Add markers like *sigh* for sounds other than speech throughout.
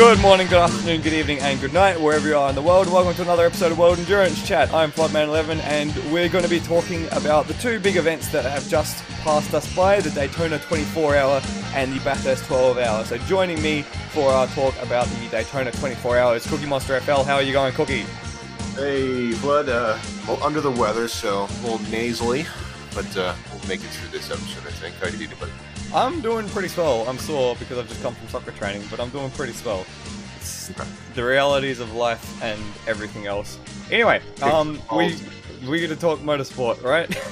Good morning, good afternoon, good evening, and good night, wherever you are in the world. Welcome to another episode of World Endurance Chat. I'm Floodman11, and we're going to be talking about the two big events that have just passed us by the Daytona 24 hour and the Bathurst 12 hour. So, joining me for our talk about the Daytona 24 hour is Cookie Monster FL. How are you going, Cookie? Hey, Flood. Uh, well, under the weather, so a little nasally, but uh, we'll make it through this episode, I think. How do you do, buddy? I'm doing pretty swell. I'm sore because I've just come from soccer training, but I'm doing pretty swell. It's the realities of life and everything else. Anyway, um, we we're gonna talk motorsport, right? *laughs*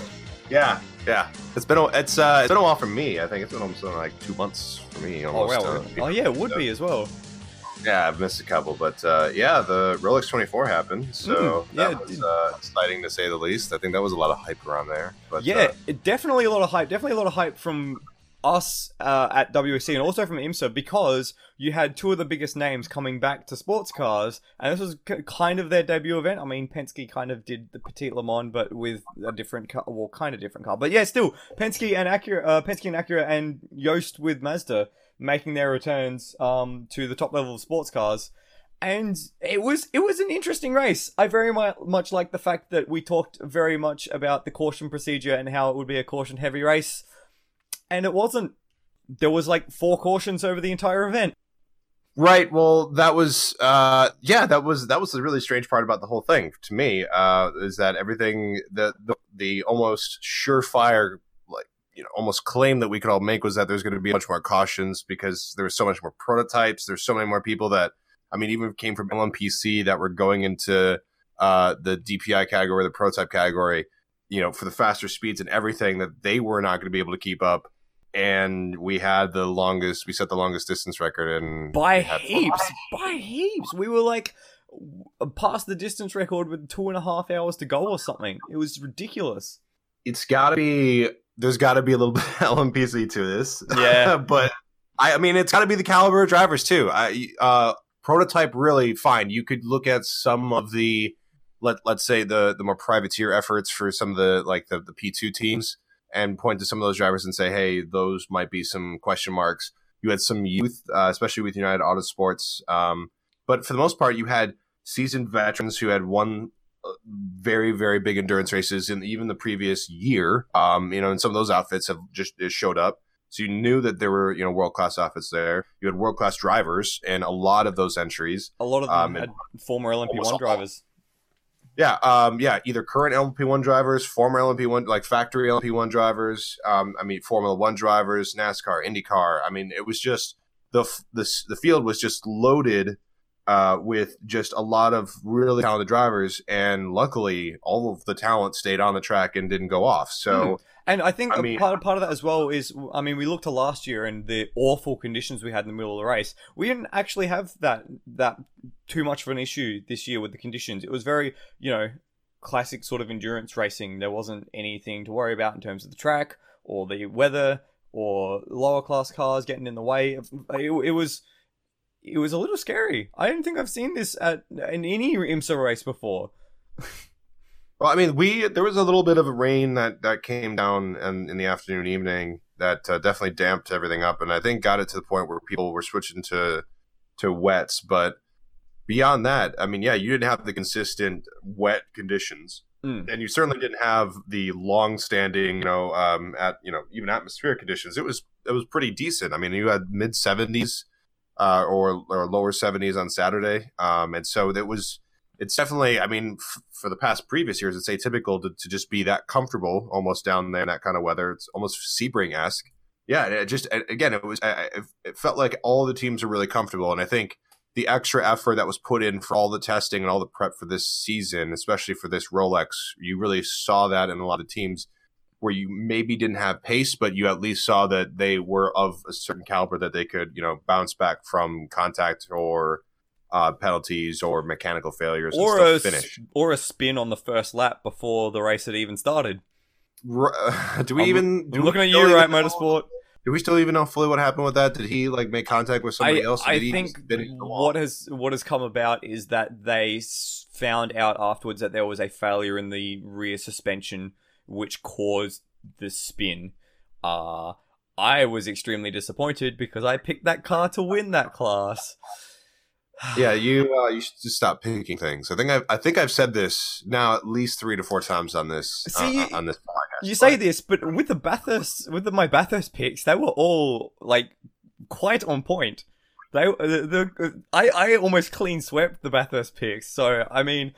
Yeah, yeah. It's been a, it's uh, it's been a while for me. I think it's been almost uh, like two months for me. oh Almost, wow. uh, Oh yeah, it would be as well. Yeah, I've missed a couple, but uh, yeah, the Rolex 24 happened, so Mm, yeah, that was uh, exciting to say the least. I think that was a lot of hype around there. But yeah, uh, definitely a lot of hype. Definitely a lot of hype from us uh, at WEC and also from IMSA because you had two of the biggest names coming back to sports cars, and this was kind of their debut event. I mean, Penske kind of did the Petit Le Mans, but with a different car, well, kind of different car. But yeah, still Penske and Acura, uh, Penske and Acura, and Joest with Mazda making their returns um, to the top level of sports cars. And it was it was an interesting race. I very much like the fact that we talked very much about the caution procedure and how it would be a caution heavy race, and it wasn't. There was like four cautions over the entire event. Right. Well, that was uh yeah, that was that was the really strange part about the whole thing to me. Uh is that everything the the, the almost surefire like you know almost claim that we could all make was that there's going to be much more cautions because there was so much more prototypes. There's so many more people that I mean even came from LMPC that were going into uh the DPI category, the prototype category, you know, for the faster speeds and everything that they were not going to be able to keep up. And we had the longest, we set the longest distance record and by we had- heaps, by heaps. We were like past the distance record with two and a half hours to go or something. It was ridiculous. it's got to be there's got to be a little *laughs* bit of LMPC to this. Yeah. *laughs* but I, I mean, it's got to be the caliber of drivers too. I uh, prototype really fine. You could look at some of the let let's say the the more privateer efforts for some of the like the the P two teams and point to some of those drivers and say, hey, those might be some question marks. You had some youth, uh, especially with United Autosports, um, but for the most part, you had seasoned veterans who had won uh, very very big endurance races in even the previous year um you know and some of those outfits have just just showed up so you knew that there were you know world class outfits there you had world class drivers in a lot of those entries A lot of them Um, had former almost LMP1 all. drivers. Yeah um yeah either current lmp1 drivers former lmp1 like factory lmp1 drivers um i mean formula one drivers nascar indycar i mean it was just the the, the field was just loaded uh, with just a lot of really talented drivers, and luckily, all of the talent stayed on the track and didn't go off. So, And I think I a mean- part part of that as well is, I mean, we looked to last year and the awful conditions we had in the middle of the race. We didn't actually have that that too much of an issue this year with the conditions. It was very, you know, classic sort of endurance racing. There wasn't anything to worry about in terms of the track or the weather or lower class cars getting in the way. It, it was. It was a little scary. I don't think I've seen this at in any IMSA race before. *laughs* well, I mean, we there was a little bit of a rain that that came down in, in the afternoon, evening that uh, definitely damped everything up, and I think got it to the point where people were switching to to wets. But beyond that, I mean, yeah, you didn't have the consistent wet conditions. Mm. and you certainly didn't have the long-standing, you know, um, at you know even atmospheric conditions. It was it was pretty decent. I mean, you had mid seventies uh, or or lower seventies on Saturday, um, and so it was. It's definitely. I mean, f- for the past previous years, it's atypical to, to just be that comfortable almost down there in that kind of weather. It's almost Sebring esque. Yeah, it just again, it was. I- It felt like all the teams are really comfortable, and I think the extra effort that was put in for all the testing and all the prep for this season, especially for this Rolex, you really saw that in a lot of teams where you maybe didn't have pace, but you at least saw that they were of a certain caliber that they could, you know, bounce back from contact or uh, penalties or mechanical failures or a finish. or a spin on the first lap before the race had even started. R- *laughs* do we I'm- even? Do I'm we looking at you, right, know- Motorsport? Do we still even know fully what happened with that? Did he like make contact with somebody I, else? I he think just finish the wall? what has what has come about is that they found out afterwards that there was a failure in the rear suspension, which caused the spin. Uh I was extremely disappointed because I picked that car to win that class. Yeah, you uh, you should just stop picking things. I think I've I think I've said this now at least three to four times on this uh, See, uh, on this podcast. You say but- this, but with the Bathurst, with the, my Bathurst picks, they were all like quite on point. They, the, the I, I almost clean swept the Bathurst picks. So I mean,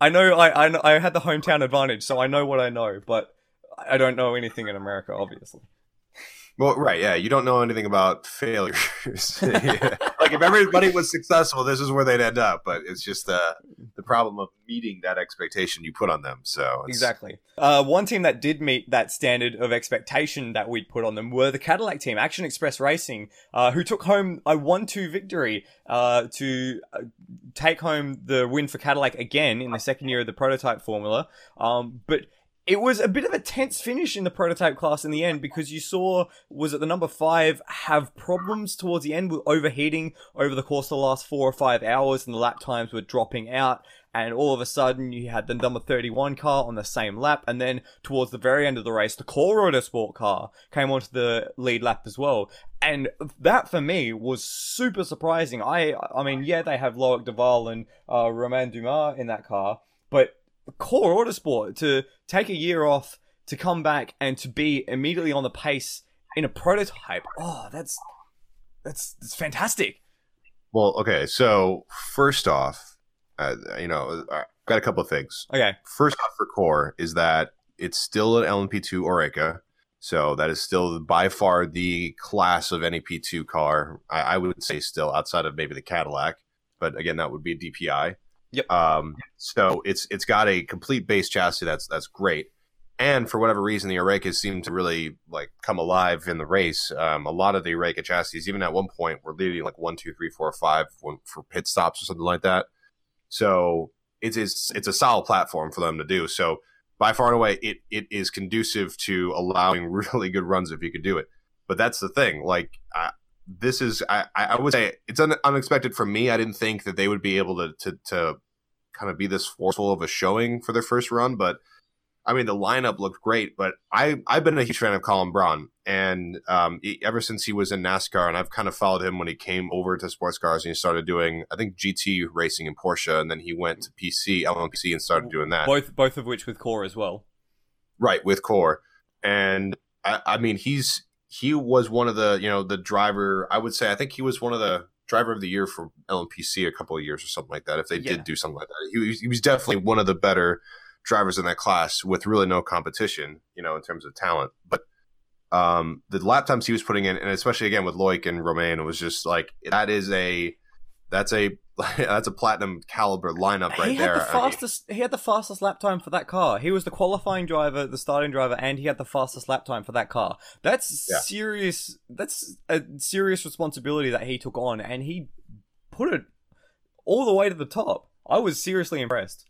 I know I, I, know- I had the hometown advantage, so I know what I know, but I don't know anything in America, obviously. Well, right, yeah. You don't know anything about failures. Yeah. *laughs* *laughs* Like if everybody was successful, this is where they'd end up. But it's just uh, the problem of meeting that expectation you put on them. So it's, Exactly. Uh, one team that did meet that standard of expectation that we'd put on them were the Cadillac team, Action Express Racing, uh, who took home a 1 2 victory uh, to uh, take home the win for Cadillac again in the second year of the prototype formula. Um, but it was a bit of a tense finish in the prototype class in the end because you saw was it the number five have problems towards the end with overheating over the course of the last four or five hours and the lap times were dropping out? And all of a sudden you had the number 31 car on the same lap and then towards the very end of the race the core Sport car came onto the lead lap as well. And that for me was super surprising. I i mean yeah they have Loic Duval and uh, Romain Dumas in that car but core Autosport to take a year off to come back and to be immediately on the pace in a prototype. Oh, that's that's that's fantastic. Well, okay. So first off, uh, you know, I've got a couple of things. Okay, First off, for core is that it's still an LMP2 Oreca. So that is still by far the class of any P2 car. I, I would say still outside of maybe the Cadillac, but again, that would be a DPI. Yep. Um, so it's it's got a complete base chassis. That's that's great. And for whatever reason, the Orecas seem to really like come alive in the race. Um, a lot of the Oreca chassis, even at one point, were leading like one, two, three, four, five one, for pit stops or something like that. So it's it's it's a solid platform for them to do. So by far and away, it it is conducive to allowing *laughs* really good runs if you could do it. But that's the thing. Like this is, I I would say it's un, unexpected for me. I didn't think that they would be able to to to kind of be this forceful of a showing for their first run, but. I mean, the lineup looked great, but I I've been a huge fan of Colin Braun, and um, he- ever since he was in NASCAR, and I've kind of followed him when he came over to sports cars and he started doing I think GT racing in Porsche, and then he went to PC LMPC and started doing that both both of which with core as well. right with Core, and I, I mean he's he was one of the you know the driver I would say I think he was one of the driver of the year for LMPC a couple of years or something like that if they Yeah. did do something like that he, was- he was definitely one of the better drivers in that class with really no competition you know in terms of talent but um the lap times he was putting in and especially again with Loic and Romain it was just like that is a that's a *laughs* that's a platinum caliber lineup right he had there the I mean- fastest. he had the fastest lap time for that car. He was the qualifying driver, the starting driver, and he had the fastest lap time for that car. That's Yeah. serious. That's a serious responsibility that he took on, and he put it all the way to the top. I was seriously impressed.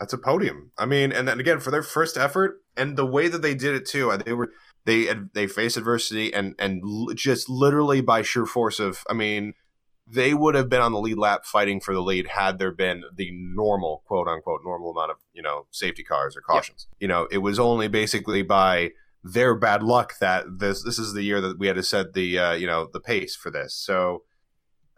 That's a podium. I mean, and then again for their first effort and the way that they did it too, uh, they were they they faced adversity and and just literally by sheer force of, I mean, they would have been on the lead lap fighting for the lead had there been the normal quote unquote normal amount of you know safety cars or cautions. You know, it was only basically by their bad luck that this this is the year that we had to set the uh, you know the pace for this. So,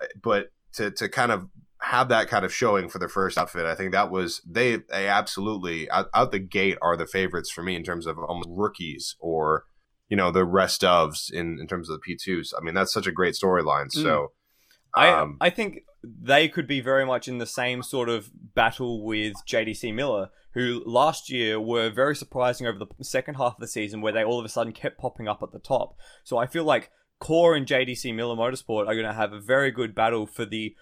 uh, but to to kind of have that kind of showing for their first outfit. I think that was they they absolutely out, out the gate are the favorites for me in terms of almost rookies or you know the rest ofs in in terms of the P2s. I mean that's such a great storyline. So I um, I think they could be very much in the same sort of battle with JDC Miller, who last year were very surprising over the second half of the season, where they all of a sudden kept popping up at the top. So I feel like Core and JDC Miller Motorsport are going to have a very good battle for the.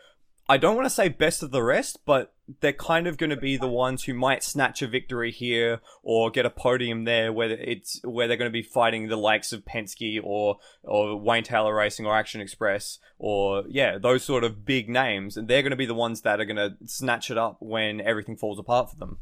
I don't want to say best of the rest, but they're kind of going to be the ones who might snatch a victory here or get a podium there, where it's where they're going to be fighting the likes of Penske or or Wayne Taylor Racing or Action Express or yeah, those sort of big names, and they're going to be the ones that are going to snatch it up when everything falls apart for them.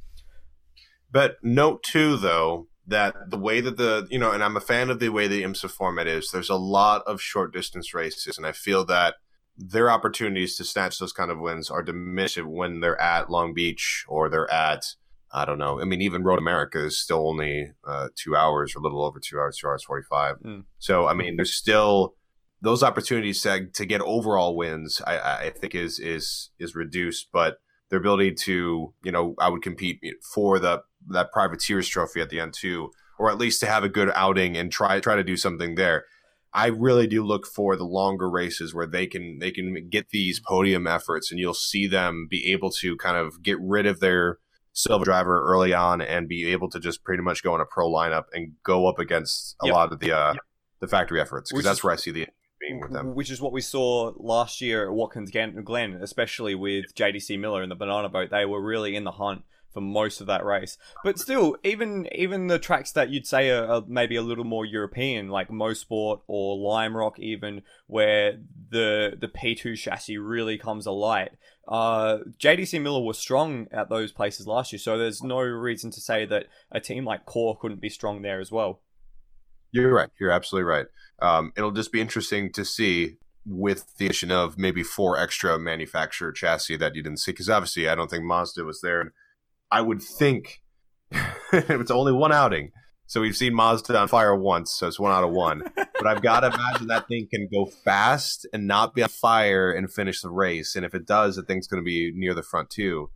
But note too, though, that the way that the you know, and I'm a fan of the way the IMSA format is. There's a lot of short distance races, and I feel that their opportunities to snatch those kind of wins are diminished when they're at Long Beach or they're at I don't know. I mean, even Road America is still only uh, two hours or a little over two hours, two hours forty five. Mm. So I mean, there's still those opportunities to, to get overall wins, I, I think is is is reduced. But their ability to, you know, I would compete for the that privateers trophy at the end too, or at least to have a good outing and try try to do something there. I really do look for the longer races where they can they can get these podium efforts, and you'll see them be able to kind of get rid of their silver driver early on and be able to just pretty much go in a pro lineup and go up against a yep. lot of the uh, yep. the factory efforts because that's where I see the being with them. Which is what we saw last year at Watkins Glen, especially with JDC Miller and the Banana Boat. They were really in the hunt for most of that race. But still, even even the tracks that you'd say are, are maybe a little more European, like Mosport or Lime Rock, even where the the P2 chassis really comes alight. Uh, JDC Miller was strong at those places last year, so there's no reason to say that a team like Core couldn't be strong there as well. You're right. You're absolutely right. Um, it'll just be interesting to see with the addition of maybe four extra manufacturer chassis that you didn't see, because obviously I don't think Mazda was there. I would think *laughs* it's only one outing. So we've seen Mazda on fire once, so it's one out of one. but I've got to imagine that thing can go fast and not be on fire and finish the race. And if it does, the thing's going to be near the front too.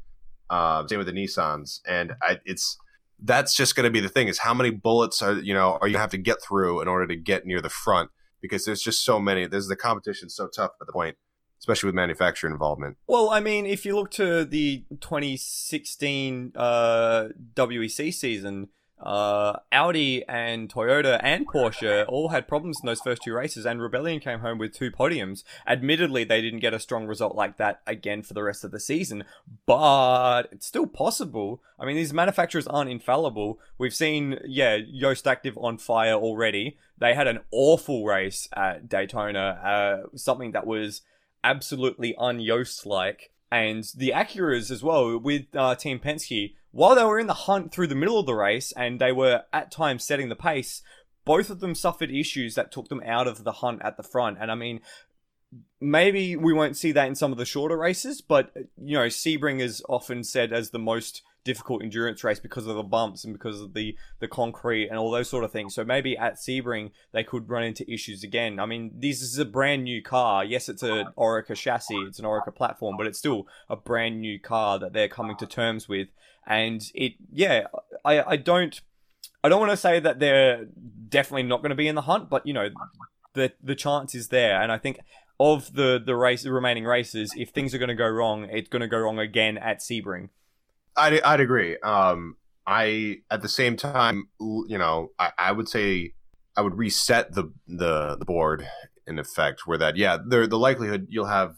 Uh, same with the Nissans, and I, it's that's just going to be the thing: is how many bullets are you know are you have to get through in order to get near the front because there's just so many. There's the competition so tough at the point especially with manufacturer involvement. Well, I mean, if you look to the 2016 uh, WEC season, uh, Audi and Toyota and Porsche all had problems in those first two races, and Rebellion came home with two podiums. Admittedly, they didn't get a strong result like that again for the rest of the season, but it's still possible. I mean, these manufacturers aren't infallible. We've seen, yeah, Joest Active on fire already. They had an awful race at Daytona, uh, something that was absolutely un-Joest like. And the Acuras as well with uh, Team Penske, while they were in the hunt through the middle of the race and they were at times setting the pace, both of them suffered issues that took them out of the hunt at the front. And I mean, maybe we won't see that in some of the shorter races, but you know, Sebring is often said as the most difficult endurance race because of the bumps and because of the the concrete and all those sort of things. So maybe at Sebring they could run into issues again. I mean, this is a brand new car. Yes, it's an Oreca chassis, it's an Oreca platform, but it's still a brand new car that they're coming to terms with. And it, yeah, I I don't. I don't want to say that they're definitely not going to be in the hunt, but you know, the the chance is there, and I think of the the race, the remaining races, if things are going to go wrong, it's going to go wrong again at Sebring. I'd, I'd agree. Um, I at the same time, you know, I, I would say I would reset the, the the board in effect, where that yeah, there the likelihood you'll have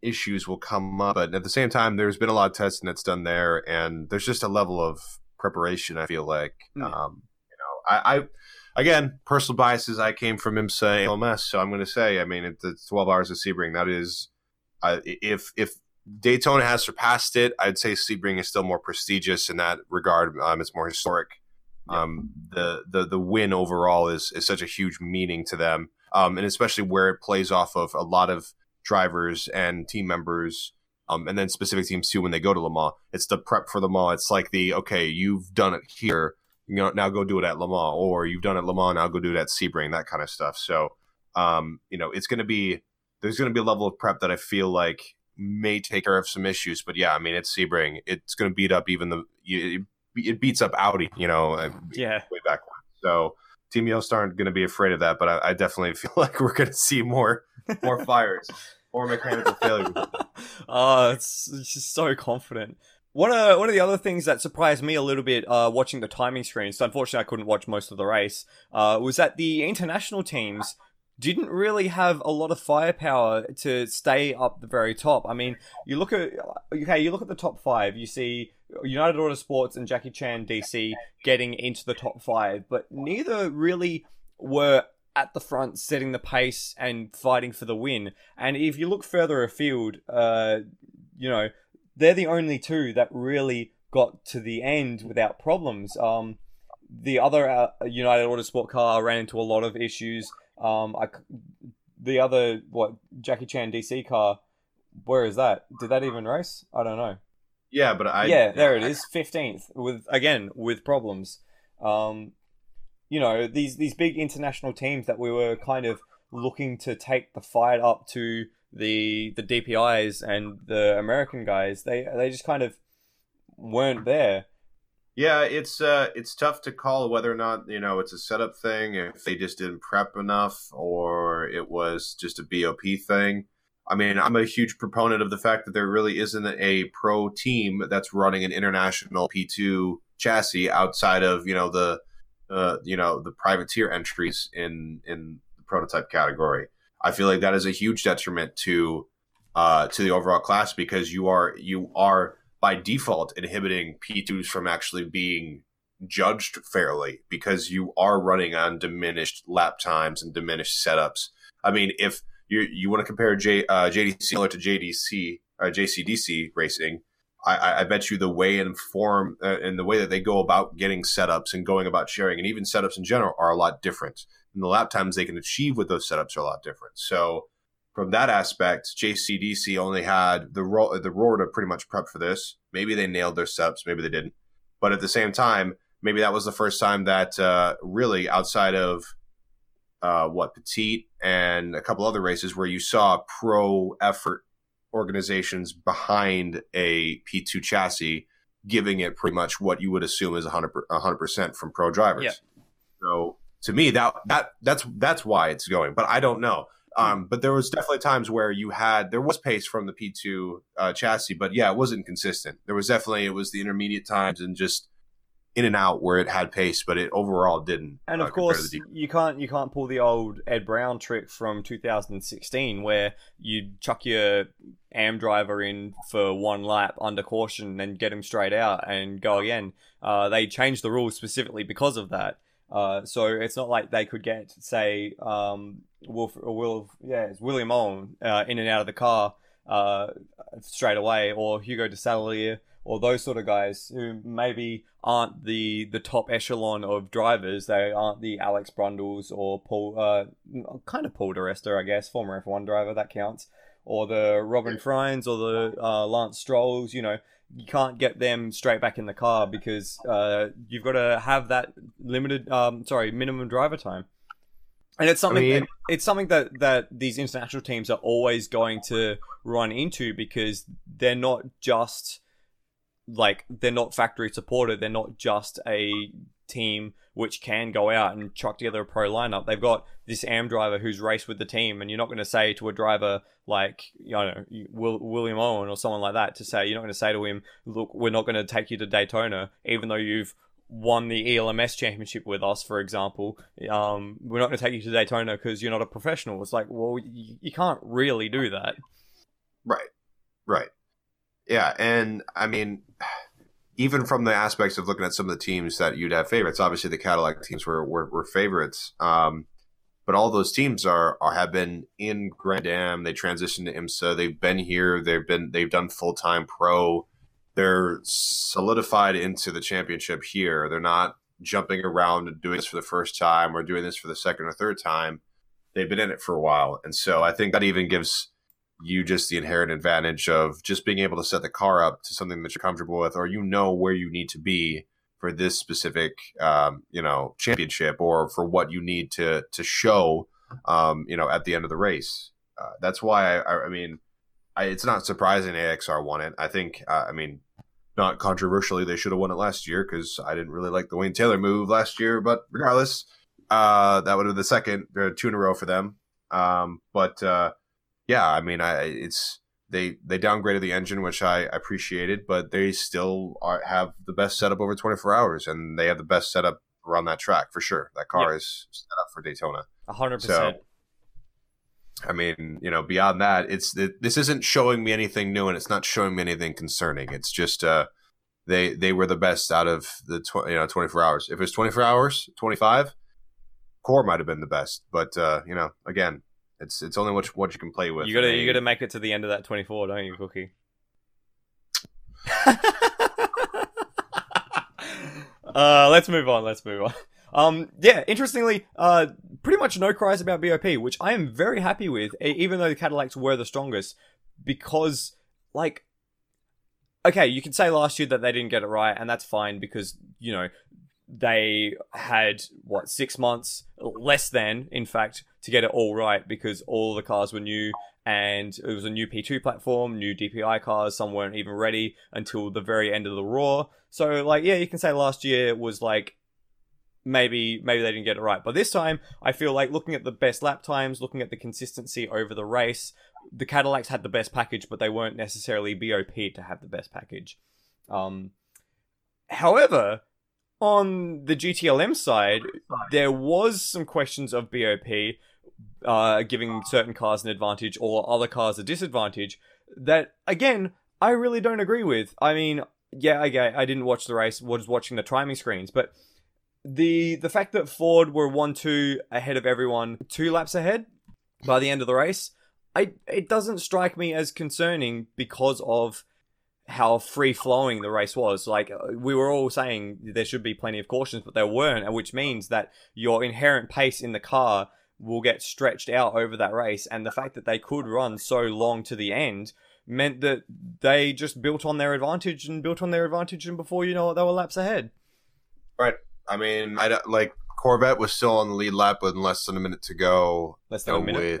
issues will come up, but at the same time, there's been a lot of testing that's done there, and there's just a level of preparation. I feel like, mm. um, you know, I, I again personal biases. I came from IMSA LMS, so I'm going to say, I mean, it's 12 hours of Sebring. That is, uh, if if Daytona has surpassed it. I'd say Sebring is still more prestigious in that regard. Um, it's more historic. Um, the the the win overall is is such a huge meaning to them, um, and especially where it plays off of a lot of drivers and team members, um, and then specific teams too when they go to Le Mans. It's the prep for Le Mans. It's like the okay, you've done it here, you know, now go do it at Le Mans, or you've done it at Le Mans, now go do it at Sebring, that kind of stuff. So, um, you know, it's going to be there's going to be a level of prep that I feel like may take care of some issues. But yeah, I mean, it's Sebring. It's going to beat up even the it beats up Audi. You know, uh, yeah, way back when. So Team Joest aren't going to be afraid of that. But I, I definitely feel *laughs* like we're going to see more more *laughs* fires, more mechanical failures. *laughs* oh, it's, it's just so confident. One of one of the other things that surprised me a little bit uh, watching the timing screens, so unfortunately I couldn't watch most of the race, uh, was that the international teams didn't really have a lot of firepower to stay up the very top. I mean, you look at okay, you look at the top five. You see United Autosports and Jackie Chan DC getting into the top five, but neither really were at the front setting the pace and fighting for the win. And if you look further afield, uh, you know they're the only two that really got to the end without problems. Um, the other uh, United Autosport car ran into a lot of issues. Um, I the other what Jackie Chan DC car, where is that? Did that even race? I don't know. Yeah, but I yeah, there it is, fifteenth with again with problems. Um, you know these these big international teams that we were kind of looking to take the fight up to the the DPIs and the American guys. They they just kind of weren't there. Yeah, it's uh, it's tough to call whether or not you know it's a setup thing, if they just didn't prep enough, or it was just a BOP thing. I mean, I'm a huge proponent of the fact that there really isn't a pro team that's running an international P2 chassis outside of you know the uh, you know the privateer entries in in the prototype category. I feel like that is a huge detriment to uh, to the overall class because you are you are by default inhibiting P2s from actually being judged fairly because you are running on diminished lap times and diminished setups. I mean, if you you want to compare J, uh, JDC to JDC uh, JCDC racing, I, I, bet you the way and form uh, and the way that they go about getting setups and going about sharing and even setups in general are a lot different. And the lap times they can achieve with those setups are a lot different. So from that aspect, JCDC only had the ro- the roar to pretty much prep for this. Maybe they nailed their setups, maybe they didn't. But at the same time, maybe that was the first time that uh, really outside of uh, what Petit and a couple other races where you saw pro effort organizations behind a P2 chassis giving it pretty much what you would assume is 100 percent from pro drivers. Yeah. So to me that that that's that's why it's going, but I don't know. Um, but there was definitely times where you had there was pace from the P2 uh, chassis, but yeah, it wasn't consistent. There was definitely it was the intermediate times and just in and out where it had pace, but it overall didn't. And of uh, course, you can't you can't pull the old Ed Brown trick from 2016 where you chuck your AM driver in for one lap under caution and get him straight out and go again. Uh, they changed the rules specifically because of that. Uh, so it's not like they could get, say, um, Wolf or Will, yeah, it's William Owen uh, in and out of the car uh, straight away, or Hugo de Sadeleer or those sort of guys who maybe aren't the the top echelon of drivers. They aren't the Alex Brundles or Paul, uh, kind of Paul di Resta, I guess, former F1 driver that counts, or the Robin Frijns or the uh, Lance Strolls. You know, you can't get them straight back in the car because uh, you've got to have that limited, um, sorry, minimum driver time. And it's something I mean, that, it's something that, that these international teams are always going to run into because they're not just like they're not factory supported. They're not just a team which can go out and chuck together a pro lineup. They've got this AM driver who's raced with the team, and you're not going to say to a driver like you know Will, William Owen or someone like that to say you're not going to say to him, "Look, we're not going to take you to Daytona, even though you've won the ELMS championship with us, for example. Um, we're not going to take you to Daytona because you're not a professional." It's like, well, you, you can't really do that. Right. Right. Yeah, and I mean, even from the aspects of looking at some of the teams that you'd have favorites, obviously the Cadillac teams were were, were favorites. Um, but all those teams are, are have been in Grand Am. They transitioned to IMSA. They've been here. They've been they've done full time pro. They're solidified into the championship here. They're not jumping around and doing this for the first time or doing this for the second or third time. They've been in it for a while, and so I think that even gives you just the inherent advantage of just being able to set the car up to something that you're comfortable with, or you know where you need to be for this specific, um, you know, championship, or for what you need to to show, um, you know, at the end of the race. Uh, that's why I, I mean, I, it's not surprising AXR won it. I think, uh, I mean, not controversially, they should have won it last year because I didn't really like the Wayne Taylor move last year. But regardless, uh, that would have been the second uh, two in a row for them. Um, but uh, yeah, I mean, I it's they they downgraded the engine, which I appreciated, but they still are, have the best setup over 24 hours, and they have the best setup around that track for sure. That car yep. is set up for Daytona. hundred percent. I mean, you know, beyond that, it's it, this isn't showing me anything new, and it's not showing me anything concerning. It's just uh, they they were the best out of the tw- you know 24 hours. If it was 24 hours, 25, Core might have been the best, but uh, you know, again, it's it's only what you, what you can play with. You gotta you gotta make it to the end of that twenty four, don't you, Cookie? *laughs* uh, let's move on. Let's move on. Um, yeah, interestingly, uh, pretty much no cries about BOP, which I am very happy with, even though the Cadillacs were the strongest, because, like, okay, you can say last year that they didn't get it right, and that's fine because, you know, they had what six months less than in fact to get it all right because all the cars were new and it was a new p2 platform new dpi cars. Some weren't even ready until the very end of the roar. So like yeah you can say last year was like maybe maybe they didn't get it right. But this time i feel like looking at the best lap times looking at the consistency over the race the cadillacs had the best package but they weren't necessarily bop to have the best package. Um however on the GTLM side, there was some questions of BOP uh, giving certain cars an advantage or other cars a disadvantage that, again, I really don't agree with. I mean, yeah, okay, I didn't watch the race, was watching the timing screens, but the the fact that Ford were one two ahead of everyone, two laps ahead by the end of the race, I it doesn't strike me as concerning because of how free flowing the race was. Like uh, we were all saying, there should be plenty of cautions, but there weren't, which means that your inherent pace in the car will get stretched out over that race. And the fact that they could run so long to the end meant that they just built on their advantage and built on their advantage, and before you know it, they were laps ahead. Right. I mean, I like Corvette was still on the lead lap with less than a minute to go. Less than a minute. With,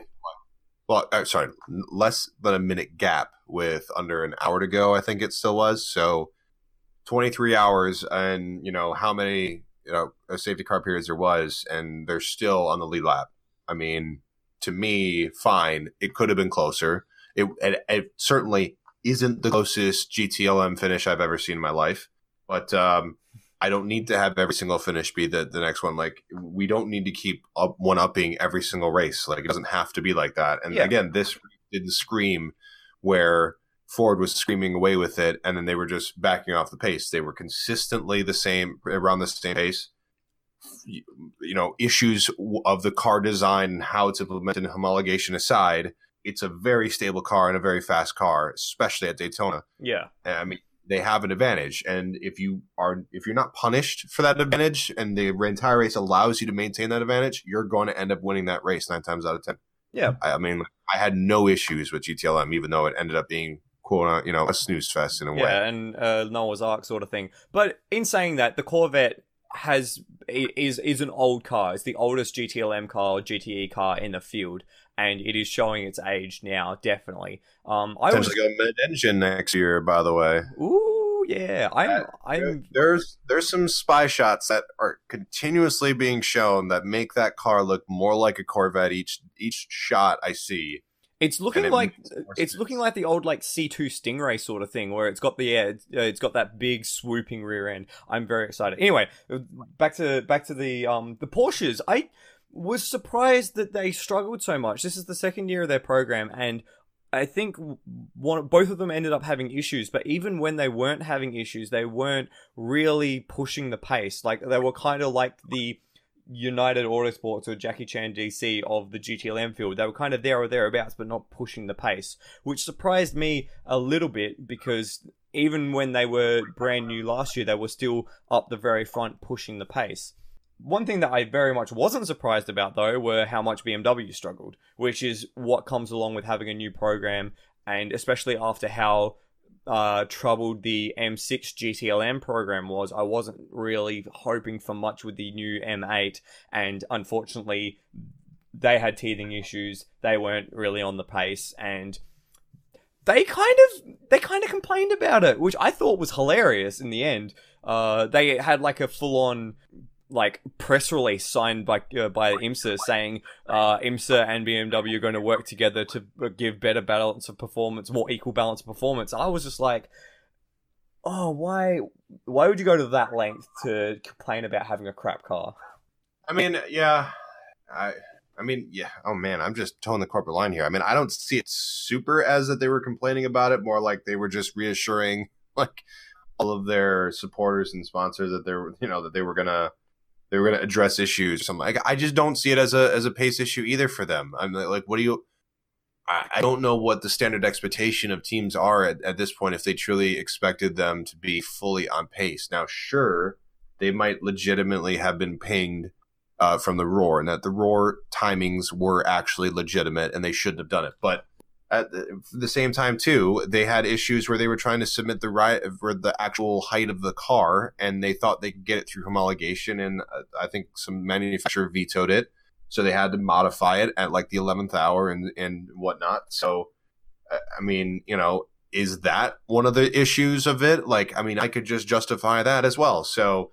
well, uh, sorry, less than a minute gap with under an hour to go. I think it still was. So, 23 hours, and you know how many you know safety car periods there was, and they're still on the lead lap. I mean, to me, fine. It could have been closer. It, it, it certainly isn't the closest GTLM finish I've ever seen in my life, but um, I don't need to have every single finish be the, the next one. Like we don't need to keep up one upping every single race. Like it doesn't have to be like that. And yeah. again, this didn't scream where Ford was screaming away with it, and then they were just backing off the pace. They were consistently the same around the same pace you know issues of the car design and how it's implemented in homologation aside it's a very stable car and a very fast car especially at daytona yeah i mean they have an advantage. And if you are if you're not punished for that advantage and the entire race allows you to maintain that advantage you're going to end up winning that race nine times out of ten. Yeah. I, I mean i had no issues with gtlm even though it ended up being quote you know a snooze fest in a way. Yeah and uh, noah's ark sort of thing. But in saying that the corvette has is is an old car. It's the oldest GTLM car or GTE car in the field, and it is showing its age now. Definitely. Um, I was go mid-engine next year, by the way. Ooh, yeah. I'm. Uh, I'm. There's there's some spy shots that are continuously being shown that make that car look more like a Corvette each each shot I see. It's looking it like it's looking like the old like C two Stingray sort of thing, where it's got the yeah, it's got that big swooping rear end. I'm very excited. Anyway, back to back to the um the Porsches. I was surprised that they struggled so much. This is the second year of their program, and I think one both of them ended up having issues. But even when they weren't having issues, they weren't really pushing the pace. Like they were kind of like the United Autosports or Jackie Chan DC of the GTLM field. They were kind of there or thereabouts, but not pushing the pace, which surprised me a little bit because even when they were brand new last year, they were still up the very front pushing the pace. One thing that I very much wasn't surprised about, though, were how much BMW struggled, which is what comes along with having a new program, and especially after how uh, troubled the M6 GTLM program was, I wasn't really hoping for much with the new M8, and unfortunately, they had teething issues. They weren't really on the pace, and they kind of they kind of complained about it, which I thought was hilarious in the end. Uh, they had like a full on like press release signed by uh, by IMSA saying uh, IMSA and BMW are going to work together to give better balance of performance, more equal balance of performance. I was just like, oh, why why would you go to that length to complain about having a crap car? I mean, yeah, I. I mean, yeah. Oh man, I'm just towing the corporate line here. I mean, I don't see it super as that they were complaining about it. More like they were just reassuring, like all of their supporters and sponsors that they were, you know, that they were gonna they were going to address issues. Like, I just don't see it as a as a pace issue either for them. I'm like, what do you? I, I don't know what the standard expectation of teams are at, at this point if they truly expected them to be fully on pace. Now, sure, they might legitimately have been pinged uh, from the roar, and that the roar timings were actually legitimate, and they shouldn't have done it. But at the, same time too they had issues where they were trying to submit the right for the actual height of the car and they thought they could get it through homologation and uh, i think some manufacturer vetoed it. So they had to modify it at like the 11th hour and and whatnot. So i mean you know is that one of the issues of it? Like i mean i could just justify that as well. So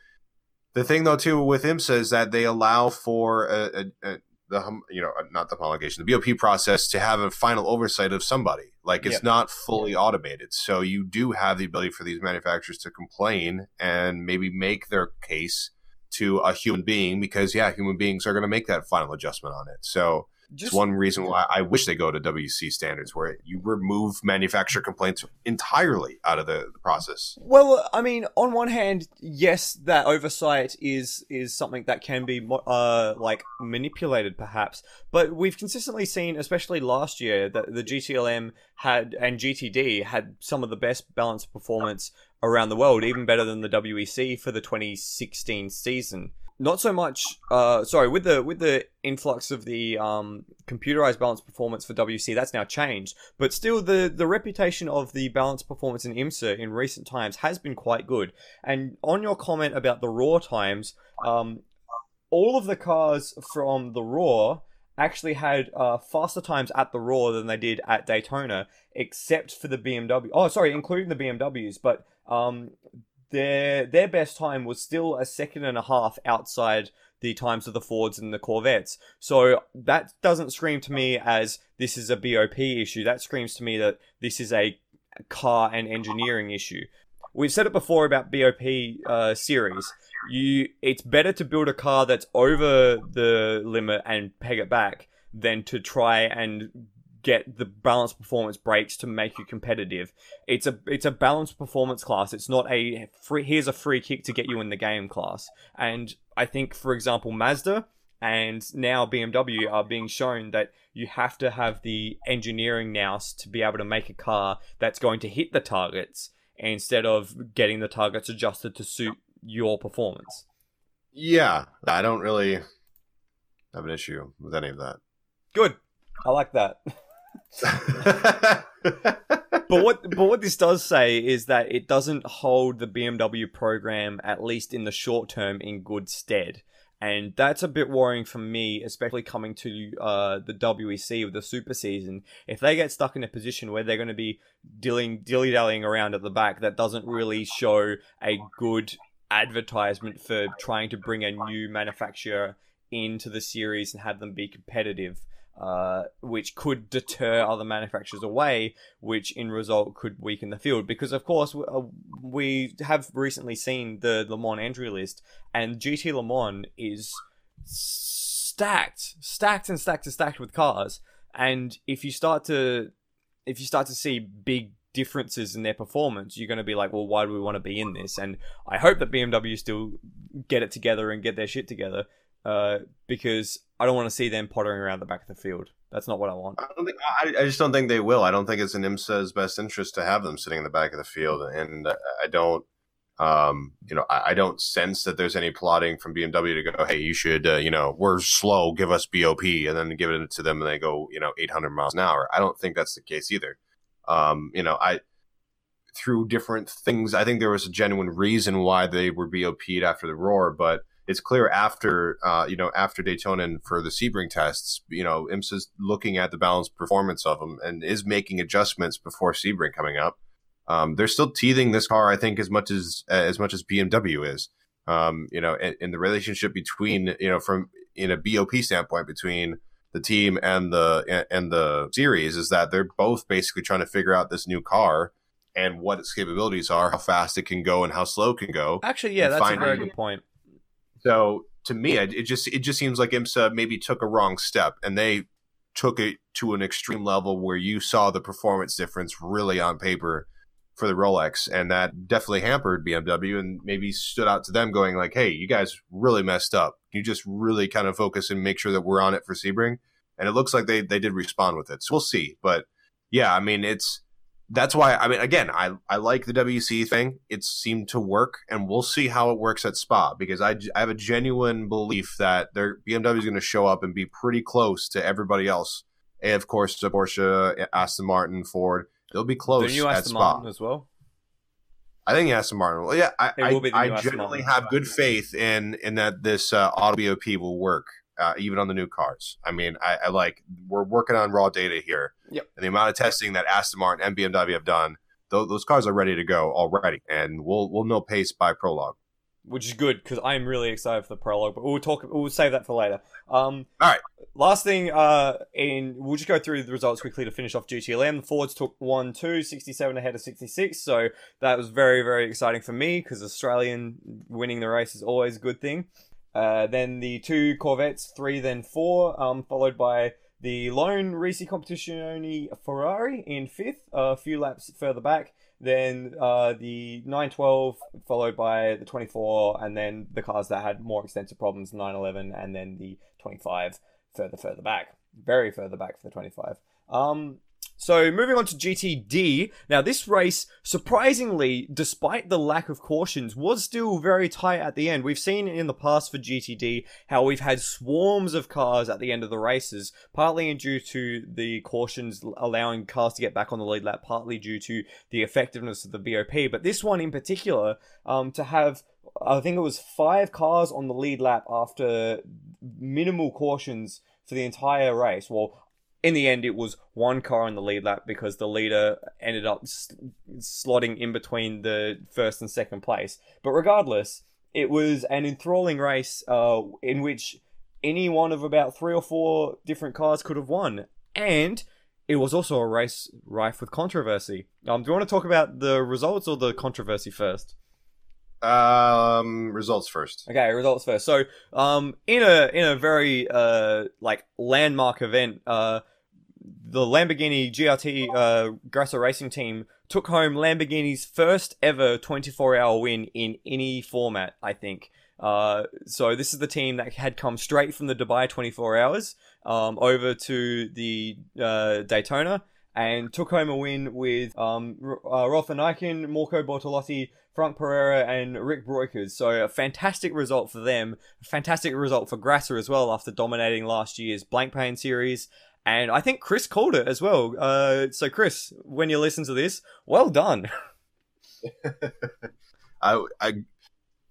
the thing though too with IMSA is that they allow for a, a, a the you know uh, not the homologation the BOP process to have a final oversight of somebody. Like it's yep. not fully automated. So you do have the ability for these manufacturers to complain and maybe make their case to a human being because yeah human beings are going to make that final adjustment on it. So just, it's one reason why I wish they go to WC standards, where you remove manufacturer complaints entirely out of the, the, process. Well, I mean, on one hand, yes, that oversight is is something that can be uh, like manipulated, perhaps. But we've consistently seen, especially last year, that the GTLM had and GTD had some of the best balanced performance around the world, even better than the WEC for the 2016 season not so much uh sorry with the with the influx of the um computerized balance performance for WC that's now changed. But still the the reputation of the balance performance in IMSA in recent times has been quite good. And on your comment about the roar times um all of the cars from the roar actually had uh, faster times at the roar than they did at Daytona except for the BMW oh sorry including the BMWs but um their their best time was still a second and a half outside the times of the Fords and the Corvettes. So that doesn't scream to me as this is a BOP issue. That screams to me that this is a car and engineering issue. We've said it before about BOP uh, series. You, it's better to build a car that's over the limit and peg it back than to try and get the balanced performance breaks to make you competitive. It's a it's a balanced performance class. It's not a free here's a free kick to get you in the game class. And I think for example Mazda and now BMW are being shown that you have to have the engineering nous to be able to make a car that's going to hit the targets instead of getting the targets adjusted to suit your performance. Yeah, I don't really have an issue with any of that. Good. I like that. *laughs* *laughs* but what but what this does say is that it doesn't hold the BMW program at least in the short term in good stead. And that's a bit worrying for me, especially coming to uh, the WEC with the super season. If they get stuck in a position where they're going to be dilly dallying around at the back, that doesn't really show a good advertisement for trying to bring a new manufacturer into the series and have them be competitive uh, which could deter other manufacturers away, which in result could weaken the field. Because of course uh, we have recently seen the Le Mans entry list, and GT Le Mans is stacked, stacked and stacked and stacked with cars. And if you start to, if you start to see big differences in their performance, you're going to be like, well, why do we want to be in this? And I hope that BMW still get it together and get their shit together uh, because I don't want to see them pottering around the back of the field. That's not what I want. I think. I, I, just don't think they will. I don't think it's in IMSA's best interest to have them sitting in the back of the field, and I don't. Um, you know, I, I don't sense that there's any plotting from BMW to go, hey, you should, uh, you know, we're slow, give us BOP, and then give it to them, and they go, you know, 800 miles an hour. I don't think that's the case either. Um, you know, I through different things, I think there was a genuine reason why they were BOP'd after the roar, but it's clear after uh, you know after Daytona and for the Sebring tests, you know, IMSA's looking at the balanced performance of them and is making adjustments before Sebring coming up. Um, they're still teething this car, I think, as much as as much as BMW is. Um, you know, in, in the relationship between you know from in a BOP standpoint between the team and the and the series is that they're both basically trying to figure out this new car and what its capabilities are, how fast it can go, and how slow it can go. Actually, yeah, that's a very good point. So to me, it just it just seems like IMSA maybe took a wrong step, and they took it to an extreme level where you saw the performance difference really on paper for the Rolex, and that definitely hampered BMW, and maybe stood out to them, going like, "Hey, you guys really messed up. You just really kind of focus and make sure that we're on it for Sebring." And it looks like they they did respond with it, so we'll see. But yeah, I mean, it's that's why I mean again I I like the WC thing. It seemed to work, and we'll see how it works at Spa because I, I have a genuine belief that their BMW is going to show up and be pretty close to everybody else and of course, the Porsche, Aston Martin, Ford. They'll be close the new at Spa. Martin as well. I think Aston Martin. Well, yeah, I, I, will be the I generally have good faith in in that this uh, auto BOP will work, uh, even on the new cars. I mean, I, I like we're working on raw data here. Yep. And the amount of testing that Aston Martin and BMW have done, those, those cars are ready to go already, and we'll we'll know pace by prologue. which is good because I'm really excited for the prologue. But we'll talk. We'll save that for later. Um, All right. Last thing, uh, in we'll just go through the results quickly to finish off GTLM. The Fords took one, two, 67 ahead of 66, so that was very, very exciting for me because Australian winning the race is always a good thing. Uh, then the two Corvettes, three, then four, um, followed by the lone race competition only Ferrari in fifth, a few laps further back. Then uh, the 912, followed by the 24, and then the cars that had more extensive problems, 911, and then the 25 further, further back. Very further back for the 25. Um, so moving on to GTD. Now this race, surprisingly, despite the lack of cautions, was still very tight at the end. We've seen in the past for GTD how we've had swarms of cars at the end of the races, partly due to the cautions allowing cars to get back on the lead lap, partly due to the effectiveness of the BOP. But this one in particular, um, to have I think it was five cars on the lead lap after minimal cautions for the entire race. Well, in the end, it was one car in the lead lap because the leader ended up s- slotting in between the first and second place. But regardless, it was an enthralling race uh, in which any one of about three or four different cars could have won. And it was also a race rife with controversy. Um, do you want to talk about the results or the controversy first? Um, results first. Okay, results first. So, um, in a in a very uh like landmark event, uh, the Lamborghini GRT uh Grasser Racing Team took home Lamborghini's first ever 24 hour win in any format. I think. Uh, so this is the team that had come straight from the Dubai 24 hours, um, over to the uh, Daytona and took home a win with um, uh, Rolf Ineichen, Marco Bortolotti, Franck Perera, and Rik Breukers. So a fantastic result for them. A fantastic result for Grasser as well after dominating last year's Blancpain series. And I think Chris called it as well. Uh, so Chris, when you listen to this, well done. *laughs* *laughs* I, I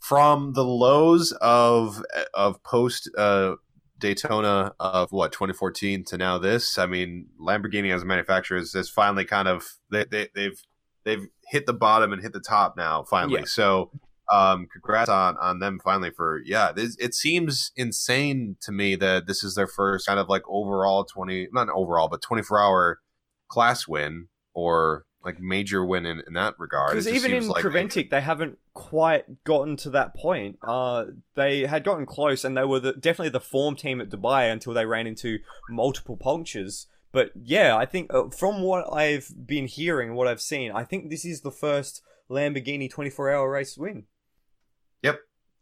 from the lows of of post uh, Daytona of what 2014 to now this. I mean, Lamborghini as a manufacturer is, is finally kind of they, they they've they've hit the bottom and hit the top now finally. Yeah. So um congrats on on them finally for yeah this, it seems insane to me that this is their first kind of like overall 20 not overall but 24 hour class win or like major win in, in that regard Because even in like- Creventic, they haven't quite gotten to that point. Uh, they had gotten close, and they were the, definitely the form team at Dubai until they ran into multiple punctures. But yeah, I think uh, from what I've been hearing, what I've seen, I think this is the first Lamborghini 24-hour race win.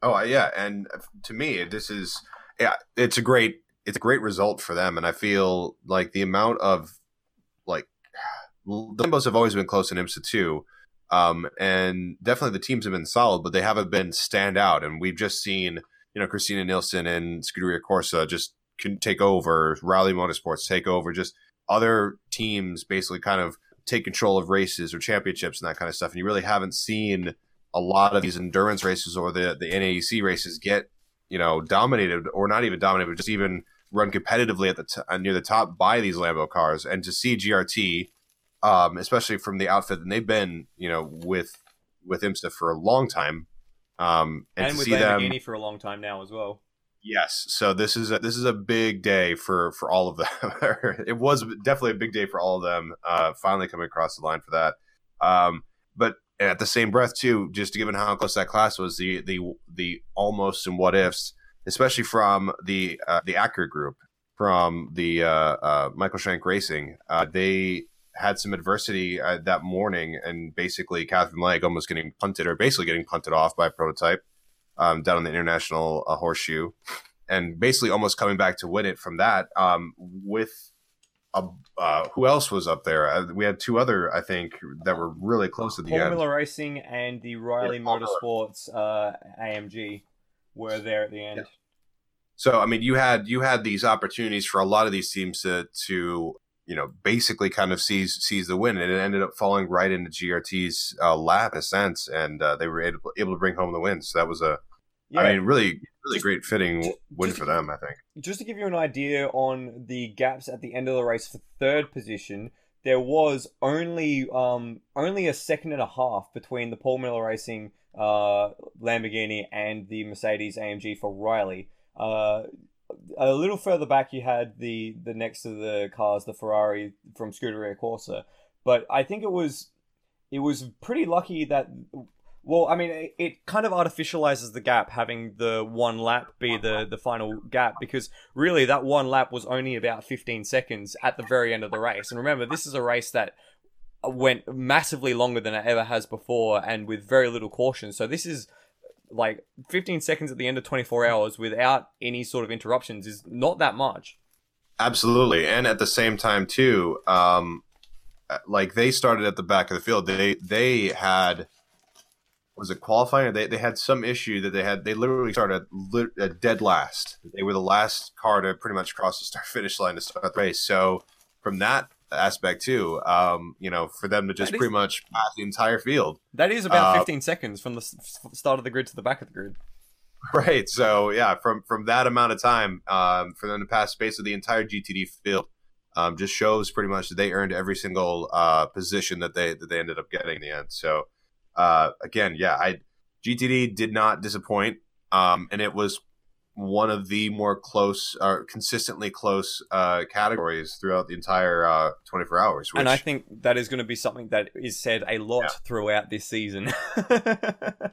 Oh uh, yeah, and to me, this is yeah, it's a great it's a great result for them, and I feel like the amount of like *sighs* the Limbos have always been close in IMSA too, um, and definitely the teams have been solid, but they haven't been stand out, and we've just seen you know Christina Nielsen and Scuderia Corsa just can take over, Riley Motorsports take over, just other teams basically kind of take control of races or championships and that kind of stuff, and you really haven't seen a lot of these endurance races or the the NAEC races get you know dominated or not even dominated, but just even run competitively at the t- uh, near the top by these Lambo cars. And to see GRT, um, especially from the outfit that they've been you know with with IMSA for a long time, um, and, And, to with see them Lamborghini for a long time now as well. Yes. So this is a, this is a big day for for all of them. *laughs* it was definitely a big day for all of them. Uh, finally coming across the line for that. Um, but at the same breath too, just given how close that class was, the the the almost and what ifs, especially from the uh, the Acura group, from the uh, uh, Michael Shank Racing, uh, they had some adversity uh, that morning, and basically Katherine Legge almost getting punted or basically getting punted off by a prototype um, down on the international uh, horseshoe, and basically almost coming back to win it from that. Um, with a, uh, who else was up there? Uh, we had two other, I think, that were really close at the end. Formula Racing and the Riley Yeah, Motorsports uh, AMG were there at the end. So I mean, you had you had these opportunities for a lot of these teams to to you know, basically kind of seize sees the win, and it ended up falling right into GRT's uh, lap in a sense, and uh, they were able, able to bring home the win. So that was a, yeah. I mean, really, really just, great fitting win just for them. I think. Just to give you an idea on the gaps at the end of the race for third position, there was only um only a second and a half between the Paul Miller Racing uh Lamborghini and the Mercedes AMG for Riley. Uh, a little further back, you had the the next to the cars, the Ferrari from Scuderia Corsa. But I think it was it was pretty lucky that. Well, I mean, it, it kind of artificializes the gap having the one lap be the, the final gap because really that one lap was only about 15 seconds at the very end of the race. And remember, this is a race that went massively longer than it ever has before and with very little caution. So this is like 15 seconds at the end of 24 hours without any sort of interruptions is not that much. Absolutely. And at the same time, too, um, like they started at the back of the field. They they had was it qualifying? They they had some issue that they had. They literally started at, dead last. They were the last car to pretty much cross the start *laughs* finish line to start the race. So from that aspect too. Um, you know, for them to just is, pretty much pass the entire field. That is about uh, 15 seconds from the start of the grid to the back of the grid. *laughs* Right. So yeah, from from that amount of time, um, for them to pass basically the entire GTD field, um, just shows pretty much that they earned every single uh, position that they that they ended up getting in the end. So uh, again, yeah, I GTD did not disappoint, um, and it was one of the more close or uh, consistently close uh, categories throughout the entire uh, 24 hours. Which, and I think that is going to be something that is said a lot yeah. throughout this season. *laughs* I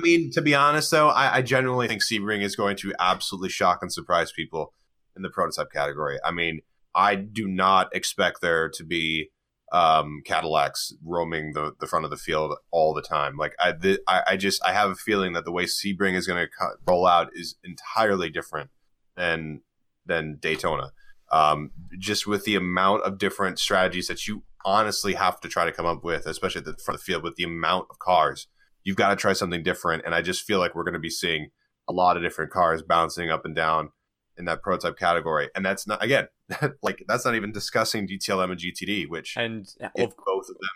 mean, to be honest, though, I, I genuinely think Sebring is going to absolutely shock and surprise people in the prototype category. I mean, I do not expect there to be um, Cadillacs roaming the, the front of the field all the time. Like I, the, I, I, just I have a feeling that the way Sebring is going to roll out is entirely different than than Daytona. Um, just with the amount of different strategies that you honestly have to try to come up with, especially at the front of the field with the amount of cars, you've got to try something different. And I just feel like we're going to be seeing a lot of different cars bouncing up and down in that prototype category. And that's not again, *laughs* like that's not even discussing GTLM and GTD, which and if of, both of them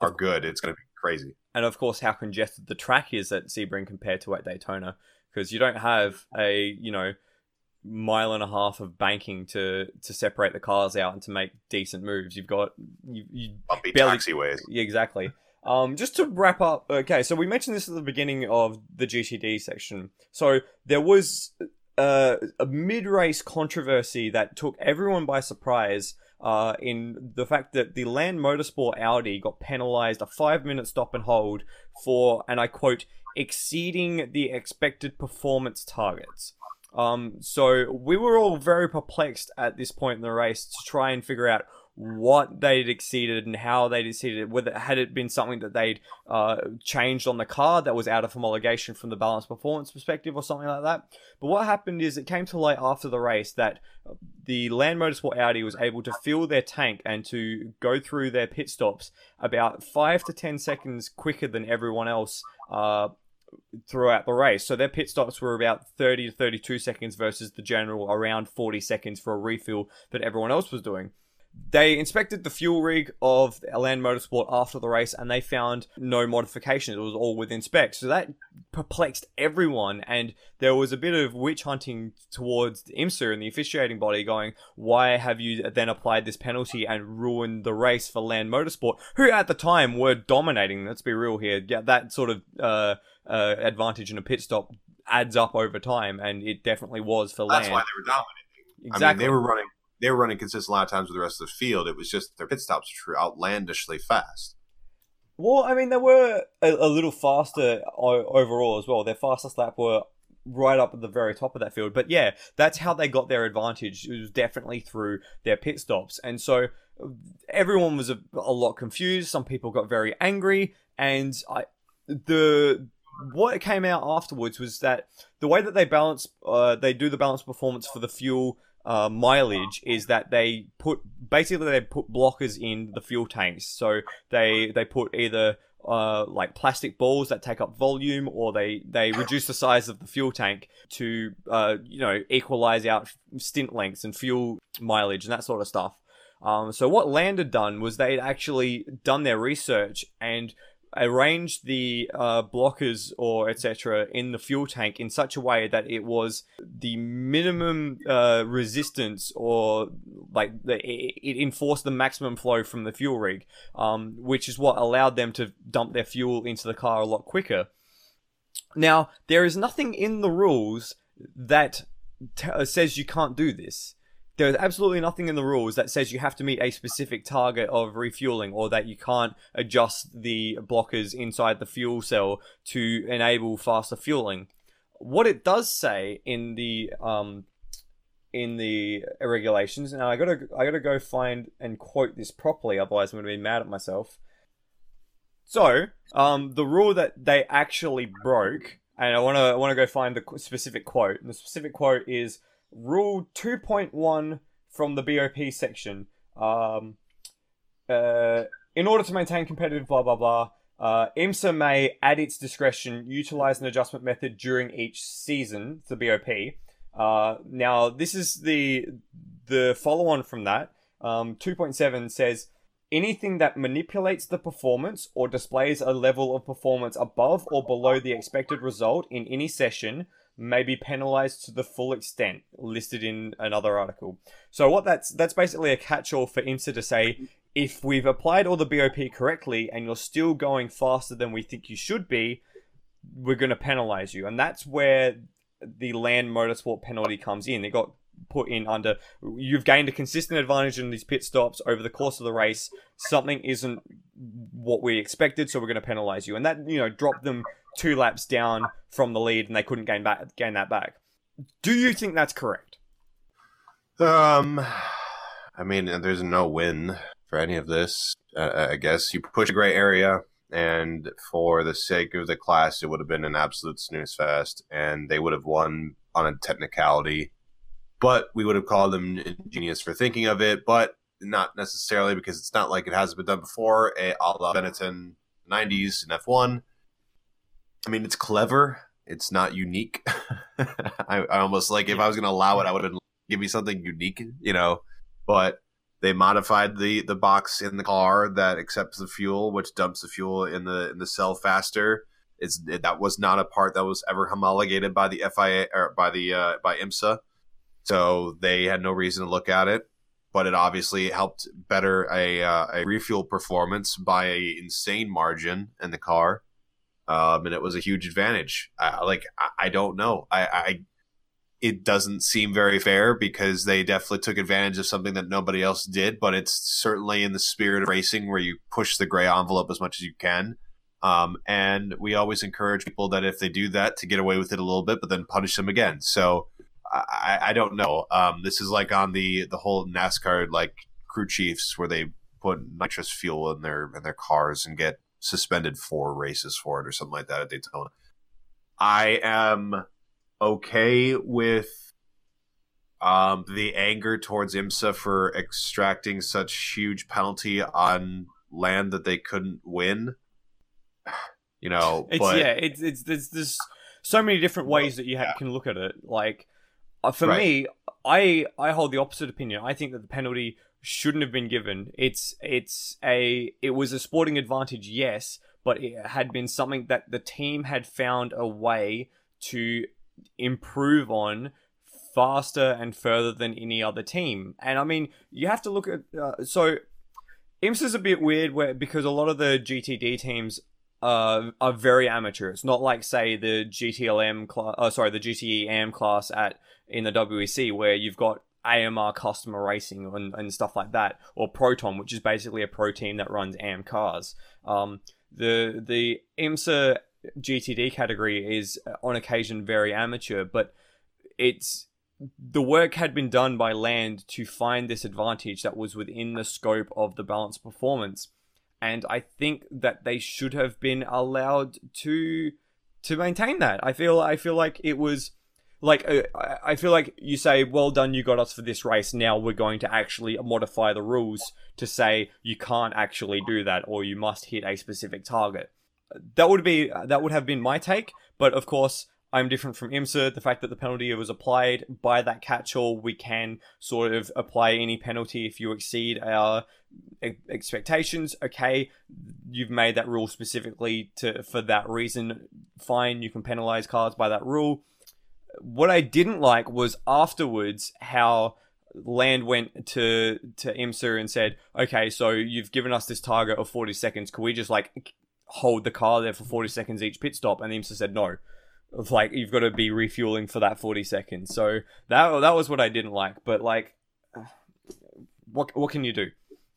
are good, it's going to be crazy. And of course, how congested the track is at Sebring compared to at Daytona, because you don't have a you know mile and a half of banking to to separate the cars out and to make decent moves. You've got you, you bumpy barely, taxiways. Yeah, exactly. Um, just to wrap up, okay, so we mentioned this at the beginning of the GTD section. So there was uh, a mid-race controversy that took everyone by surprise. Uh, in the fact that the Land Motorsport Audi got penalized a five-minute stop and hold for, and I quote, exceeding the expected performance targets. Um, so we were all very perplexed at this point in the race to try and figure out what they'd exceeded and how they'd exceeded it, whether had it been something that they'd uh, changed on the car that was out of homologation from the balance performance perspective or something like that. But what happened is it came to light after the race that the Land Motorsport Audi was able to fill their tank and to go through their pit stops about five to ten seconds quicker than everyone else uh, throughout the race. So their pit stops were about 30 to 32 seconds versus the general around 40 seconds for a refill that everyone else was doing. They inspected the fuel rig of Land Motorsport after the race and they found no modifications. It was all within spec. So that perplexed everyone. And there was a bit of witch hunting towards IMSA and the officiating body going, why have you then applied this penalty and ruined the race for Land Motorsport, who at the time were dominating? Let's be real here. Yeah, that sort of uh, uh, advantage in a pit stop adds up over time, and it definitely was for That's Land. That's why they were dominating. Exactly. I mean, they were running they were running consistent a lot of times with the rest of the field. It was just their pit stops were outlandishly fast. Well, I mean, they were a, a little faster overall as well. Their fastest lap were right up at the very top of that field. But yeah, that's how they got their advantage. It was definitely through their pit stops. And so everyone was a, a lot confused. Some people got very angry. And I, the what came out afterwards was that the way that they balance, uh, they do the balance performance for the fuel uh, mileage is that they put basically they put blockers in the fuel tanks. So they they put either uh, like plastic balls that take up volume, or they they reduce the size of the fuel tank to uh, you know equalize out stint lengths and fuel mileage and that sort of stuff. Um, so what Land had done was they'd actually done their research and arranged the uh, blockers or etc. in the fuel tank in such a way that it was the minimum uh, resistance or like the, it, enforced the maximum flow from the fuel rig, um, which is what allowed them to dump their fuel into the car a lot quicker. Now there is nothing in the rules that t- uh, says you can't do this there's absolutely nothing in the rules that says you have to meet a specific target of refueling or that you can't adjust the blockers inside the fuel cell to enable faster fueling. What it does say in the um, in the regulations, and I gotta I gotta go find and quote this properly, otherwise I'm gonna be mad at myself. So, um, the rule that they actually broke, and I wanna I wanna go find the specific quote. And the specific quote is Rule 2.1 from the BOP section. Um, uh, in order to maintain competitive blah blah blah, uh, IMSA may, at its discretion, utilize an adjustment method during each season. The BOP. Uh, now, this is the the follow on from that. Um, 2.7 says anything that manipulates the performance or displays a level of performance above or below the expected result in any session may be penalized to the full extent listed in another article. So what that's that's basically a catch-all for IMSA to say if we've applied all the BOP correctly and you're still going faster than we think you should be, we're going to penalize you. And that's where the land motorsport penalty comes in. It got put in under you've gained a consistent advantage in these pit stops over the course of the race something isn't what we expected so we're going to penalize you and that you know dropped them two laps down from the lead and they couldn't gain back gain that back. Do you think that's correct? Um, I mean, there's no win for any of this. Uh, I guess you push a gray area, and for the sake of the class, it would have been an absolute snooze fest, and they would have won on a technicality. But we would have called them ingenious for thinking of it, but not necessarily because it's not like it hasn't been done before. A la Benetton 90s in F1 I mean, it's clever. It's not unique. *laughs* I, I, almost like if I was going to allow it, I would have give me something unique, you know. But they modified the the box in the car that accepts the fuel, which dumps the fuel in the in the cell faster. It's it, that was not a part that was ever homologated by the FIA or by the uh, by IMSA, so they had no reason to look at it. But it obviously helped better a uh, a refuel performance by a insane margin in the car um, and it was a huge advantage. I, like I, I don't know. I, I it doesn't seem very fair because they definitely took advantage of something that nobody else did. But it's certainly in the spirit of racing where you push the gray envelope as much as you can. Um, and we always encourage people that if they do that to get away with it a little bit, but then punish them again. So I, I don't know. Um, this is like on the the whole NASCAR like crew chiefs where they put nitrous fuel in their in their cars and get suspended four races for it or something like that at Daytona. I am okay with um, the anger towards IMSA for extracting such huge penalty on land that they couldn't win. *sighs* You know, it's but, yeah, it's it's there's, there's so many different ways that you have, yeah. can look at it. Like for right. me, I I hold the opposite opinion. I think that the penalty shouldn't have been given. It's it's a it was a sporting advantage, yes, but it had been something that the team had found a way to improve on faster and further than any other team. And I mean, you have to look at uh, so IMSA is a bit weird where because a lot of the GTD teams uh, are very amateur. It's not like say the GTLM class, uh, sorry, the GTE AM class at in the WEC where you've got AMR customer racing and, and stuff like that, or Proton, which is basically a pro team that runs AM cars. Um, the the IMSA GTD category is on occasion very amateur, but it's the work had been done by Land to find this advantage that was within the scope of the balanced performance, and I think that they should have been allowed to to maintain that. I feel I feel like it was like uh, I feel like you say, "Well done, you got us for this race." Now we're going to actually modify the rules to say you can't actually do that, or you must hit a specific target. That would be that would have been my take, but of course, I'm different from IMSA. The fact that the penalty was applied by that catch-all, we can sort of apply any penalty if you exceed our expectations. Okay, you've made that rule specifically to for that reason. Fine, you can penalize cars by that rule. What I didn't like was afterwards how Land went to to IMSA and said, "Okay, so you've given us this target of 40 seconds. Can we just like hold the car there for 40 seconds each pit stop?" And IMSA said, "No." Like you've got to be refueling for that 40 seconds. So that that was what I didn't like. But like, *sighs* what what can you do?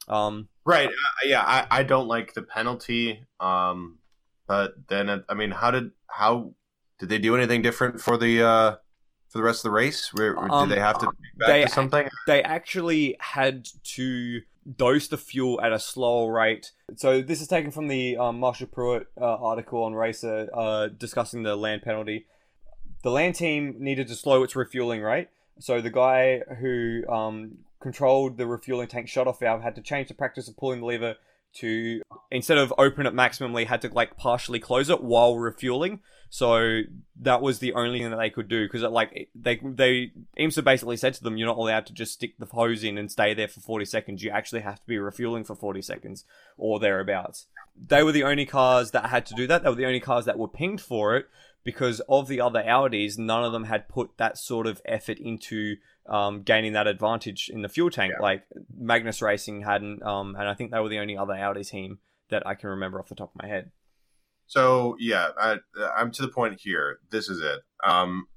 Um, right. Uh, yeah, I, I don't like the penalty. Um, but then I mean, how did how did they do anything different for the uh for the rest of the race? Where, um, did they have to back they, to something? They actually had to dose the fuel at a slower rate. So this is taken from the um, Marshall Pruett uh, article on Racer uh, discussing the land penalty. The land team needed to slow its refueling rate. So the guy who um, controlled the refueling tank shut-off valve had to change the practice of pulling the lever to instead of open it maximally had to like partially close it while refueling so that was the only thing that they could do because like they they IMSA basically said to them, you're not allowed to just stick the hose in and stay there for 40 seconds. You actually have to be refueling for 40 seconds or thereabouts. They were the only cars that had to do that. They were the only cars that were pinged for it because of the other Audis, none of them had put that sort of effort into um, gaining that advantage in the fuel tank. Yeah. Like Magnus Racing hadn't, um, and I think they were the only other Audi team that I can remember off the top of my head. So yeah, I, am to the point here. This is it. Um,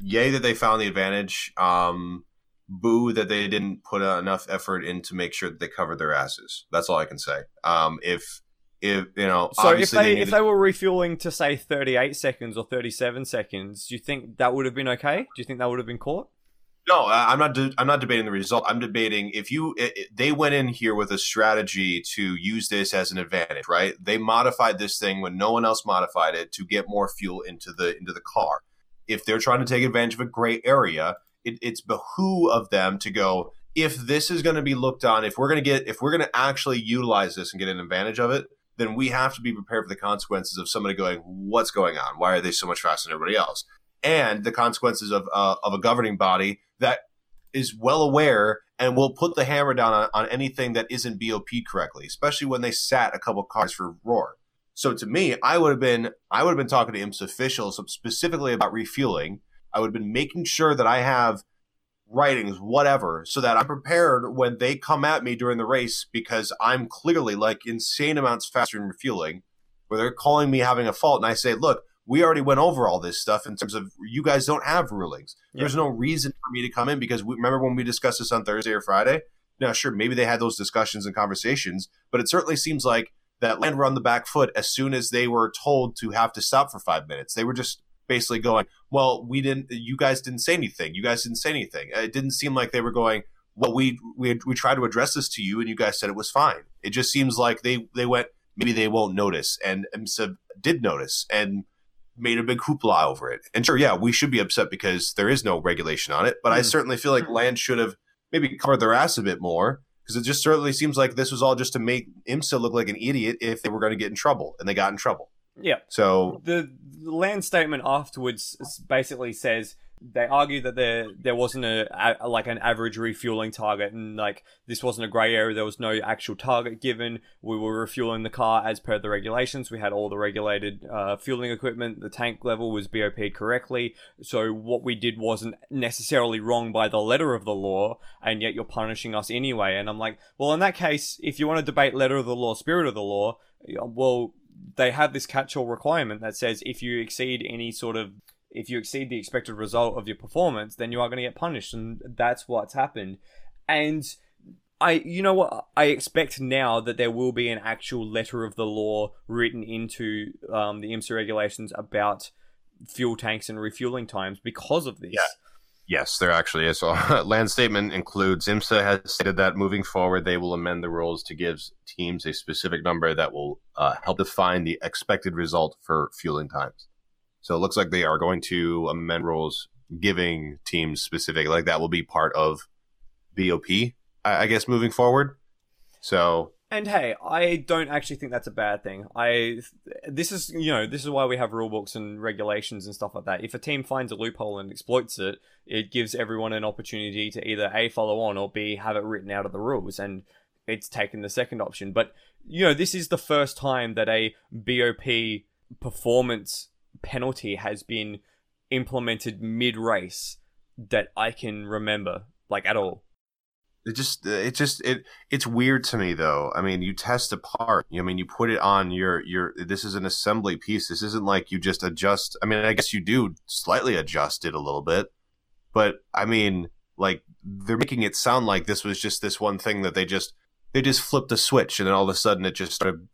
yay that they found the advantage. Um, boo that they didn't put enough effort in to make sure that they covered their asses. That's all I can say. Um, if if you know, so if they, they if they were refueling to say 38 seconds or 37 seconds, do you think that would have been okay? Do you think that would have been caught? No, I'm not. De- I'm not debating the result. I'm debating if you. It, it, they went in here with a strategy to use this as an advantage, right? They modified this thing when no one else modified it to get more fuel into the into the car. If they're trying to take advantage of a gray area, it, it's behoove of them to go. If this is going to be looked on, if we're going to get, if we're going to actually utilize this and get an advantage of it, then we have to be prepared for the consequences of somebody going, "What's going on? Why are they so much faster than everybody else?" And the consequences of uh, of a governing body that is well aware and will put the hammer down on, on anything that isn't BOP correctly, especially when they sat a couple cars for Roar. So to me, I would have been I would have been talking to IMSA officials specifically about refueling. I would have been making sure that I have writings, whatever, so that I'm prepared when they come at me during the race because I'm clearly like insane amounts faster in refueling, where they're calling me having a fault, and I say, look, we already went over all this stuff in terms of you guys don't have rulings. Yeah. There's no reason for me to come in because we, remember when we discussed this on Thursday or Friday? Now, sure, maybe they had those discussions and conversations, but it certainly seems like that land were on the back foot as soon as they were told to have to stop for five minutes. They were just basically going, "Well, we didn't. You guys didn't say anything. You guys didn't say anything." It didn't seem like they were going, "Well, we we we tried to address this to you, and you guys said it was fine." It just seems like they they went, maybe they won't notice, and IMSA did notice, and made a big hoopla over it. And sure, yeah, we should be upset because there is no regulation on it. But mm. I certainly feel like hmm. land should have maybe covered their ass a bit more because it just certainly seems like this was all just to make IMSA look like an idiot if they were going to get in trouble, and they got in trouble. Yeah. So the, the land statement afterwards basically says they argued that there there wasn't a, a, like an average refueling target and like this wasn't a gray area. There was no actual target given. We were refueling the car as per the regulations. We had all the regulated uh, fueling equipment. The tank level was bop correctly. So what we did wasn't necessarily wrong by the letter of the law and yet you're punishing us anyway. And i'm like well in that case if you want to debate letter of the law spirit of the law well they have this catch-all requirement that says if you exceed any sort of if you exceed the expected result of your performance, then you are going to get punished, and that's what's happened. And I, you know what, I expect now that there will be an actual letter of the law written into um, the IMSA regulations about fuel tanks and refueling times because of this. Yeah. Yes, there actually is. So, *laughs* land statement includes IMSA has stated that moving forward, they will amend the rules to give teams a specific number that will uh, help define the expected result for fueling times. So it looks like they are going to amend rules giving teams specific, like that will be part of BOP, I, I guess, moving forward. So And hey, I don't actually think that's a bad thing. I this is you know this is why we have rule books and regulations and stuff like that. If a team finds a loophole and exploits it, it gives everyone an opportunity to either a follow on or b have it written out of the rules, and it's taken the second option. But you know this is the first time that a BOP performance penalty has been implemented mid race that I can remember like at all. It just it just it it's weird to me though. I mean you test a part. I mean you put it on your your this is an assembly piece. This isn't like you just adjust. I mean i guess you do slightly adjust it a little bit. But i mean like they're making it sound like this was just this one thing that they just they just flipped a switch and then all of a sudden it just started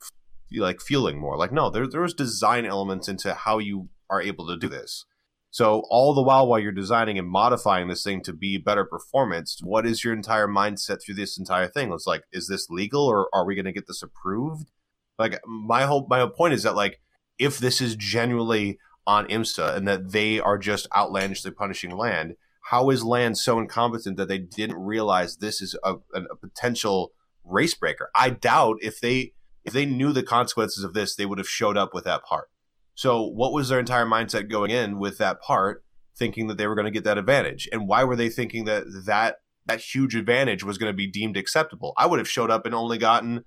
like feeling more like no there, there was design elements into how you are able to do this so all the while, while you're designing and modifying this thing to be better performance, what is your entire mindset through this entire thing? It's like, is this legal or are we going to get this approved? Like my whole my whole point is that like if this is genuinely on IMSA and that they are just outlandishly punishing land, how is land so incompetent that they didn't realize this is a, a potential race breaker? I doubt if they if they knew the consequences of this, they would have showed up with that part. So, what was their entire mindset going in with that part, thinking that they were going to get that advantage? And why were they thinking that that that huge advantage was going to be deemed acceptable? I would have showed up and only gotten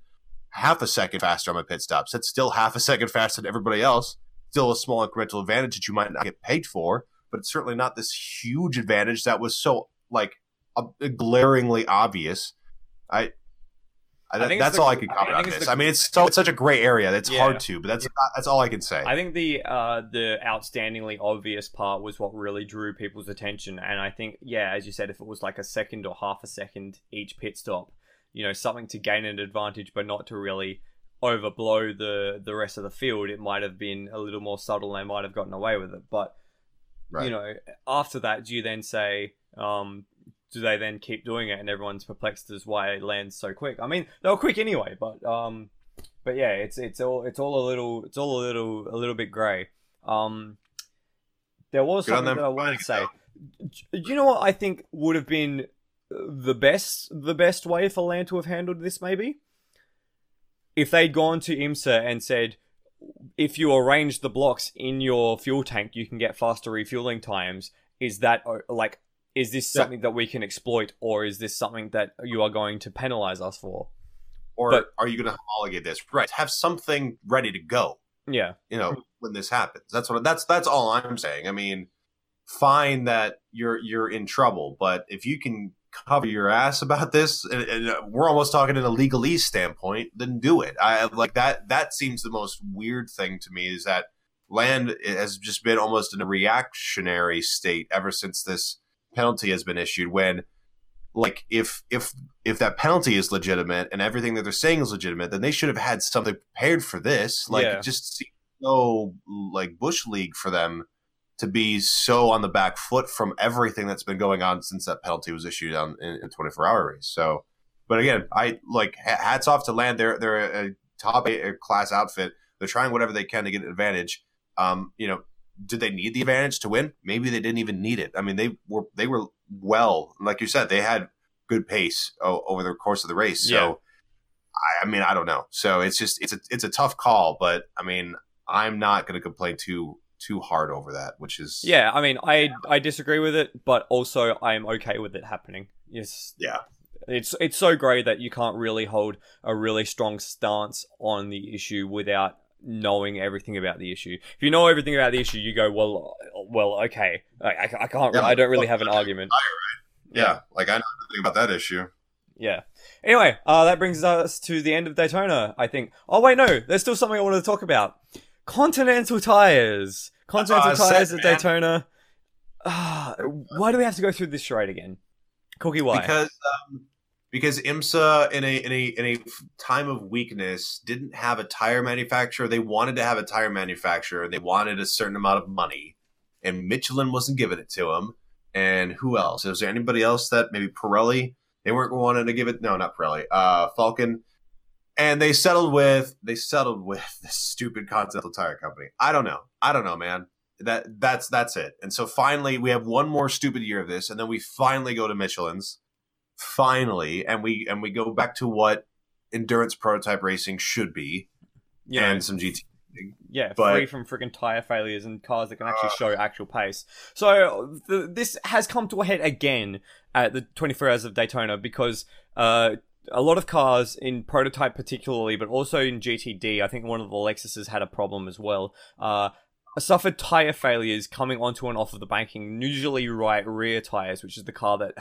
half a second faster on my pit stops. That's still half a second faster than everybody else. Still a small incremental advantage that you might not get paid for, but it's certainly not this huge advantage that was so like glaringly obvious. I I, that's the, all I can comment I on this. The, I mean, it's so it's such a gray area. It's yeah. hard to, but that's that's all I can say. I think the uh, the outstandingly obvious part was what really drew people's attention, and I think yeah, as you said, if it was like a second or half a second each pit stop, you know, something to gain an advantage, but not to really overblow the the rest of the field, it might have been a little more subtle, and they might have gotten away with it. But right. you know, after that, do you then say? Um, do they then keep doing it and everyone's perplexed as why it lands so quick? I mean, they were quick anyway, but um, but yeah, it's it's all it's all a little it's all a little a little bit grey. Um, there was Good something that I wanted to say. Do you know what I think would have been the best the best way for Land to have handled this? Maybe if they'd gone to IMSA and said, if you arrange the blocks in your fuel tank, you can get faster refueling times. Is that like is this something yeah. that we can exploit or is this something that you are going to penalize us for? Or but, are you going to homologate this? Right have something ready to go. Yeah. You know when this happens. That's what that's that's all i'm saying. I mean fine that you're you're in trouble but if you can cover your ass about this and, and uh, we're almost talking in a legalese standpoint then do it. I like that that seems the most weird thing to me is that land has just been almost in a reactionary state ever since this penalty has been issued when like if if if that penalty is legitimate and everything that they're saying is legitimate then they should have had something prepared for this. Like yeah. just seems so like bush league for them to be so on the back foot from everything that's been going on since that penalty was issued on in, in 24 hour race. So but again i like hats off to land. They're they're a top class outfit. They're trying whatever they can to get an advantage. Um you know did they need the advantage to win? Maybe they didn't even need it. I mean, they were they were well, like you said, they had good pace over the course of the race. So, yeah. I, I, mean, I don't know. So it's just it's a it's a tough call, but I mean, I'm not going to complain too too hard over that, which is yeah. I mean, I I disagree with it, but also I'm okay with it happening. Yes. Yeah. It's it's so great that you can't really hold a really strong stance on the issue without knowing everything about the issue. If you know everything about the issue, you go, well, well, okay, I, I, can't, yeah, I don't really have an argument. Yeah, yeah, like I know nothing about that issue. Yeah. Anyway, uh, that brings us to the end of Daytona. I think. Oh wait, no, there's still something I wanted to talk about. Continental tires. Continental uh, tires at Daytona. Uh, why do we have to go through this charade again? Cookie, why? Because um, because IMSA in a in a in a time of weakness didn't have a tire manufacturer. They wanted to have a tire manufacturer. And they wanted a certain amount of money, and Michelin wasn't giving it to them. And who else? Was there anybody else that maybe Pirelli? They weren't wanting to give it. No, not Pirelli. Uh, Falken. And they settled with they settled with this stupid Continental Tire Company. I don't know. I don't know, man. That that's that's it. And so finally, we have one more stupid year of this, and then we finally go to Michelin's finally, and we and we go back to what endurance prototype racing should be, yeah and some GT. yeah, but- free from freaking tire failures and cars that can actually show actual pace. So this has come to a head again at the 24 Hours of Daytona because uh, a lot of cars in prototype particularly, but also in GTD, I think one of the Lexuses had a problem as well. Uh, suffered tire failures coming onto and off of the banking, usually right rear tires, which is the car that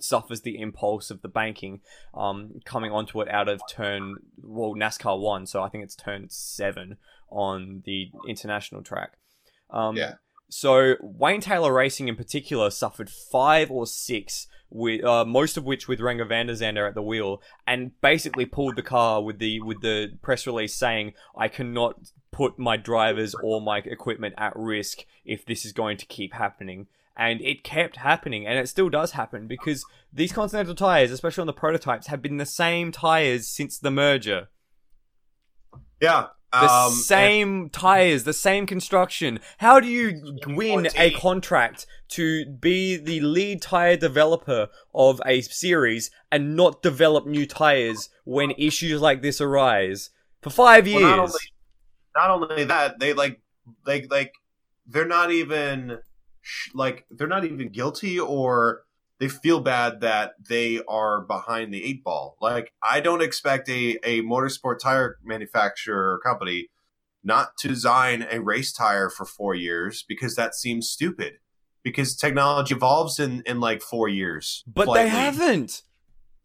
suffers the impulse of the banking, um, coming onto it out of turn well NASCAR one, so I think it's turn seven on the international track. Um, Yeah. So Wayne Taylor Racing in particular suffered five or six, with uh, most of which with Renger van der Zande at the wheel, and basically pulled the car with the with the press release saying, "I cannot put my drivers or my equipment at risk if this is going to keep happening." And it kept happening, and it still does happen because these Continental tires, especially on the prototypes, have been the same tires since the merger. Yeah, The um, same tires, the same construction. How do you win a contract to be the lead tire developer of a series and not develop new tires when issues like this arise? For five years. Well, not only not only that, they like they like they're not even sh- like they're not even guilty or they feel bad that they are behind the eight ball. Like I don't expect a a motorsport tire manufacturer or company not to design a race tire for 4 years because that seems stupid. Because technology evolves in in like 4 years. but they haven't.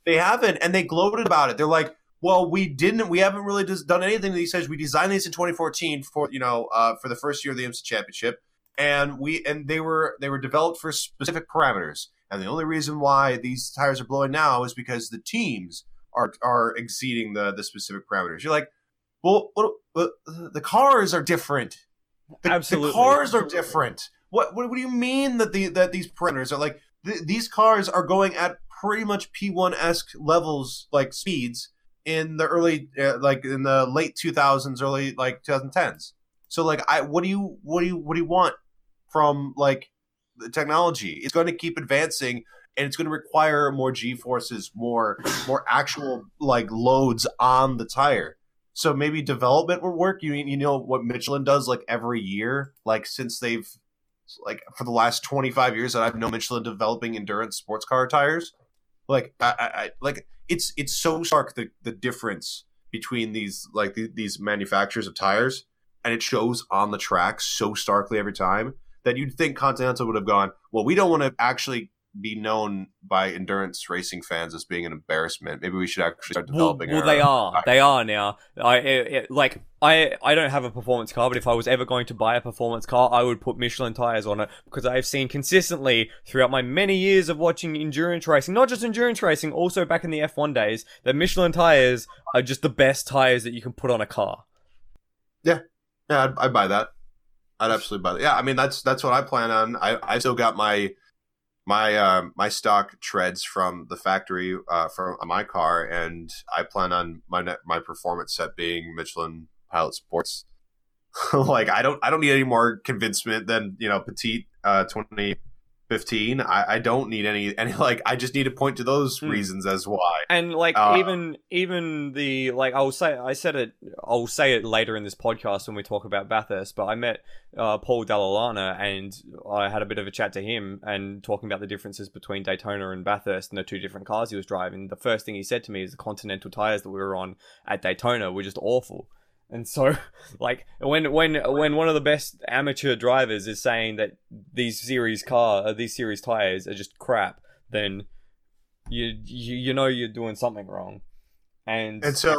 They haven't, and they gloated about it. They're like, "Well, we didn't. We haven't really done anything." He says we designed these in 2014 for you know uh, for the first year of the IMSA championship, and we and they were they were developed for specific parameters. And the only reason why these tires are blowing now is because the teams are are exceeding the the specific parameters. You're like, well, what, what, the cars are different. The, Absolutely. the cars are different. What, what what do you mean that the that these parameters are like th- these cars are going at pretty much P1 esque levels like speeds in the early uh, like in the late 2000s early like 2010s. So like I what do you what do you what do you want from like technology? It's going to keep advancing and it's going to require more G forces, more more actual like loads on the tire. So maybe development would work. You you know what Michelin does like every year, like since they've like for the last twenty five years that I've known Michelin developing endurance sports car tires. Like I, I, I like it's it's so stark the the difference between these like the, these manufacturers of tires, and it shows on the track so starkly every time that you'd think Continental would have gone. Well, we don't want to actually be known by endurance racing fans as being an embarrassment. Maybe we should actually start developing. well our they own are. tires." They are now. I it, it- like. I I don't have a performance car, but if I was ever going to buy a performance car, I would put Michelin tires on it because I've seen consistently throughout my many years of watching endurance racing, not just endurance racing, also back in the F1 days, that Michelin tires are just the best tires that you can put on a car. Yeah, I'd, I'd buy that. I'd absolutely buy that. Yeah, I mean that's that's what I plan on. I I still got my my uh, my stock treads from the factory uh, from my car, and I plan on my net, my performance set being Michelin Pilot Sports. *laughs* like I don't I don't need any more convincement than you know Petit uh, twenty fifteen. I, I don't need any any *laughs* like I just need to point to those Hmm. reasons as why. And like Uh, even even the like I'll say I said it I'll say it later in this podcast when we talk about Bathurst, but I met uh, Paul Dalla Lana and I had a bit of a chat to him and talking about the differences between Daytona and Bathurst and the two different cars he was driving. The first thing he said to me is the Continental tires that we were on at Daytona were just awful. And so, *laughs* like when when when one of the best amateur drivers is saying that these series car uh, these series tires are just crap, then you you, you know you're doing something wrong. And, And so,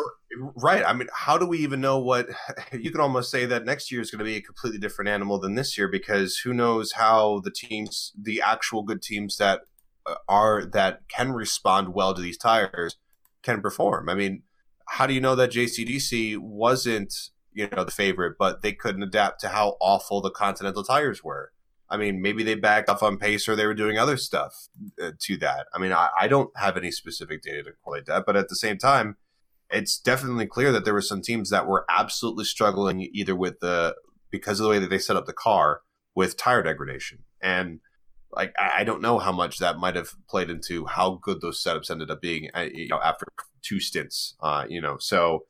right, I mean, how do we even know what *laughs* you can almost say that next year is going to be a completely different animal than this year because who knows how the teams, the actual good teams that uh, are that can respond well to these tires can perform. I mean, how do you know that JCDC wasn't, you know, the favorite, but they couldn't adapt to how awful the Continental tires were? I mean, maybe they backed off on pace or they were doing other stuff uh, to that. I mean, I, I don't have any specific data to correlate that, but at the same time, it's definitely clear that there were some teams that were absolutely struggling either with the because of the way that they set up the car with tire degradation and like I don't know how much that might have played into how good those setups ended up being. uh, You know, after two stints. Uh, you know, so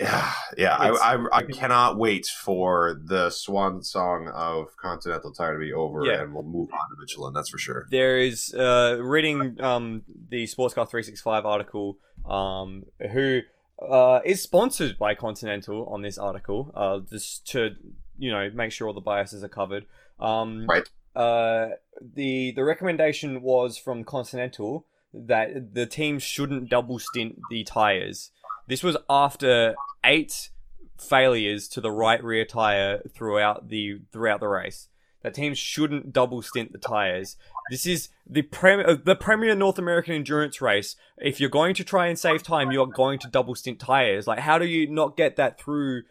yeah, yeah. I, I I cannot wait for the swan song of Continental Tire to be over, Yeah. and we'll move on to Michelin. That's for sure. There is uh, reading um, the Sportscar 365 article, um, who uh, is sponsored by Continental on this article, uh, just to you know make sure all the biases are covered. Um, Right. Uh, the the recommendation was from Continental that the team shouldn't double stint the tires. This was after eight failures to the right rear tire throughout the throughout the race. That teams shouldn't double stint the tires. This is the prem- uh, the premier North American endurance race. If you're going to try and save time, you're going to double stint tires. Like, how do you not get that through?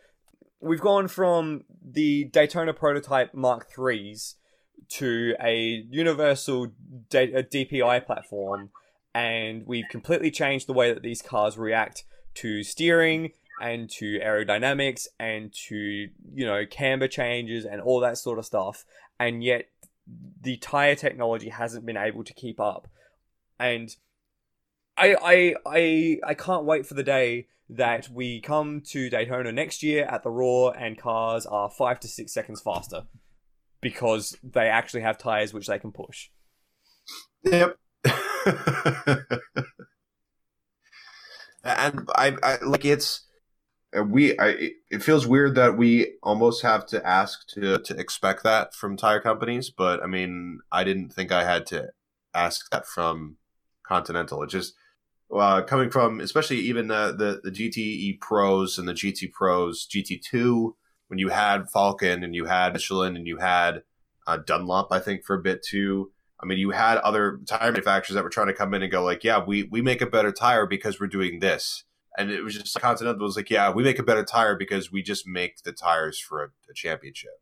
We've gone from the Daytona prototype Mark threes to a universal da- DPI platform, and we've completely changed the way that these cars react to steering and to aerodynamics and to you know camber changes and all that sort of stuff and yet the tire technology hasn't been able to keep up. And I, I i i can't wait for the day that we come to daytona next year at the roar and cars are five to six seconds faster because they actually have tires which they can push Yep. *laughs* and I, I like it's uh, we I it feels weird that we almost have to ask to to expect that from tire companies, but I mean, I didn't think I had to ask that from Continental. It just uh, coming from especially even uh, the the GTE Pros and the GT Pros GT2 when you had Falken and you had Michelin and you had uh, Dunlop, I think for a bit too. I mean, you had other tire manufacturers that were trying to come in and go like, "Yeah, we we make a better tire because we're doing this," and it was just Continental was like, "Yeah, we make a better tire because we just make the tires for a, a championship."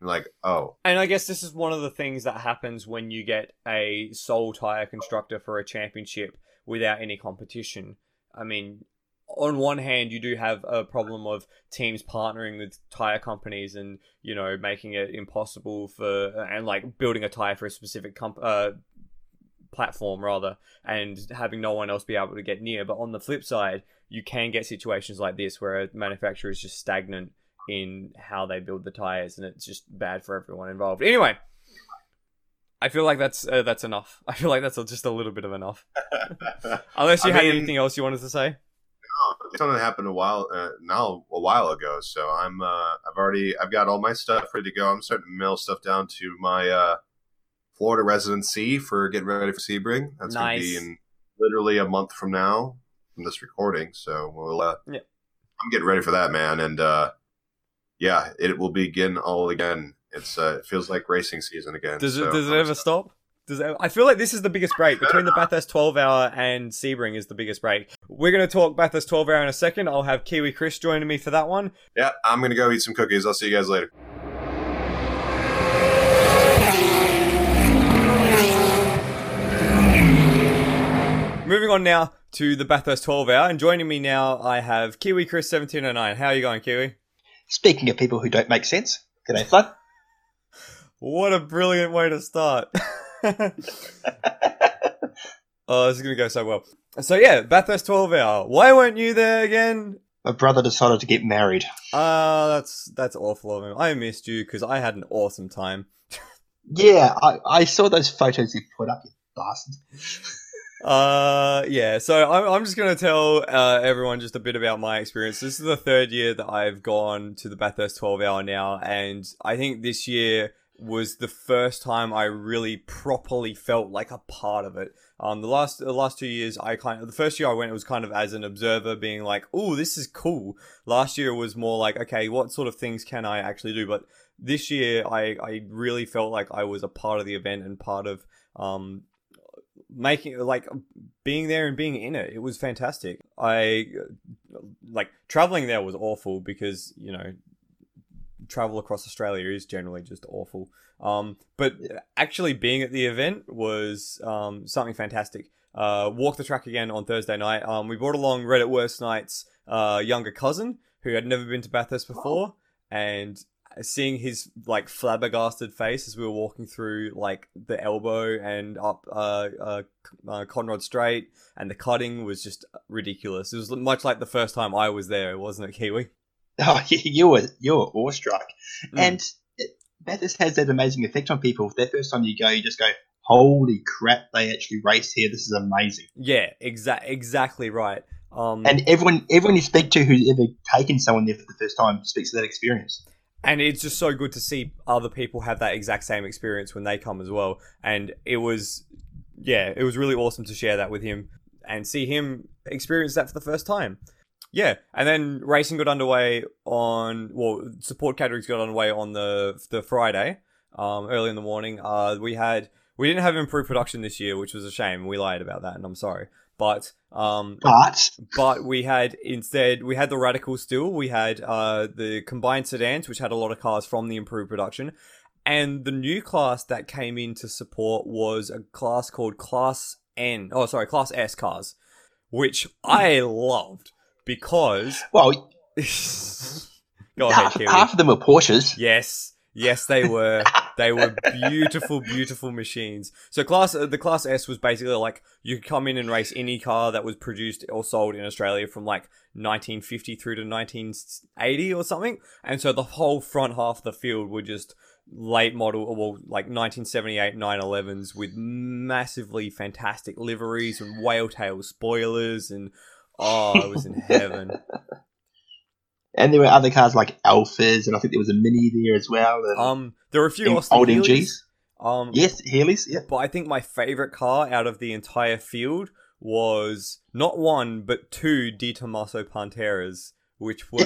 Like, oh, And I guess this is one of the things that happens when you get a sole tire constructor for a championship without any competition. I mean, on one hand, you do have a problem of teams partnering with tire companies and you know making it impossible for and like building a tire for a specific comp- uh, platform rather, and having no one else be able to get near. But on the flip side, you can get situations like this where a manufacturer is just stagnant in how they build the tires, and it's just bad for everyone involved. Anyway, I feel like that's uh, that's enough. *laughs* I feel like that's just a little bit of enough. *laughs* Unless you I had mean- anything else you wanted to say. It's something that happened a while uh, now a while ago. So I'm uh, I've already I've got all my stuff ready to go. I'm starting to mail stuff down to my uh, Florida residency for getting ready for Sebring. That's gonna be in literally a month from now from this recording. So we'll uh, Yeah. I'm getting ready for that, man. And uh, yeah, it will begin all again. It's uh, it feels like racing season again. Does it So does it I'm ever stop? Does it, I feel like this is the biggest break between the Bathurst 12 hour and Sebring is the biggest break. We're going to talk Bathurst 12 hour in a second. I'll have Kiwi Chris joining me for that one. Yeah, I'm gonna go eat some cookies. I'll see you guys later. Moving on now to the Bathurst 12 hour, and joining me now I have Kiwi Chris 1709. How are you going, Kiwi? Speaking of people who don't make sense, good day, Flood. *laughs* What a brilliant way to start. *laughs* *laughs* oh, this is going to go so well. So yeah, Bathurst 12 hour. Why weren't you there again? My brother decided to get married. Ah, that's that's awful of him. I missed you because I had an awesome time. *laughs* Yeah, I, I saw those photos you put up, you bastard. *laughs* Uh, yeah. So I'm, I'm just gonna tell uh, everyone just a bit about my experience. This is the third year that I've gone to the Bathurst 12 hour now, and I think this year was the first time I really properly felt like a part of it. Um, the last the last two years, I kind of the first year I went, it was kind of as an observer, being like, "Oh, this is cool." Last year was more like, "Okay, what sort of things can I actually do?" But this year, I I really felt like I was a part of the event and part of um making like being there and being in it it was fantastic i like traveling there was awful because you know travel across australia is generally just awful. Um but actually being at the event was um something fantastic. Uh walk the track again on thursday night. Um we brought along reddit worst night's uh younger cousin who had never been to bathurst before. And seeing his like flabbergasted face as we were walking through like the elbow and up uh, uh, uh Conrod Straight and the cutting was just ridiculous. It was much like the first time I was there, wasn't it, Kiwi? *laughs* Oh, you were you were awestruck, Mm. and Bathurst has that amazing effect on people. That first time you go, you just go, "Holy crap! They actually race here. This is amazing." Yeah, exact exactly right. Um, And everyone everyone you speak to who's ever taken someone there for the first time speaks to that experience. and it's just so good to see other people have that exact same experience when they come as well and it was yeah it was really awesome to share that with him and see him experience that for the first time yeah and then racing got underway on well support categories got underway on the the friday um early in the morning. Uh we had we didn't have improved production this year which was a shame. We lied about that and i'm sorry. But um But? but we had instead we had the radical still. We had uh the combined sedans which had a lot of cars from the improved production. And the new class that came in to support was a class called class n oh sorry class s cars which i loved because *laughs* well, go ahead half, half of them were Porsches. Yes, yes, they were. they were beautiful, beautiful machines. So class, uh, the class S was basically like you could come in and race any car that was produced or sold in Australia from like 1950 through to 1980 or something. And so the whole front half of the field were just late model, well, like 1978 911s with massively fantastic liveries and whale tail spoilers and. Oh, I was in heaven. *laughs* And there were other cars like Alphas, and I think there was a Mini there as well. Um, there were a few Austin old Healey's. MGs. Um, Yes, Healeys. Yeah. But I think my favorite car out of the entire field was not one but two De Tomaso Panteras, which *laughs* were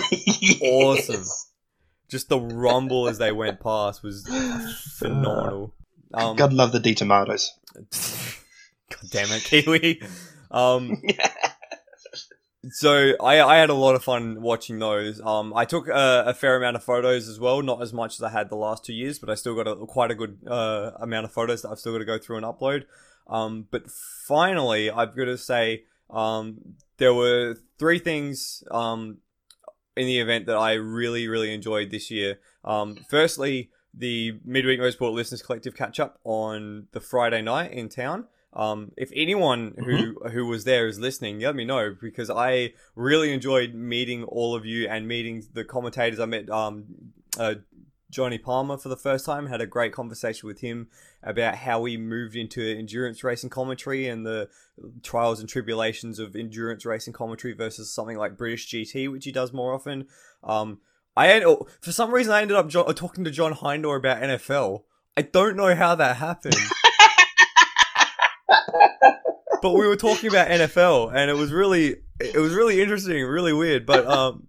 Awesome. just the rumble as they went past was phenomenal. Um, God love the D tomatoes. *laughs* God damn it, Kiwi. Um, so I, I had a lot of fun watching those. Um, I took a, a fair amount of photos as well, not as much as I had the last two years, but I still got a, quite a good uh, amount of photos that I've still got to go through and upload. Um, but finally, I've got to say, um, there were three things um, in the event that I really, really enjoyed this year. Um, firstly, the Midweek Motorsport Listeners Collective catch up on the Friday night in town. Um, if anyone who who was there is listening, let me know because I really enjoyed meeting all of you and meeting the commentators. I met um, uh, Johnny Palmer for the first time. Had a great conversation with him about how he moved into endurance racing commentary and the trials and tribulations of endurance racing commentary versus something like British GT, which he does more often. Um, I oh, for some reason I ended up jo- talking to John Hindhaugh about NFL. I don't know how that happened. *laughs* but we were talking about NFL, and it was really, it was really interesting, really weird. But um,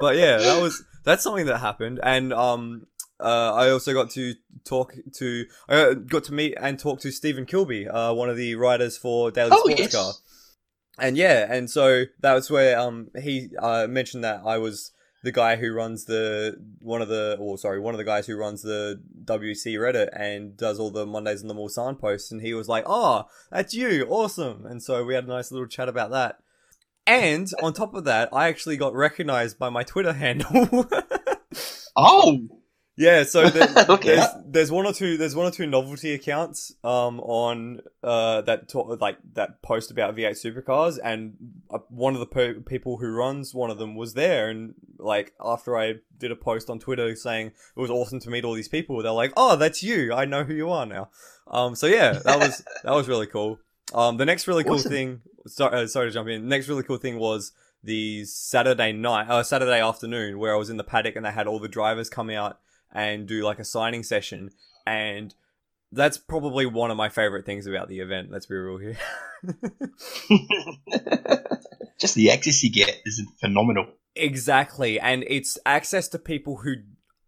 but yeah, that was that's something that happened, and um, uh, I also got to talk to, I got to meet and talk to Stephen Kilbey, uh, one of the writers for Daily Oh, Sports yes. Car. And yeah, and so that was where um he uh, mentioned that I was the guy who runs the one of the or sorry one of the guys who runs the WC Reddit and does all the Mondays in the Mulsanne posts, and he was like, "Oh, that's you, awesome!" And so we had a nice little chat about that. And on top of that, I actually got recognized by my Twitter *laughs* handle. Oh, yeah, so there, *laughs* Okay. there's there's one or two there's one or two novelty accounts um on uh that talk, like that post about V8 supercars and uh, one of the per- people who runs one of them was there and like after I did a post on Twitter saying it was awesome to meet all these people they're like oh that's you I know who you are now um so yeah that was *laughs* that was really cool um the next really cool Awesome. thing sorry, uh, sorry to jump in next really cool thing was the Saturday night uh Saturday afternoon where I was in the paddock and they had all the drivers come out and do like a signing session and that's probably one of my favorite things about the event let's be real here *laughs* just the access you get is phenomenal. exactly and it's access to people who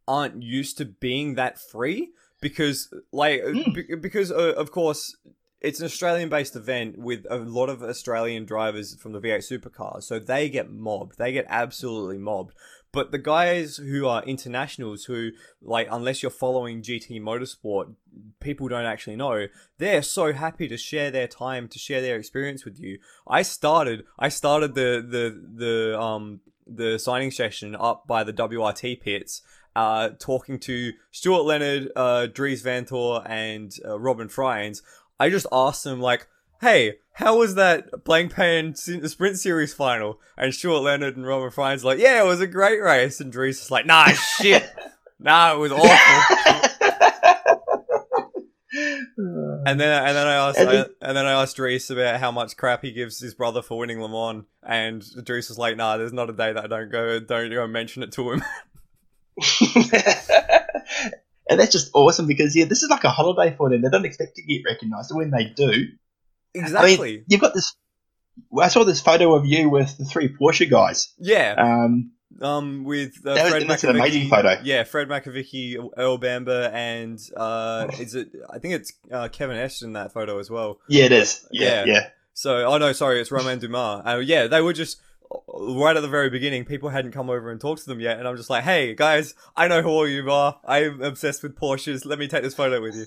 aren't used to being that free because like Hmm. be- because uh, of course it's an Australian based event with a lot of Australian drivers from the V8 supercars so they get mobbed they get absolutely mobbed but the guys who are internationals who like unless you're following GT motorsport people don't actually know. They're so happy to share their time to share their experience with you. I started I started the the the um the signing session up by the WRT pits uh, talking to Stuart Leonard, uh, Dries Vanthoor, and uh, Robin Frijns, I just asked them like, "Hey, how was that Blancpain Sprint Series final?" And Stuart Leonard and Robin Frijns like, "Yeah, it was a great race." And Dries is like, "Nah, *laughs* shit, nah, it was awful." *laughs* And then and then I asked And I, then- and then I asked Dries about how much crap he gives his brother for winning Le Mans, and Dries was like, "Nah, there's not a day that I don't go don't go mention it to him." *laughs* and that's just awesome because yeah, this is like a holiday for them. They don't expect to get recognised, and when they do, exactly. I mean, you've got this. I saw this photo of you with the three Porsche guys. yeah. Um, Um, with uh, That was- Fred that's an amazing photo. Yeah, Fred Makowiecki, Earl Bamber, and uh, is it? I think it's uh, Kevin Ashton in that photo as well. yeah, it is. Yeah. Yeah, yeah. So, oh no, sorry, it's Romain Dumas. Uh, yeah, they were just right at the very beginning. People hadn't come over and talked to them yet, and I'm just like, hey guys, I know who all you are. I'm obsessed with Porsches. Let me take this photo with you.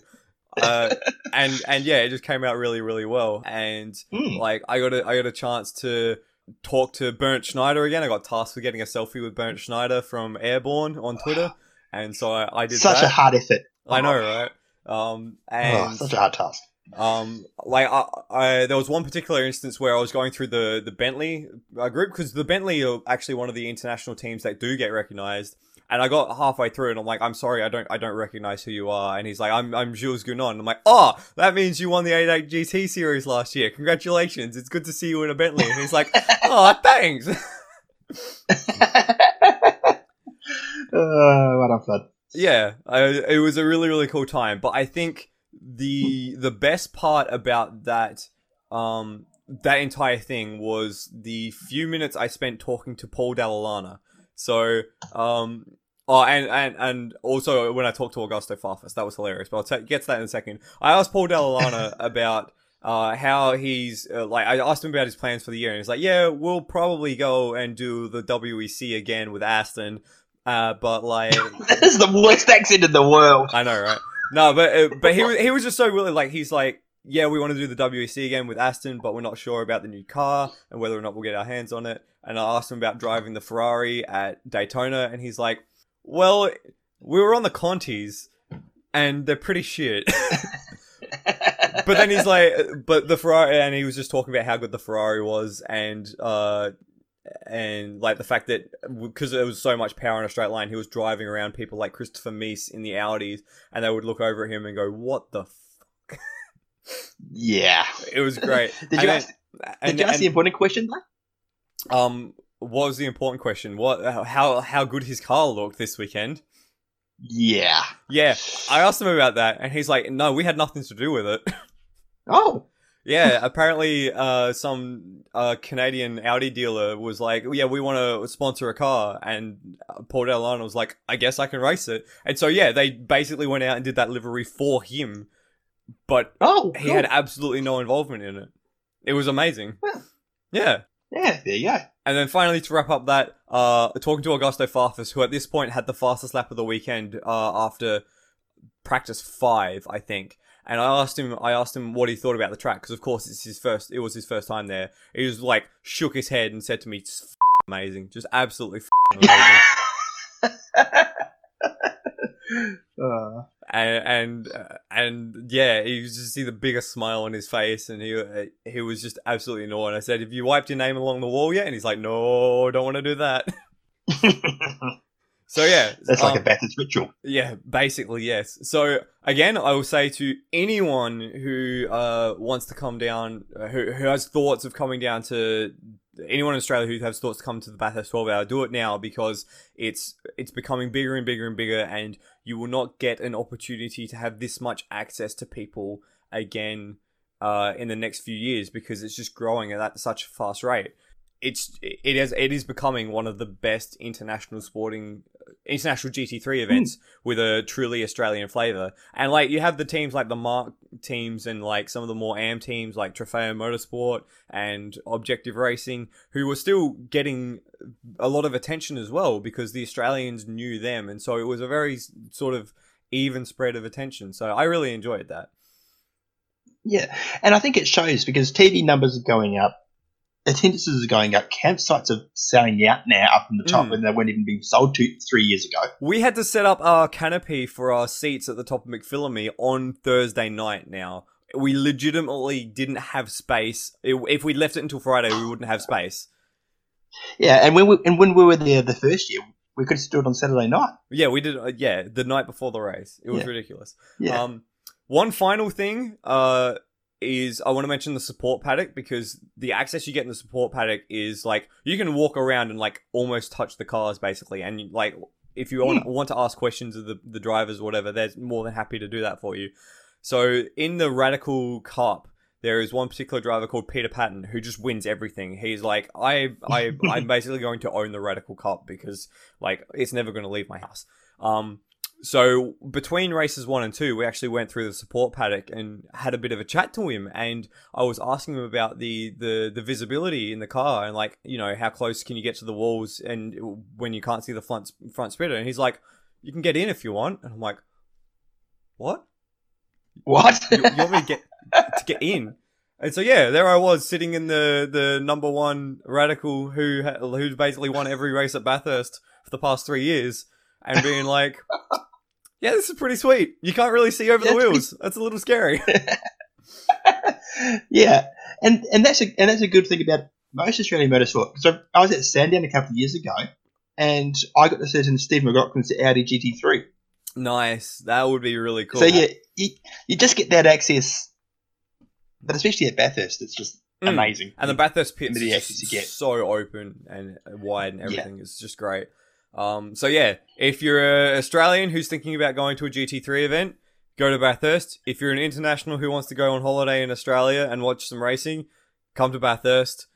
Uh, *laughs* and and yeah, it just came out really really well. And Hmm. like I got a I got a chance to talk to Bernd Schneider again. I got tasked with getting a selfie with Bernd Schneider from Airborne on Twitter, *gasps* and so I, I did Such that. a hard effort. I know, right? Um, Oh, and such a hard task. um, like I, I, there was one particular instance where I was going through the the Bentley uh, group because the Bentley are actually one of the international teams that do get recognized. And I got halfway through, and I'm like, "I'm sorry, I don't, I don't recognize who you are." And he's like, "I'm, I'm Jules Gounon." I'm like, "Oh, that means you won the 88 GT series last year. Congratulations! It's good to see you in a Bentley." And he's like, "Oh, *laughs* thanks." *laughs* Uh, what a fun. yeah, I, it was a really really cool time. But I think the the best part about that um that entire thing was the few minutes I spent talking to Paul Dalla Lana. So um. Oh, and, and, and also when I talked to Augusto Farfus, that was hilarious. But I'll t- get to that in a second. I asked Paul Dalla Lana *laughs* about uh, how he's uh, like. I asked him about his plans for the year, and he's like, "Yeah, we'll probably go and do the WEC again with Aston, uh, but like, *laughs* This is the worst accent in the world. I know, right? No, but uh, but he was he was just so really like he's like, yeah, we want to do the WEC again with Aston, but we're not sure about the new car and whether or not we'll get our hands on it. And I asked him about driving the Ferrari at Daytona, and he's like, well, we were on the Contis, and they're pretty shit. *laughs* but then he's like, but the Ferrari, and he was just talking about how good the Ferrari was, and uh, and like the fact that because there was so much power in a straight line, he was driving around people like Christopher Mies in the Audis, and they would look over at him and go, "What the." F-? yeah. It was great. *laughs* Did And you then- ask, and- did you ask the important question, though? um, was the important question? What how how good his car looked this weekend? Yeah. Yeah, I asked him about that, and he's like, "No, we had nothing to do with it." *laughs* Oh. Yeah, apparently, uh, some uh, Canadian Audi dealer was like, "Yeah, we want to sponsor a car," and uh, Paul Dalla Lana was like, "I guess I can race it." And so, yeah, they basically went out and did that livery for him, but Oh. he had absolutely no involvement in it. It was amazing. Well. Yeah. Yeah, there you go. And then finally, to wrap up that, uh, talking to Augusto Farfus, who at this point had the fastest lap of the weekend uh, after practice five, I think. And I asked him, I asked him what he thought about the track because, of course, it's his first. It was his first time there. He was like shook his head and said to me, "It's f- amazing, just absolutely amazing." Uh, *laughs* and and uh, and yeah, you just see the biggest smile on his face, and he uh, he was just absolutely annoyed. I said, "Have you wiped your name along the wall yet?" And he's like, "No, don't want to do that." *laughs* *laughs* So yeah, That's like um, a Bathurst ritual. Yeah, basically yes. So again, I will say to anyone who uh, wants to come down, uh, who who has thoughts of coming down to anyone in Australia who has thoughts to come to the Bathurst 12 hour, do it now because it's it's becoming bigger and bigger and bigger, and you will not get an opportunity to have this much access to people again uh, in the next few years because it's just growing at such a fast rate. It's it is it is becoming one of the best international sporting uh, international GT3 hmm. events with a truly Australian flavor. And like you have the teams like the MARC teams and like some of the more AM teams like Trofeo Motorsport and Objective Racing who were still getting a lot of attention as well because the Australians knew them and so it was a very sort of even spread of attention. So I really enjoyed that. Yeah, and I think it shows because TV numbers are going up. Attendances are going up. Campsites are selling out now up in the top, Mm. and they weren't even being sold to three years ago. We had to set up our canopy for our seats at the top of McPhillamy on Thursday night now. We legitimately didn't have space. If we left it until Friday, we wouldn't have space. Yeah, and when we and when we were there the first year, we could do it on Saturday night. Yeah, we did. Uh, yeah, the night before the race. It was Yeah. ridiculous. Yeah, Um, one final thing uh, is I want to mention the support paddock because the access you get in the support paddock is like you can walk around and like almost touch the cars basically, and like if you want, want to ask questions of the the drivers or whatever, they're more than happy to do that for you. So in the Radical Cup. There is one particular driver called Peter Patton who just wins everything. He's like, I, I, I'm *laughs* basically going to own the Radical Cup because, like, it's never going to leave my house. Um, so between races one and two, we actually went through the support paddock and had a bit of a chat to him, and I was asking him about the the the visibility in the car and like you know how close can you get to the walls and when you can't see the front front splitter, and he's like, you can get in if you want, and I'm like, what? what? You, you want me to get to get in? And so yeah, there I was sitting in the the number one radical who who's basically won every race at Bathurst for the past three years, and being like, "Yeah, this is pretty sweet. You can't really see over the Yeah, wheels. That's a little scary." *laughs* yeah, and and that's a and that's a good thing about most Australian motorsport. So I was at Sandown a couple of years ago, and I got to sit in Steve McLaughlan's Audi GT3. nice. That would be really cool. So yeah, you, you just get that access, but especially at Bathurst, it's just Mm. amazing. And the Bathurst pits The is access you get. so open and wide and Yeah. everything. It's just great. Um, so yeah, if you're an Australian who's thinking about going to a GT3 event, go to Bathurst. If you're an international who wants to go on holiday in Australia and watch some racing, come to Bathurst.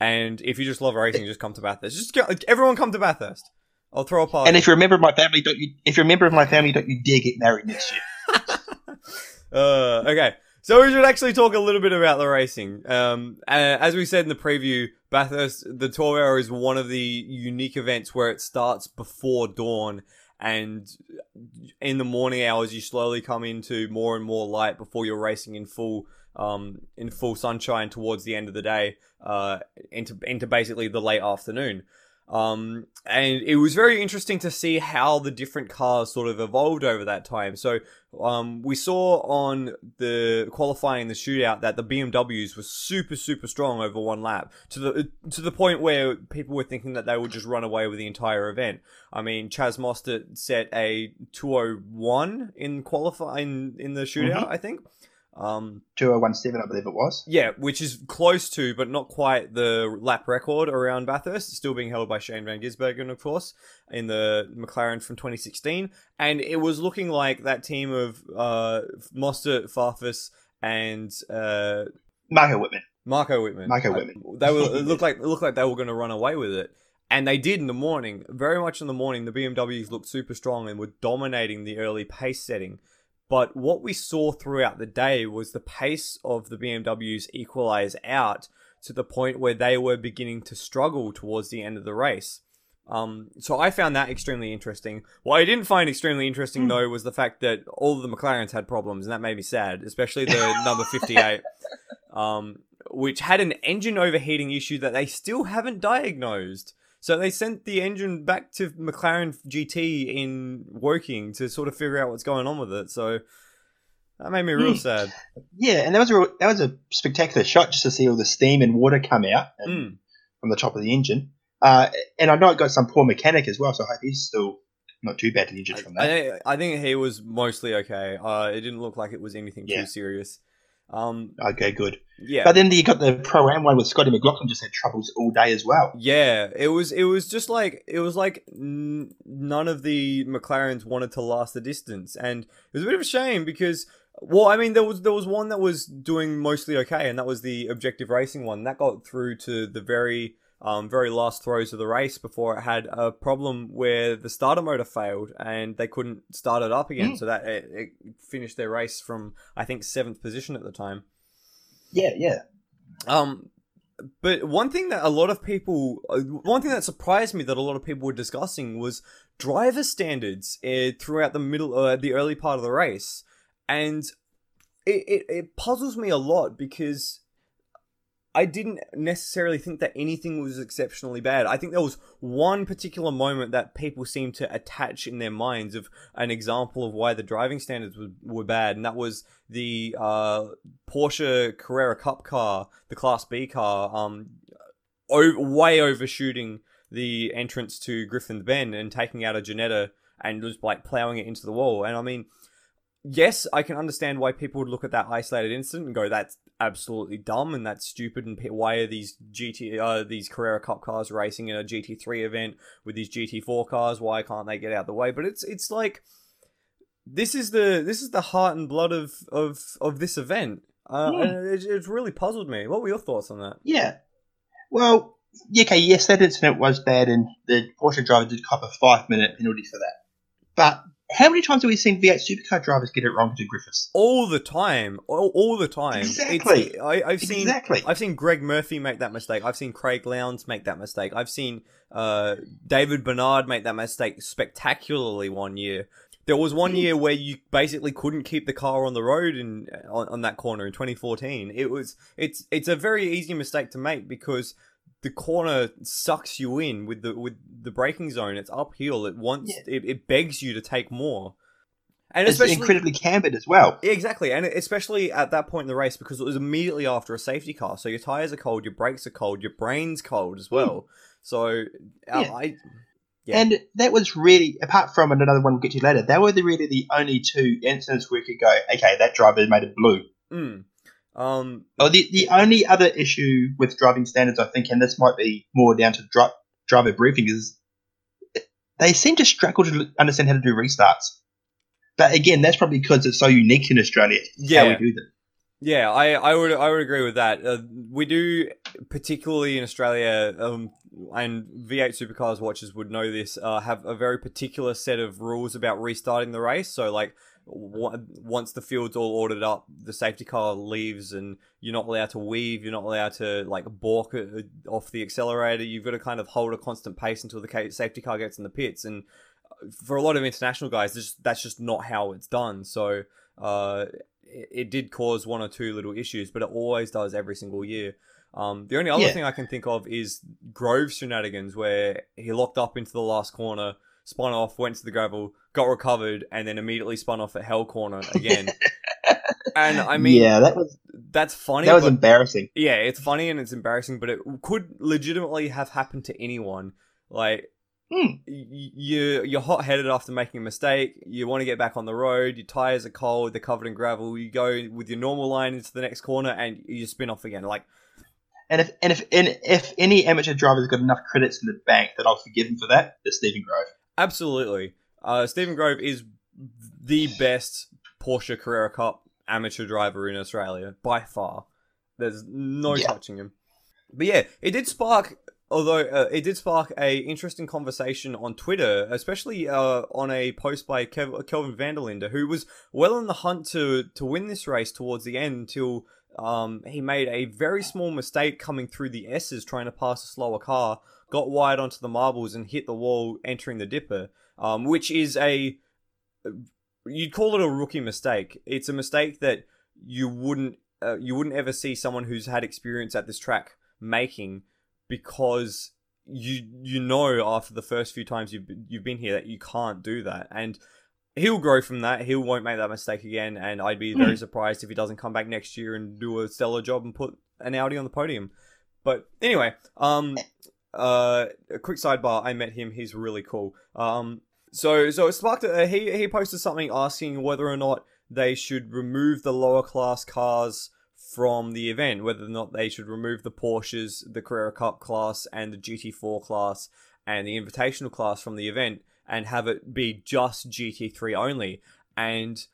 And if you just love racing, just come to Bathurst. Just go, everyone come to Bathurst. I'll throw a party. and if you're a member of my family, don't you? If you're a member of my family, don't you dare get married next year. *laughs* Uh, okay, so we should actually talk a little bit about the racing. Um, uh, as we said in the preview, Bathurst, the 12 hour is one of the unique events where it starts before dawn, and in the morning hours you slowly come into more and more light before you're racing in full. Um, in full sunshine towards the end of the day, uh, into into basically the late afternoon. Um, and it was very interesting to see how the different cars sort of evolved over that time. So, um, we saw on the qualifying the shootout that the BMWs were super super strong over one lap to the to the point where people were thinking that they would just run away with the entire event. I mean, Chaz Mostert set a 201 in qualifying in the shootout, I think. Um, 2017, I believe it was. yeah, which is close to, but not quite the lap record around Bathurst. It's still being held by Shane Van Gisbergen, of course, in the McLaren from 2016. And it was looking like that team of uh, Mostert, Farfus, and uh, Marco Wittmann. Marco Wittmann. Marco Uh, Wittmann. They were it looked *laughs* like it looked like they were going to run away with it, and they did in the morning. Very much in the morning, the BMWs looked super strong and were dominating the early pace setting. But what we saw throughout the day was the pace of the BMWs equalize out to the point where they were beginning to struggle towards the end of the race. Um, so I found that extremely interesting. What I didn't find extremely interesting though was the fact that all of the McLarens had problems, and that made me sad, especially the number fifty-eight, *laughs* um, which had an engine overheating issue that they still haven't diagnosed. So they sent the engine back to McLaren GT in Woking to sort of figure out what's going on with it. So that made me real Hmm. sad. Yeah, and that was a real- that was a spectacular shot just to see all the steam and water come out and, Mm. from the top of the engine. Uh, and I know it got some poor mechanic as well, so I hope he's still not too badly injured from that. I, I think he was mostly okay. Uh, it didn't look like it was anything Yeah. too serious. Um, Okay, good. yeah. But then you got the pro am one with Scotty McLaughlin just had troubles all day as well. Yeah, it was it was just like it was like n- none of the McLarens wanted to last the distance, and it was a bit of a shame because well, I mean there was there was one that was doing mostly okay, and that was the objective racing one that got through to the very um, very last throws of the race before it had a problem where the starter motor failed and they couldn't start it up again, Mm. so that it, it finished their race from I think seventh position at the time. Yeah, yeah. Um, but one thing that a lot of people, uh, one thing that surprised me that a lot of people were discussing was driver standards uh, throughout the middle, uh, the early part of the race, and it, it, it puzzles me a lot because I didn't necessarily think that anything was exceptionally bad. I think there was one particular moment that people seem to attach in their minds of an example of why the driving standards were, were bad, and that was the uh, Porsche Carrera Cup car, the Class B car, um, way overshooting the entrance to Griffin Bend and taking out a Ginetta and just like plowing it into the wall. And I mean, yes, I can understand why people would look at that isolated incident and go, "That's absolutely dumb and that's stupid." And why are these GT, uh, these Carrera Cup cars racing in a GT3 event with these GT4 cars? Why can't they get out of the way? But it's it's like this is the this is the heart and blood of of of this event. Uh, Yeah. and it, it's really puzzled me. What were your thoughts on that? Yeah. Well, yeah, okay, yes, that incident was bad, and the Porsche driver did cop a five minute penalty for that. But how many times have we seen V8 supercar drivers get it wrong to Griffiths? All the time, all, all the time. Exactly. It's, I, I've seen Exactly. I've seen Greg Murphy make that mistake. I've seen Craig Lowndes make that mistake. I've seen uh, David Besnard make that mistake spectacularly one year. There was one year where you basically couldn't keep the car on the road in on, on that corner in 2014. It was it's it's a very easy mistake to make because the corner sucks you in with the with the braking zone. It's uphill. It wants it, it begs you to take more. And It's especially incredibly cambered as well. Exactly, and especially at that point in the race because it was immediately after a safety car, so your tires are cold, your brakes are cold, your brain's cold as well. So, uh, Yeah. I Yeah. And that was really, apart from another one we'll get to later, that were the, really the only two incidents where you could go, okay, that driver made it blue. mm, um, Oh, the, the only other issue with driving standards, I think, and this might be more down to dri- driver briefing, is they seem to struggle to understand how to do restarts. But again, that's probably because it's so unique in Australia how Yeah. we do them. Yeah, I, I would I would agree with that. Uh, we do, particularly in Australia, um, and V8 Supercars watchers would know this. Uh, have a very particular set of rules about restarting the race. So, like, once the field's all ordered up, the safety car leaves, and you're not allowed to weave. You're not allowed to like balk uh, off the accelerator. You've got to kind of hold a constant pace until the safety car gets in the pits. And for a lot of international guys, this, that's just not how it's done. So. Uh, it, it did cause one or two little issues, but it always does every single year. Um, the only other Yeah. thing I can think of is Grove shenanigans, where he locked up into the last corner, spun off, went to the gravel, got recovered, and then immediately spun off at Hell Corner again. *laughs* and I mean, yeah, that was that's funny. that was but- embarrassing. yeah, it's funny and it's embarrassing, but it could legitimately have happened to anyone. Like, Hmm. y- you you're hot headed after making a mistake. You want to get back on the road. Your tires are cold. They're covered in gravel. You go with your normal line into the next corner and you spin off again. Like, And if and if and if any amateur driver's got enough credits in the bank that I'll forgive him for that, it's Stephen Grove. absolutely. Uh, Stephen Grove is the best Porsche Carrera Cup amateur driver in Australia by far. There's no Yeah. touching him. But yeah, it did spark. Although uh, it did spark a interesting conversation on Twitter, especially uh, on a post by Kev- Kelvin Vanderlinde, who was well in the hunt to to win this race towards the end until um, he made a very small mistake coming through the S's trying to pass a slower car, got wide onto the marbles and hit the wall entering the dipper, um, which is a you'd call it a rookie mistake. It's a mistake that you wouldn't uh, you wouldn't ever see someone who's had experience at this track making because you you know after the first few times you've you've been here that you can't do that. And he'll grow from that. He won't make that mistake again. And I'd be very surprised if he doesn't come back next year and do a stellar job and put an Audi on the podium. But anyway um uh a quick sidebar I met him he's really cool um so so it sparked a, he he posted something asking whether or not they should remove the lower class cars from the event, whether or not they should remove the Porsches, the Carrera Cup class, and the GT4 class, and the Invitational class from the event, and have it be just GT3 only. And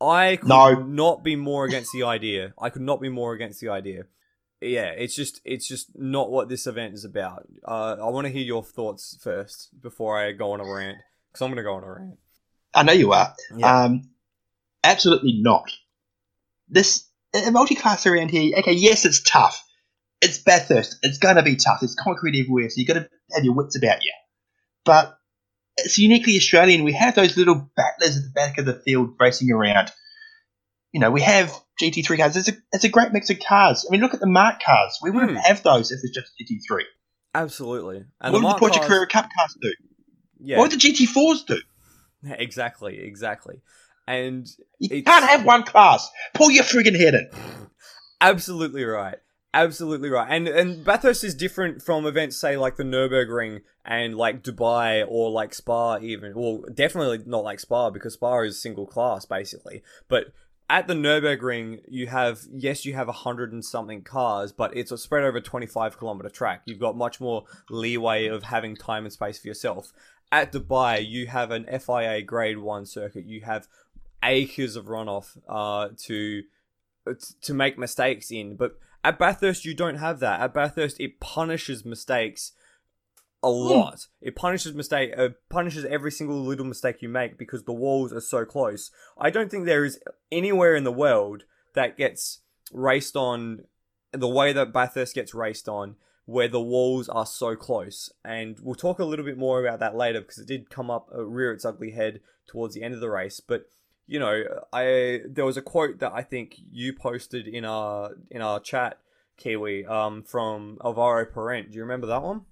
I could No. not be more against the idea. I could not be more against the idea. Yeah, it's just it's just not what this event is about. Uh, I want to hear your thoughts first before I go on a rant, because I'm going to go on a rant. I know you are. Yeah. Um, absolutely not. This a multi-class around here. Okay, yes, it's tough. It's Bathurst. It's going to be tough. It's concrete everywhere, so you've got to have your wits about you. But it's uniquely Australian. We have those little battlers at the back of the field racing around. You know, we have GT3 cars. It's a, it's a great mix of cars. I mean, look at the MARC cars. We wouldn't Hmm. have those if it's just GT3. Absolutely. And what would the MARC Porsche cars- Carrera Cup cars do? Yeah, What would the GT4s do? *laughs* exactly, exactly. And You It's- can't have one class. Pull your friggin' head in. *laughs* Absolutely right. Absolutely right. And and Bathurst is different from events say like the Nurburgring and like Dubai or like Spa even. Well, definitely not like Spa because Spa is single class basically. But at the Nurburgring, you have yes, you have a hundred and something cars, but it's a spread over twenty-five kilometer track. You've got much more leeway of having time and space for yourself. At Dubai, you have an FIA Grade One circuit. You have acres of runoff uh, to to make mistakes in. But at Bathurst, you don't have that. At Bathurst, it punishes mistakes a lot. It punishes mistake, uh, punishes every single little mistake you make because the walls are so close. I don't think there is anywhere in the world that gets raced on the way that Bathurst gets raced on, where the walls are so close. And we'll talk a little bit more about that later because it did come up, uh, rear its ugly head towards the end of the race. But you know, I there was a quote that I think you posted in our in our chat, Kiwi, um, from Alvaro Parente. Do you remember that one?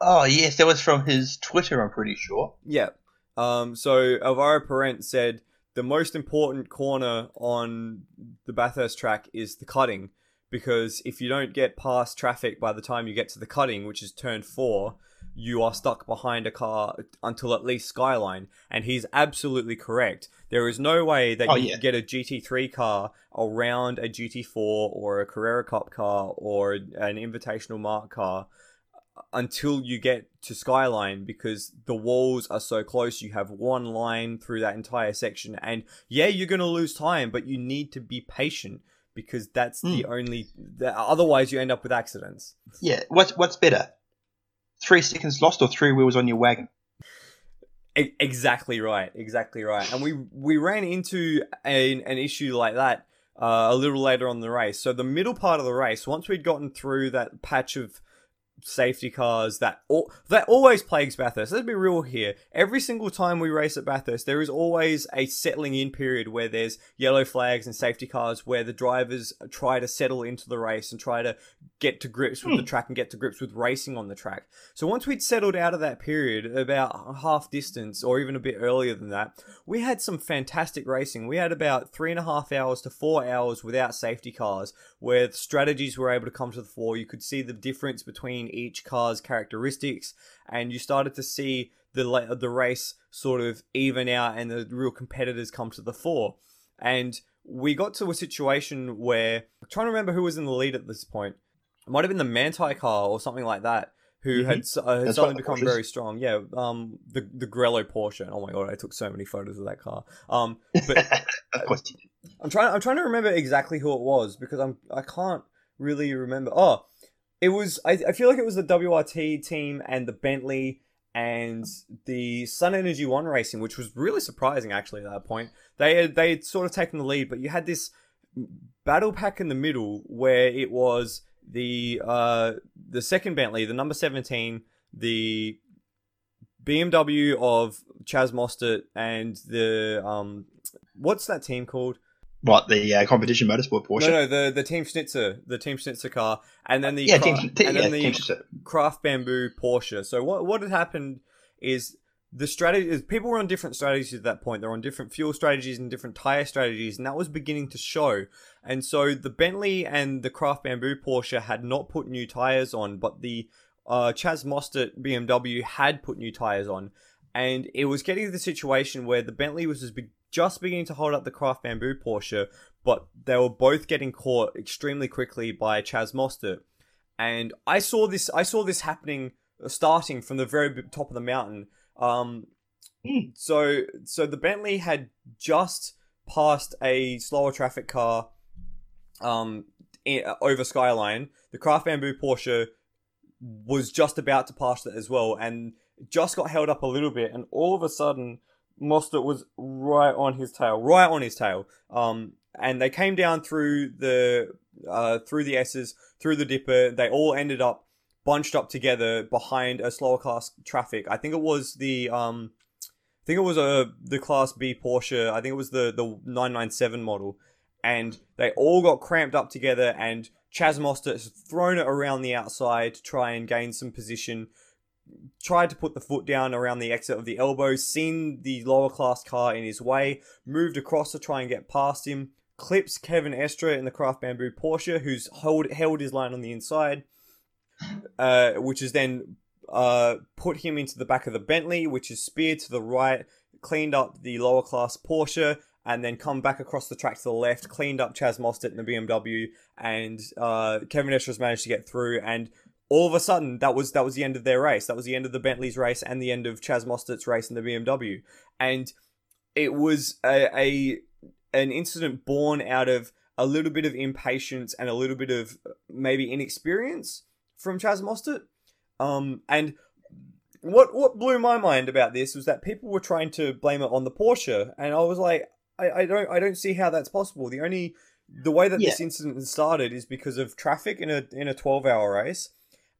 Oh, yes, that was from his Twitter, I'm pretty sure. Yeah. Um, so Alvaro Parente said the most important corner on the Bathurst track is the cutting because if you don't get past traffic by the time you get to the cutting, which is turn four, you are stuck behind a car until at least Skyline. And he's absolutely correct. There is no way that Oh, you yeah. can get a GT3 car around a GT4 or a Carrera Cup car or an Invitational MARC car until you get to Skyline because the walls are so close. You have one line through that entire section, and yeah, you're going to lose time, but you need to be patient because that's the only. The, otherwise, you end up with accidents. Yeah, what's what's better? Three seconds lost or three wheels on your wagon? E- exactly right. Exactly right. And we we ran into an, an issue like that uh, a little later on the race. So the middle part of the race, once we'd gotten through that patch of safety cars that all, that always plagues Bathurst. Let's be real here. Every single time we race at Bathurst, there is always a settling in period where there's yellow flags and safety cars where the drivers try to settle into the race and try to get to grips with the hmm. track and get to grips with racing on the track. So once we'd settled out of that period, about half distance or even a bit earlier than that, we had some fantastic racing. We had about three and a half hours to four hours without safety cars, where strategies were able to come to the fore. You could see the difference between each car's characteristics, and you started to see the the race sort of even out and the real competitors come to the fore. And we got to a situation where I'm trying to remember who was in the lead at this point. It might have been the Manthey car or something like that, who had, uh, had suddenly become very strong. Yeah, um, the the Grello Porsche. Oh my god, I took so many photos of that car. Um, but *laughs* of course. you did. I'm trying. I'm trying to remember exactly who it was because I'm. I can't really remember. Oh, it was. I, I feel like it was the WRT team and the Bentley and the Sun Energy One Racing, which was really surprising actually at that point. They had they had sort of taken the lead, but you had this battle pack in the middle where it was the uh the second Bentley, the number seventeen, the BMW of Chaz Mostert and the um what's that team called? What the uh, competition motorsport Porsche? No, no, the the Team Schnitzer, the Team Schnitzer car, and then the yeah, Cra- team, te- and yeah, the. Craft Bamboo Porsche. So what what had happened is the strategy is people were on different strategies at that point. They're on different fuel strategies and different tire strategies, and that was beginning to show. And so the Bentley and the Craft Bamboo Porsche had not put new tires on, but the uh, Chaz Mostert BMW had put new tires on, and it was getting to the situation where the Bentley was just, be- just beginning to hold up the Craft Bamboo Porsche, but they were both getting caught extremely quickly by Chaz Mostert. And I saw this. I saw this happening, uh, starting from the very top of the mountain. Um, Hmm. so so the Bentley had just passed a slower traffic car, um, i- over Skyline. The Craft Bamboo Porsche was just about to pass it as well, and just got held up a little bit, and all of a sudden, Mostert was right on his tail, right on his tail. Um, and they came down through the uh, through the S's, through the Dipper. They all ended up bunched up together behind a slower class traffic. I think it was the um, I think it was a the Class B Porsche. I think it was the the 997 model, and they all got cramped up together, and Chaz Mostert has thrown it around the outside to try and gain some position. Tried to put the foot down around the exit of the elbow, seen the lower class car in his way, moved across to try and get past him, clips Kevin Estre in the Craft Bamboo Porsche, who's hold, held his line on the inside, uh, which is then uh, put him into the back of the Bentley, which is speared to the right, cleaned up the lower class Porsche, and then come back across the track to the left, cleaned up Chaz Mostert in the BMW, and uh, Kevin Estre's managed to get through. And all of a sudden, that was that was the end of their race. That was the end of the Bentley's race and the end of Chaz Mostert's race in the BMW. And it was a, a an incident born out of a little bit of impatience and a little bit of maybe inexperience from Chaz Mostert. Um, and what what blew my mind about this was that people were trying to blame it on the Porsche, and I was like, I, I don't I don't see how that's possible. The only the way that Yeah. this incident started is because of traffic in a in a twelve hour race,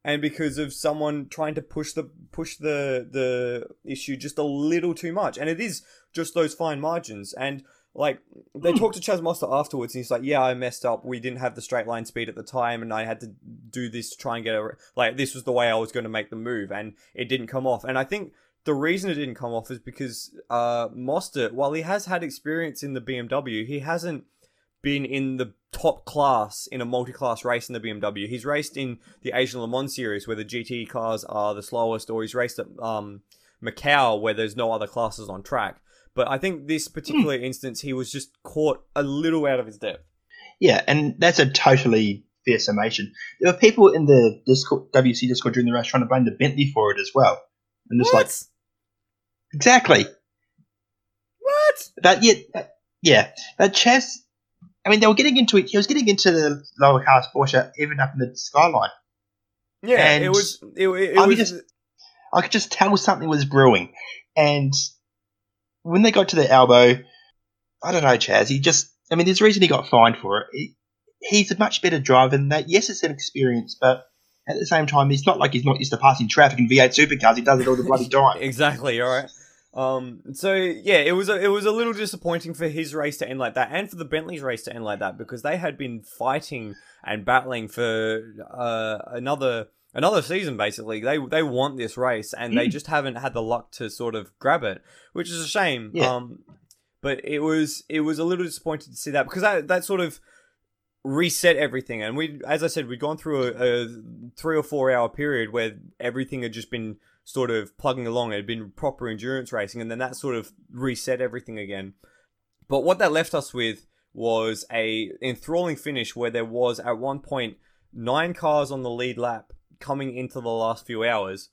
and because of someone trying to push the push the the issue just a little too much, and it is just those fine margins. And like they talked to Chaz Mostert afterwards, and he's like, "Yeah, I messed up. We didn't have the straight line speed at the time, and I had to do this to try and get a like this was the way I was going to make the move, and it didn't come off." And I think the reason it didn't come off is because uh, Mostert, while he has had experience in the BMW, he hasn't been in the top class in a multi-class race in the BMW. He's raced in the Asian Le Mans series where the GT cars are the slowest, or he's raced at um, Macau where there's no other classes on track. But I think this particular hmm. instance, he was just caught a little out of his depth. Yeah, and that's a totally fair summation. There were people in the Discord, WC Discord during the race trying to blame the Bentley for it as well. And it's like, exactly. What? That yeah, that, yeah. That Chaz. I mean, they were getting into it. He was getting into the lower class Porsche, even up in the skyline. Yeah, And it was. It, it, I was. just- I could just tell something was brewing. And when they got to the elbow, I don't know, Chaz. He just. I mean, there's a reason he got fined for it. He, he's a much better driver than that. Yes, it's an experience, but at the same time, it's not like he's not used to passing traffic in V8 supercars. He does it all the bloody time. *laughs* exactly. All right. Um. So yeah, it was a it was a little disappointing for his race to end like that, and for the Bentley's race to end like that because they had been fighting and battling for uh another another season basically. They they want this race and they Mm. just haven't had the luck to sort of grab it, which is a shame. Yeah. Um. But it was it was a little disappointed to see that because that that sort of reset everything and we as i said we'd gone through a, a three or four hour period where everything had just been sort of plugging along it had been proper endurance racing and then that sort of reset everything again but what that left us with was a enthralling finish where there was at one point nine cars on the lead lap coming into the last few hours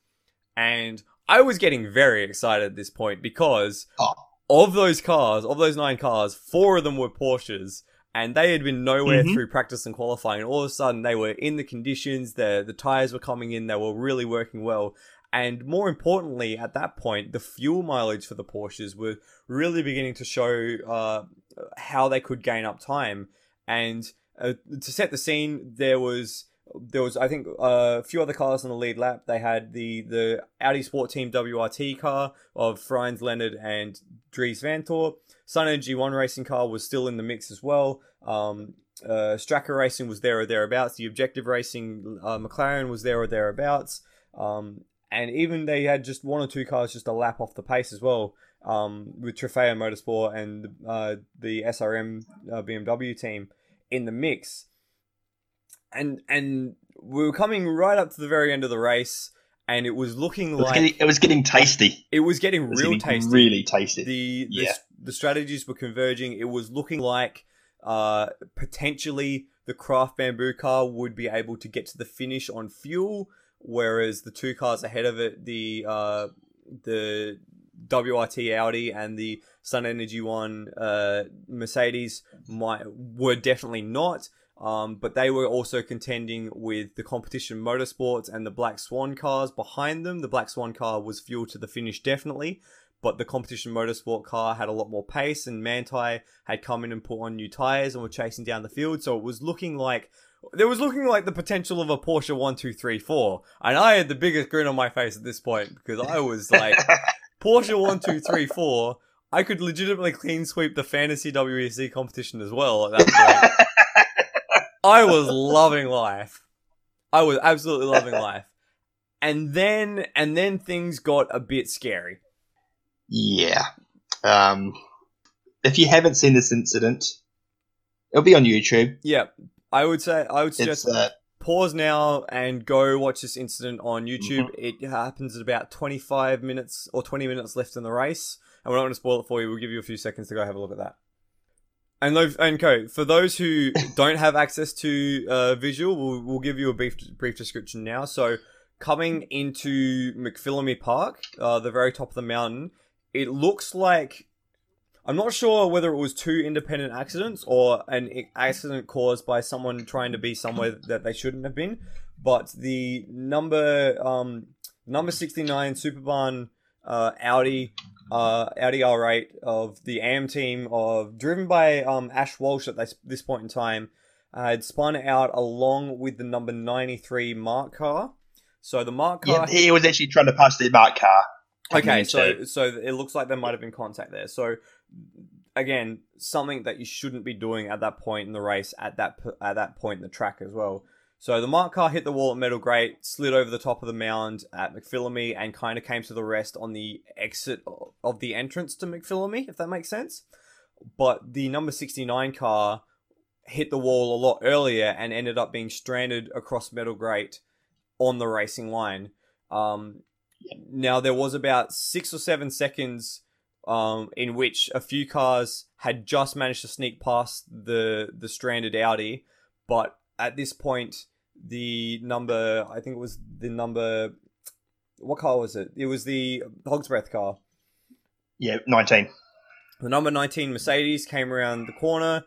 and i was getting very excited at this point because Oh. of those cars of those nine cars four of them were porsches and they had been nowhere Mhm. through practice and qualifying. And all of a sudden, they were in the conditions. The the tires were coming in. They were really working well. And more importantly, at that point, the fuel mileage for the Porsches were really beginning to show uh, how they could gain up time. And uh, to set the scene, there was there was I think uh, a few other cars on the lead lap. They had the the Audi Sport Team WRT car of Frijns Leonard and Dries Vanthoor. Sun Energy One racing car was still in the mix as well. Um, uh, Strakka Racing was there or thereabouts. The Objective Racing uh, McLaren was there or thereabouts. Um, and even they had just one or two cars just a lap off the pace as well. Um, with Trofeo Motorsport and uh, the SRM uh, BMW team in the mix, and and we were coming right up to the very end of the race, and it was looking It was, like getting, it was getting tasty. it was getting It was real getting tasty Really tasty. the the, Yeah. the strategies were converging. It was looking like uh, potentially the craft bamboo car would be able to get to the finish on fuel, whereas the two cars ahead of it, the uh, the WRT Audi and the Sun Energy One uh, Mercedes, might were definitely not. Um, but they were also contending with the competition motorsports and the Black Swan cars behind them. The Black Swan car was fuel to the finish, definitely but the competition motorsport car had a lot more pace and Manthey had come in and put on new tires and were chasing down the field so it was looking like there was looking like the potential of a Porsche 1234 and I had the biggest grin on my face at this point because I was *laughs* like Porsche 1234 I could legitimately clean sweep the fantasy WEC competition as well at that point. *laughs* I was loving life. I was absolutely loving life. And then and then things got a bit scary. yeah. Um, if you haven't seen this incident, it'll be on YouTube. Yeah. I would say I would suggest uh, pause now and go watch this incident on YouTube. It happens at about 25 minutes or 20 minutes left in the race. And we're not going to spoil it for you. We'll give you a few seconds to go have a look at that. And those, and Co, for those who don't have access to uh, visual, we'll, we'll give you a brief brief description now. So, coming into McPhillamy Park, uh, the very top of the mountain, it looks like I'm not sure whether it was two independent accidents or an accident caused by someone trying to be somewhere that they shouldn't have been. But the number um, number 69 Superbarn uh, Audi uh, Audi R8 of the AM team of driven by um, Ash Walsh at this, this point in time uh, had spun out along with the number 93 MARC car. So the MARC car yeah, he was actually trying to pass the MARC car. Okay, So- so so it looks like there might have been contact there. So again, something that you shouldn't be doing at that point in the race at that at that point in the track as well. So the MARC car hit the wall at Metal Grate, slid over the top of the mound at McPhillamy, and kind of came to the rest on the exit of the entrance to McPhillamy, if that makes sense. But the number sixty nine car hit the wall a lot earlier and ended up being stranded across Metal Grate on the racing line. Um, now there was about six or seven seconds um, in which a few cars had just managed to sneak past the the stranded Audi, but at this point, the number I think it was the number. What car was it? It was the Hog's Breath car. Yeah, 19. The number 19 Mercedes came around the corner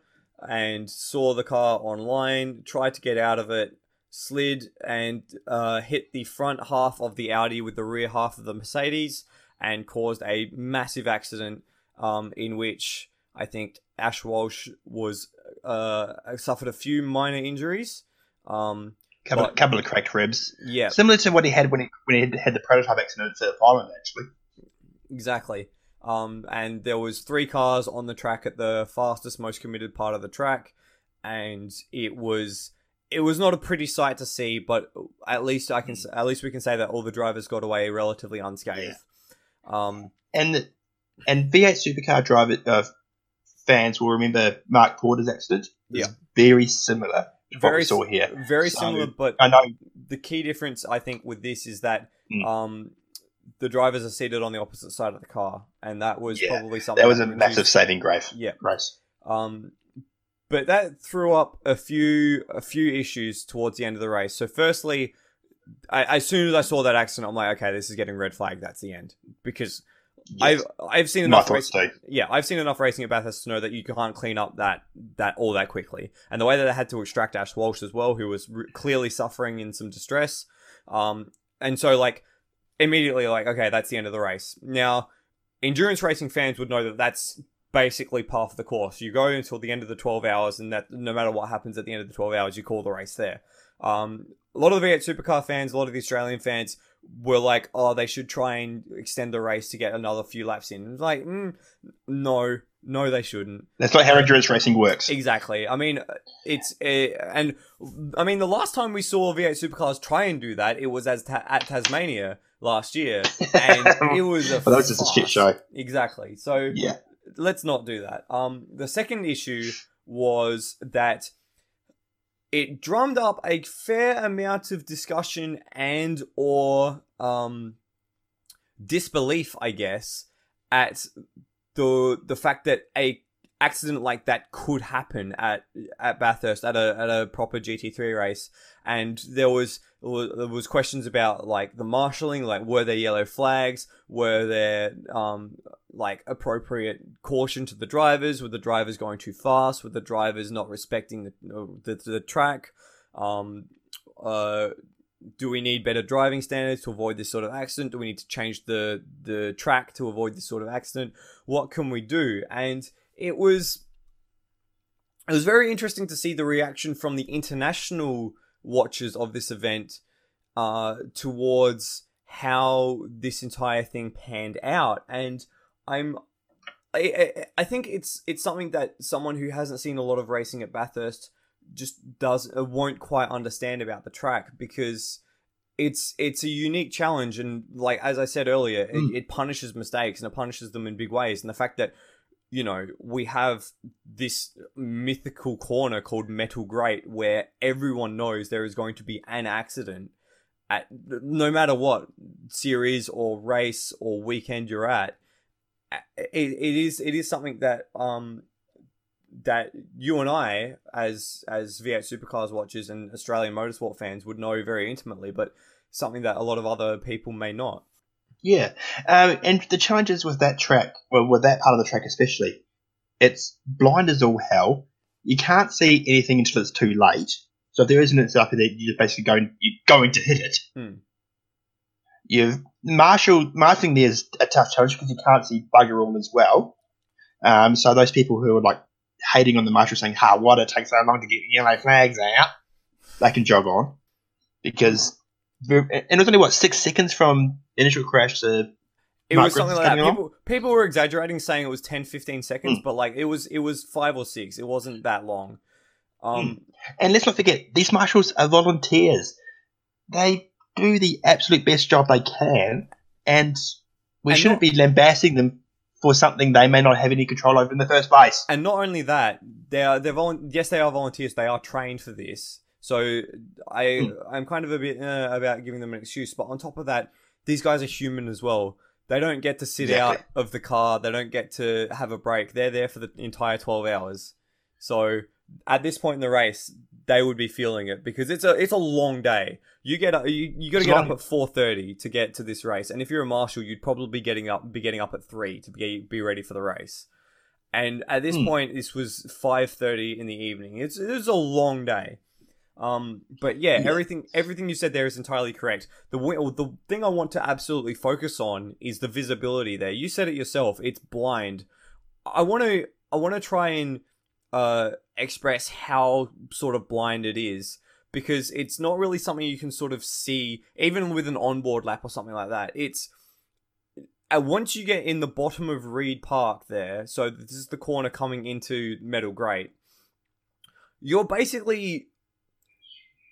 and saw the car online, tried to get out of it, slid and uh, hit the front half of the Audi with the rear half of the Mercedes and caused a massive accident um, in which I think Ash Walsh was uh, suffered a few minor injuries. Um, Couple, But- couple of cracked ribs. yeah, Similar to what he had when he when he had, the prototype accident at Island, actually. Exactly. Um, and there was three cars on the track at the fastest, most committed part of the track, and it was it was not a pretty sight to see. But at least I can at least we can say that all the drivers got away relatively unscathed. Um, And and V8 supercar driver uh, fans will remember Mark Porter's accident. It's Yeah. very similar Very saw here. very So, similar, but I know. the key difference I think with this is that Mm. um, the drivers are seated on the opposite side of the car, and that was Yeah, probably something That was a reduced- massive saving grace. Yeah. Grace. Um, but that threw up a few a few issues towards the end of the race. So, firstly, I, as soon as I saw that accident, I'm like, okay, this is getting red flag. That's the end because Yes. I've I've seen enough race, yeah, I've seen enough racing at Bathurst to know that you can't clean up that that all that quickly. And the way that they had to extract Ash Walsh as well, who was r- clearly suffering in some distress, um, and so like immediately like okay, that's the end of the race. Now, endurance racing fans would know that that's basically part of the course. You go until the end of the twelve hours, and that no matter what happens at the end of the twelve hours, you call the race there. Um, a lot of the V8 supercar fans, a lot of the Australian fans were like, oh, they should try and extend the race to get another few laps in. It's like, mm, no, no, they shouldn't. That's not how endurance racing works. Exactly. I mean, it's uh, and I mean the last time we saw V8 supercars try and do that, it was as ta- at Tasmania last year, and *laughs* it was a But that was just a shit show. Exactly. So Yeah. let's not do that. Um, the second issue was that it drummed up a fair amount of discussion and or um disbelief, I guess, at the the fact that a accident like that could happen at at Bathurst at a at a proper GT3 race, and there was there was questions about like the marshalling, like were there yellow flags, were there um like appropriate caution to the drivers, were the drivers going too fast, were the drivers not respecting the the, the track, um uh do we need better driving standards to avoid this sort of accident? Do we need to change the the track to avoid this sort of accident? What can we do? And it was it was very interesting to see the reaction from the international watchers of this event uh, towards how this entire thing panned out. And I'm I, I think it's it's something that someone who hasn't seen a lot of racing at Bathurst just does uh, won't quite understand about the track because it's it's a unique challenge and like as I said earlier, Mm. it, it punishes mistakes and it punishes them in big ways. And the fact that you know we have this mythical corner called Metal Grate where everyone knows there is going to be an accident at no matter what series or race or weekend you're at. It, it is it is something that um that you and I, as as V8 Supercars watchers and Australian motorsport fans, would know very intimately, but something that a lot of other people may not. Yeah, um, and the challenges with that track, well, with that part of the track especially, it's blind as all hell. You can't see anything until it's too late. So if there is an incident there, you're basically going you're going to hit it. Hmm. You've marshal marshalling there is a tough challenge because you can't see bugger all as well. Um, so those people who are like hating on the marshal saying, "Ha, why did it take so long to get yellow flags out?" They can jog on because and it was only what six seconds from initial crash to It was something like that. People people were exaggerating, saying it was 10, 15 seconds, Hmm. but like it was it was five or six. It wasn't that long. Um, And let's not forget, these marshals are volunteers. They do the absolute best job they can, and we And shouldn't not- be lambasting them for something they may not have any control over in the first place. And not only that, they are they're volun- yes they are volunteers. They are trained for this. So I Hmm. I'm kind of a bit uh, about giving them an excuse. But on top of that, these guys are human as well. They don't get to sit out of the car. They don't get to have a break. They're there for the entire twelve hours. So at this point in the race, they would be feeling it because it's a it's a long day. You get up, you, you got to get long. up at four thirty to get to this race, and if you're a marshal, you'd probably be getting up be getting up at three to be be ready for the race. And at this Hmm. point, this was five thirty in the evening. It's it was a long day. Um, but yeah, everything everything you said there is entirely correct. The the thing I want to absolutely focus on is the visibility there. You said it yourself. It's blind. I want to I want to try and uh, express how sort of blind it is because it's not really something you can sort of see even with an onboard lap or something like that. It's uh, once you get in the bottom of Reed Park there, so this is the corner coming into Metal Grate. You're basically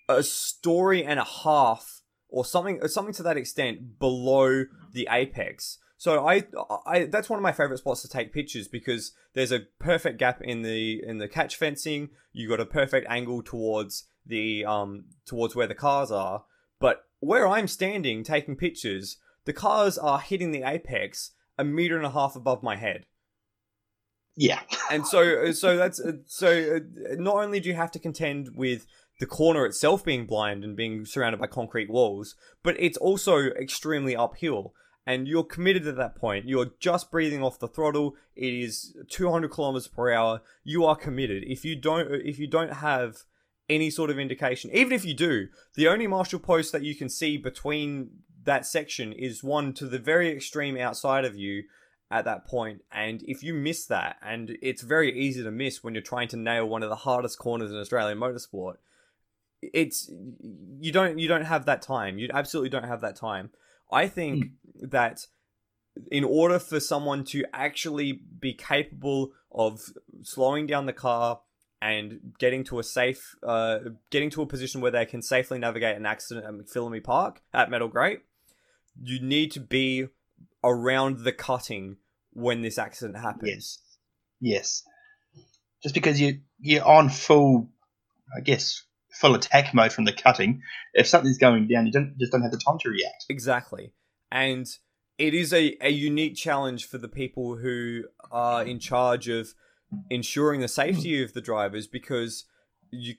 a story and a half or something something to that extent below the apex. So I, I that's one of my favorite spots to take pictures because there's a perfect gap in the in the catch fencing. You got a perfect angle towards the um towards where the cars are. But where I'm standing taking pictures, the cars are hitting the apex a meter and a half above my head Yeah, and so so that's so uh, not only do you have to contend with the corner itself being blind and being surrounded by concrete walls but it's also extremely uphill. And you're committed at that point. You're just breathing off the throttle. It is 200 kilometers per hour. You are committed. If you don't if you don't have any sort of indication even if you do the only marshal post that you can see between that section is one to the very extreme outside of you at that point. And if you miss that and it's very easy to miss when you're trying to nail one of the hardest corners in Australian motorsport it's you don't you don't have that time you absolutely don't have that time i think that in order for someone to actually be capable of slowing down the car and getting to a safe uh getting to a position where they can safely navigate an accident at McPhillamy Park at Metal Grate you need to be around the cutting when this accident happens. yes, yes. Just because you you're on full, I guess, full attack mode from the cutting. If something's going down, you don't just don't have the time to react. Exactly. And it is a, a unique challenge for the people who are in charge of ensuring the safety of the drivers because you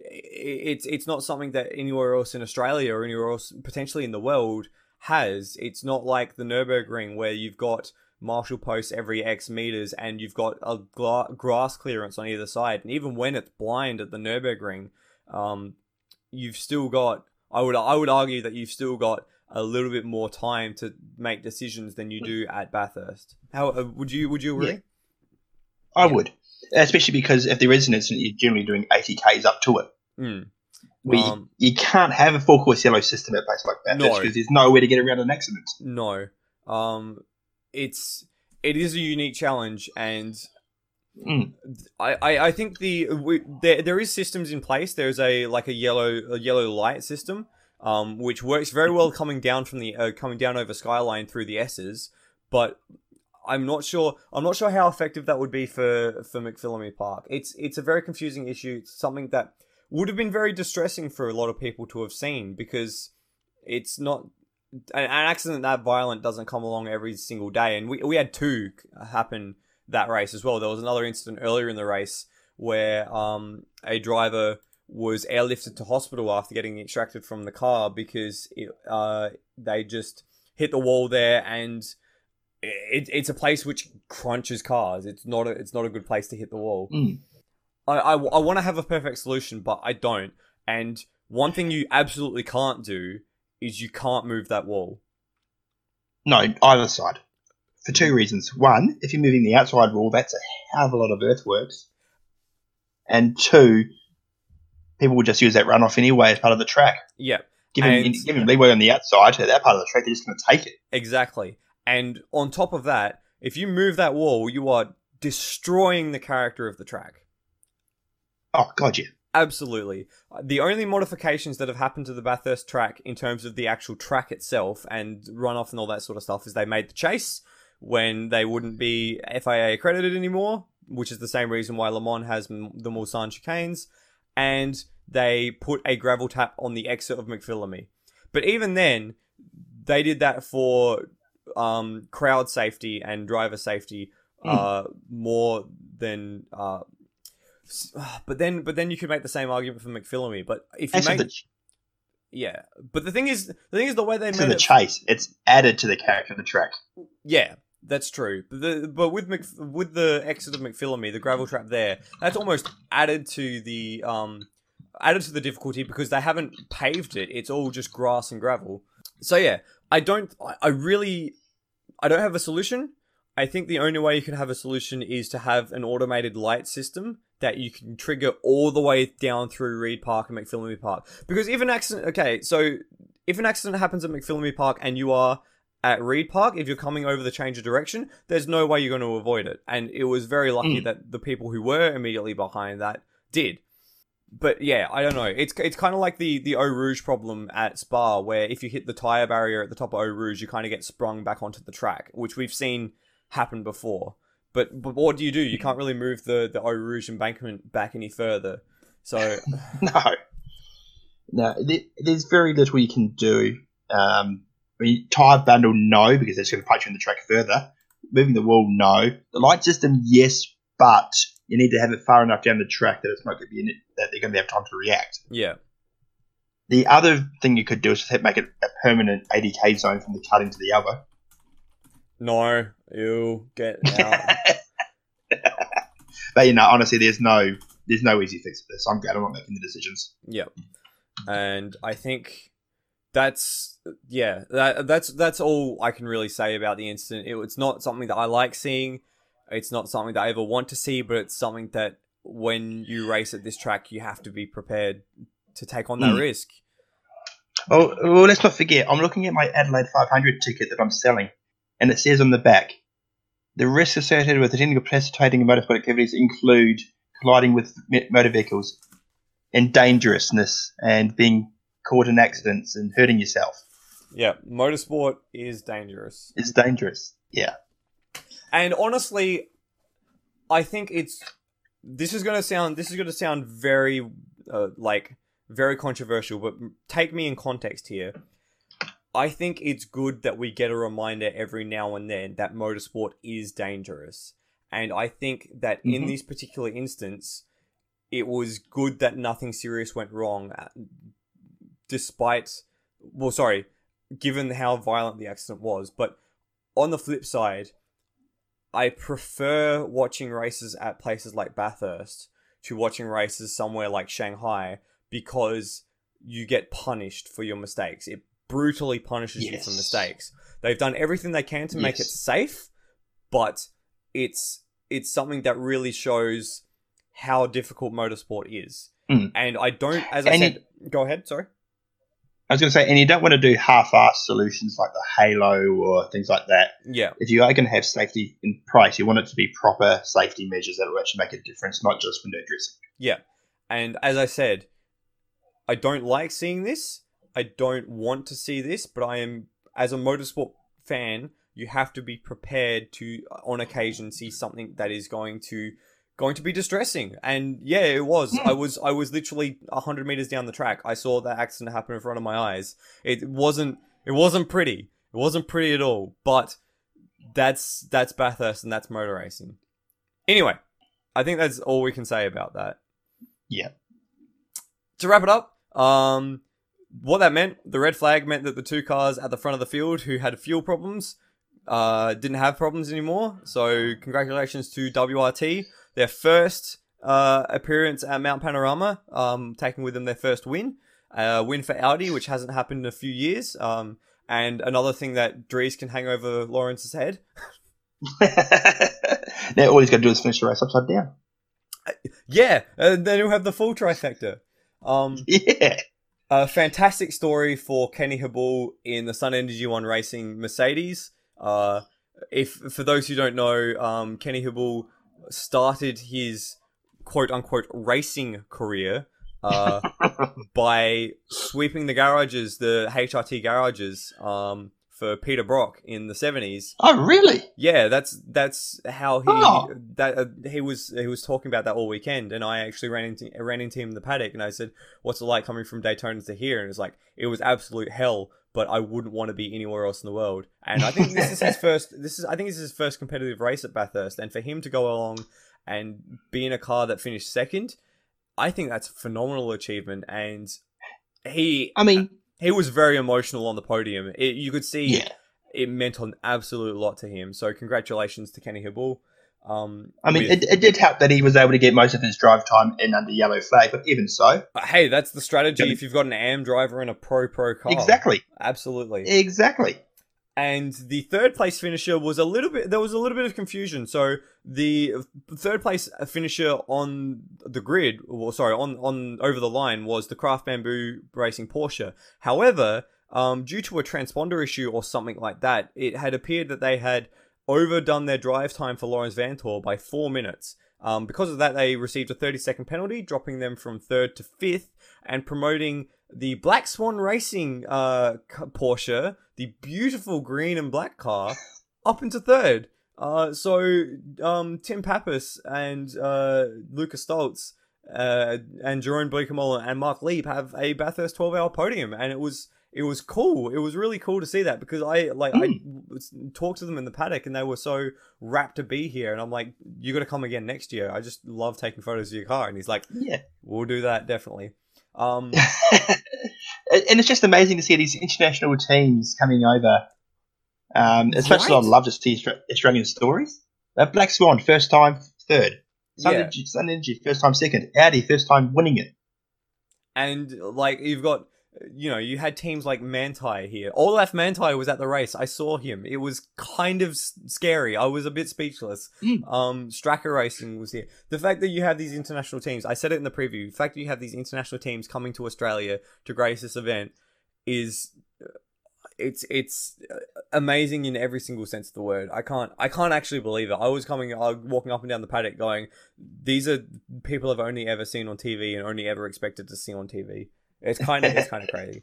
it's it's not something that anywhere else in Australia or anywhere else potentially in the world has. It's not like the Nurburgring where you've got marshal posts every X meters and you've got a gla- grass clearance on either side. And even when it's blind at the Nurburgring, um, you've still got. I would I would argue that you've still got a little bit more time to make decisions than you do at Bathurst. How uh, would you would you agree? Yeah. I would, especially because if there is an incident, you're generally doing 80 k's up to it. Mm. We, Um, you can't have a full course yellow system at a place like No. because there's nowhere to get around an accident. No. Um it's it is a unique challenge, and Mm. I, I, I think the we, there there is systems in place. There's a like a yellow a yellow light system, um, which works very well coming down from the uh, coming down over skyline through the S's, but I'm not sure. I'm not sure how effective that would be for for McPhillamy Park. It's it's a very confusing issue. It's something that would have been very distressing for a lot of people to have seen because it's not an, an accident that violent doesn't come along every single day, and we we had two happen that race as well. There was another incident earlier in the race where um, a driver was airlifted to hospital after getting extracted from the car because it, uh, they just hit the wall there and it, it's a place which crunches cars. It's not a, it's not a good place to hit the wall. Mm. I, I, I want to have a perfect solution, but I don't. And one thing you absolutely can't do is you can't move that wall. No, either side. For two reasons. One, if you're moving the outside wall, that's a hell of a lot of earthworks. And two, people will just use that runoff anyway as part of the track. Yeah, Give them, And- give them leeway on the outside, that part of the track, they're just going to take it. exactly. And on top of that, if you move that wall, you are destroying the character of the track. Oh, God, yeah. Absolutely. The only modifications that have happened to the Bathurst track in terms of the actual track itself and runoff and all that sort of stuff is they made the chase when they wouldn't be FIA accredited anymore, which is the same reason why Le Mans has the Mulsanne chicanes, and they put a gravel tap on the exit of McPhillamy. But even then, they did that for um, crowd safety and driver safety uh, more than uh, *sighs* but then but then you could make the same argument for McPhillamy. But if you make yeah, but the thing is the thing is the way they to made the it. chase, it's added to the character of the track. yeah, that's true. But the but with Mc, with the exit of McPhillamy, the gravel trap there, that's almost added to the um added to the difficulty because they haven't paved it. It's all just grass and gravel. So yeah, I don't. I- really, I don't have a solution. I think the only way you can have a solution is to have an automated light system that you can trigger all the way down through Reed Park and McPhillamy Park. Because if an accident, okay, so if an accident happens at McPhillamy Park and you are at Reed Park, if you're coming over the change of direction, there's no way you're going to avoid it. And it was very lucky Mm. that the people who were immediately behind that did. But yeah, I don't know. It's it's kind of like the the Eau Rouge problem at Spa, where if you hit the tire barrier at the top of Eau Rouge, you kind of get sprung back onto the track, which we've seen happen before. But but what do you do? You can't really move the the Eau Rouge embankment back any further. So *laughs* No. No, there's very little you can do. Um, I mean, tire bundle, no, because that's going to punch you in the track further. Moving the wall, no. The light system, yes, but you need to have it far enough down the track that it's not going to be in it, that they're going to have time to react. yeah, The other thing you could do is make it a permanent 80k zone from the cutting to the other. no, you get *laughs* out. But you know, honestly, there's no there's no easy fix for this. I'm glad I'm not making the decisions. Yep. And I think that's yeah, that that's that's all I can really say about the incident. It, it's not something that I like seeing. It's not something that I ever want to see, but it's something that when you race at this track, you have to be prepared to take on that Mm. risk. Oh, well, let's not forget, I'm looking at my Adelaide 500 ticket that I'm selling, and it says on the back, the risks associated with attending or participating in motorsport activities include colliding with motor vehicles and dangerousness and being caught in accidents and hurting yourself. Yeah, motorsport is dangerous. It's dangerous. Yeah. And honestly, I think it's this is gonna sound this is gonna sound very uh, like very controversial, but take me in context here. I think it's good that we get a reminder every now and then that motorsport is dangerous, and I think that in Mhm. this particular instance, it was good that nothing serious went wrong, despite well, sorry, given how violent the accident was. But on the flip side, I prefer watching races at places like Bathurst to watching races somewhere like Shanghai because you get punished for your mistakes. It brutally punishes you for mistakes. They've done everything they can to make it safe, but it's it's something that really shows how difficult motorsport is. Mm. And I don't as I And said go ahead, sorry. I was going to say, and you don't want to do half-assed solutions like the Halo or things like that. Yeah, If you are going to have safety in price, you want it to be proper safety measures that will actually make a difference, not just window dressing. yeah. And as I said, I don't like seeing this. I don't want to see this, but I am, as a motorsport fan, you have to be prepared to, on occasion, see something that is going to going to be distressing. And yeah, it was. I was I was literally hundred meters down the track. I saw that accident happen in front of my eyes. It wasn't it wasn't pretty. It wasn't pretty at all. But that's that's Bathurst and that's motor racing. Anyway, I think that's all we can say about that. Yeah. To wrap it up, um, what that meant, the red flag meant that the two cars at the front of the field who had fuel problems uh, didn't have problems anymore. So congratulations to WRT, their first uh, appearance at Mount Panorama, um, taking with them their first win, uh, win for Audi, which hasn't happened in a few years. Um, and another thing that Dries can hang over Laurens's head. *laughs* now all he's got to do is finish the race upside down. Yeah, uh, then he'll have the full trifecta. Um, *laughs* Yeah. A fantastic story for Kenny Habul in the Sun Energy One Racing Mercedes. Uh, if for those who don't know, um, Kenny Habul started his quote unquote racing career uh, *laughs* by sweeping the garages, the HRT garages, um, for Peter Brock in the seventies. Oh, really? Yeah, that's that's how he Oh. that uh, he was he was talking about that all weekend, and I actually ran into ran into him in the paddock, and I said, "What's it like coming from Daytona to here?" And it's like it was absolute hell, but I wouldn't want to be anywhere else in the world. And I think this is his *laughs* first. This is I think this is his first competitive race at Bathurst, and for him to go along and be in a car that finished second, I think that's a phenomenal achievement. And he I mean, he was very emotional on the podium. It, you could see yeah. it meant an absolute lot to him. So congratulations to Kenny Habul. Um, I mean, with- it, it did help that he was able to get most of his drive time in under yellow flag, but even so, but hey, that's the strategy Yeah. if you've got an AM driver and a pro pro car. exactly, Absolutely. exactly. and the third place finisher was a little bit there was a little bit of confusion so the third place finisher on the grid well sorry on on over the line was the craft bamboo racing porsche however um, due to a transponder issue or something like that it had appeared that they had overdone their drive time for Laurens Vanthoor by four minutes um, because of that they received a 30 second penalty dropping them from third to fifth and promoting the Black Swan Racing uh, Porsche, the beautiful green and black car, *laughs* up into third. Uh, so um, Tim Pappas and uh, Lucas Stolz uh, and Jeroen Bleekemolen and Marc Lieb have a Bathurst 12 hour podium, and it was it was cool. It was really cool to see that because I like I talked to them in the paddock and they were so rapt to be here, and I'm like, you got to come again next year. I just love taking photos of your car, and he's like, Yeah. we'll do that definitely. Um, *laughs* and it's just amazing to see these international teams coming over. Um, much as I Right. love to see Australian stories, uh, Black Swan first time third, Sun, Yeah. Energy, Sun Energy first time second, Audi first time winning it. and like you've got you know you had teams like Manthey here Olaf Manthey was at the race i saw him it was kind of scary i was a bit speechless Mm. um Strakka Racing was here the fact that you have these international teams i said it in the preview the fact that you have these international teams coming to australia to grace this event is uh, it's it's uh, amazing in every single sense of the word. I can't I can't actually believe it. I was coming, I was walking up and down the paddock, going, "These are people I've only ever seen on TV and only ever expected to see on TV." It's kind of it's kind of *laughs* crazy.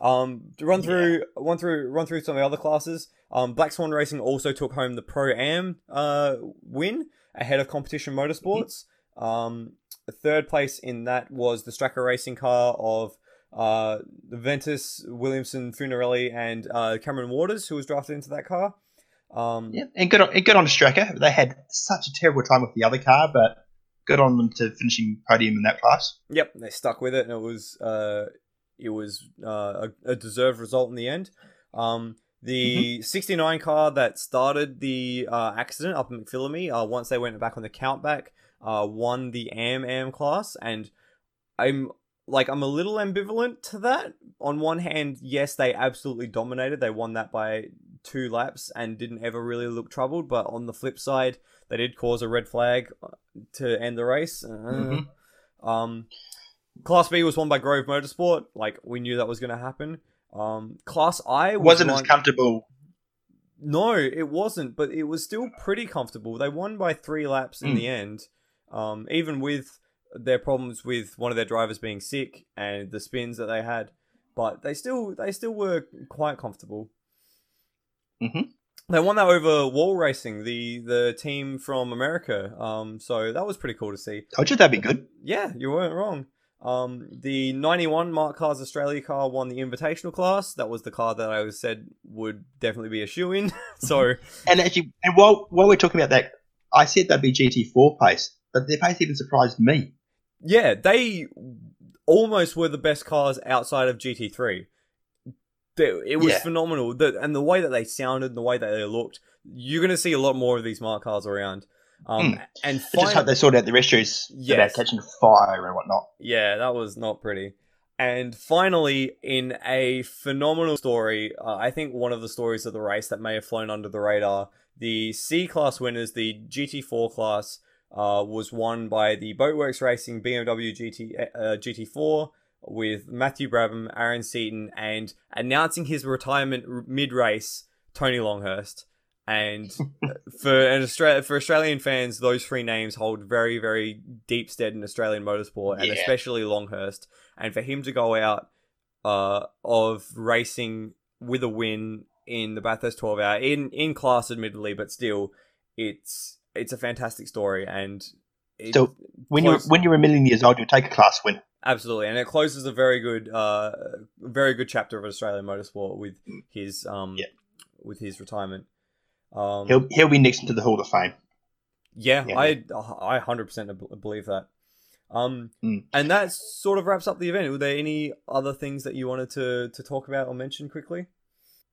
Um, run through run through run through some of the other classes. Um, Black Swan Racing also took home the Pro Am uh win ahead of Competition Motorsports. Um, the third place in that was the Strakka Racing car of uh, Ventus, Williamson, Fumanelli, and uh, Cameron Waters, who was drafted into that car. Um, Yeah, and good on, and good on Strakka. They had such a terrible time with the other car, but good on them to finishing podium in that class. Yep, they stuck with it, and it was uh, it was uh, a, a deserved result in the end. Um, the 69 car that started the uh, accident up in McPhillamy, uh, once they went back on the countback, uh, won the AM AM class, and I'm like I'm a little ambivalent to that. On one hand, yes, they absolutely dominated. They won that by two laps and didn't ever really look troubled. But on the flip side, they did cause a red flag uh, to end the race. Uh, Mhm. Um, Class B was won by Grove Motorsport. Like we knew that was going to happen. Um, Class I was wasn't as comfortable. No, it wasn't, but it was still pretty comfortable. They won by three laps in Mm. the end, um, even with their problems with one of their drivers being sick and the spins that they had. But they still they still were quite comfortable. Mhm. They won that over Wall Racing, the the team from America. Um, so that was pretty cool to see. Told you that'd be good. Yeah, you weren't wrong. Um, the 91 MARC Cars Australia car won the Invitational class. That was the car that I said would definitely be a shoe in. *laughs* so *laughs* And actually, and while while we're talking about that, I said that'd be GT4 pace, but their pace even surprised me. yeah, they almost were the best cars outside of GT3. It was Yeah. phenomenal, the, and the way that they sounded, and the way that they looked. You're going to see a lot more of these MARC cars around. Um, Hmm. And I just hope they sorted out their issues Yes. about catching fire and whatnot. Yeah, that was not pretty. And finally, in a phenomenal story, uh, I think one of the stories of the race that may have flown under the radar, the C class winners, the GT4 class, uh, was won by the Boatworks Racing BMW GT uh, GT4 with Matthew Brabham, Aaron Seaton, and announcing his retirement mid race, Tony Longhurst. And *laughs* for an Australia, for Australian fans, those three names hold very, very deep stead in Australian motorsport, and Yeah. especially Longhurst. And for him to go out uh, of racing with a win in the Bathurst 12 hour in in class, admittedly, but still, it's it's a fantastic story, and So when you're when you're a million years old, you'll take a class win. Absolutely, and it closes a very good, uh, very good chapter of Australian motorsport with his um, Yeah. with his retirement. Um, He'll he'll be next into the Hall of Fame. yeah, Yeah. I I hundred percent believe that. Um, Mm. and that sort of wraps up the event. Were there any other things that you wanted to to talk about or mention quickly?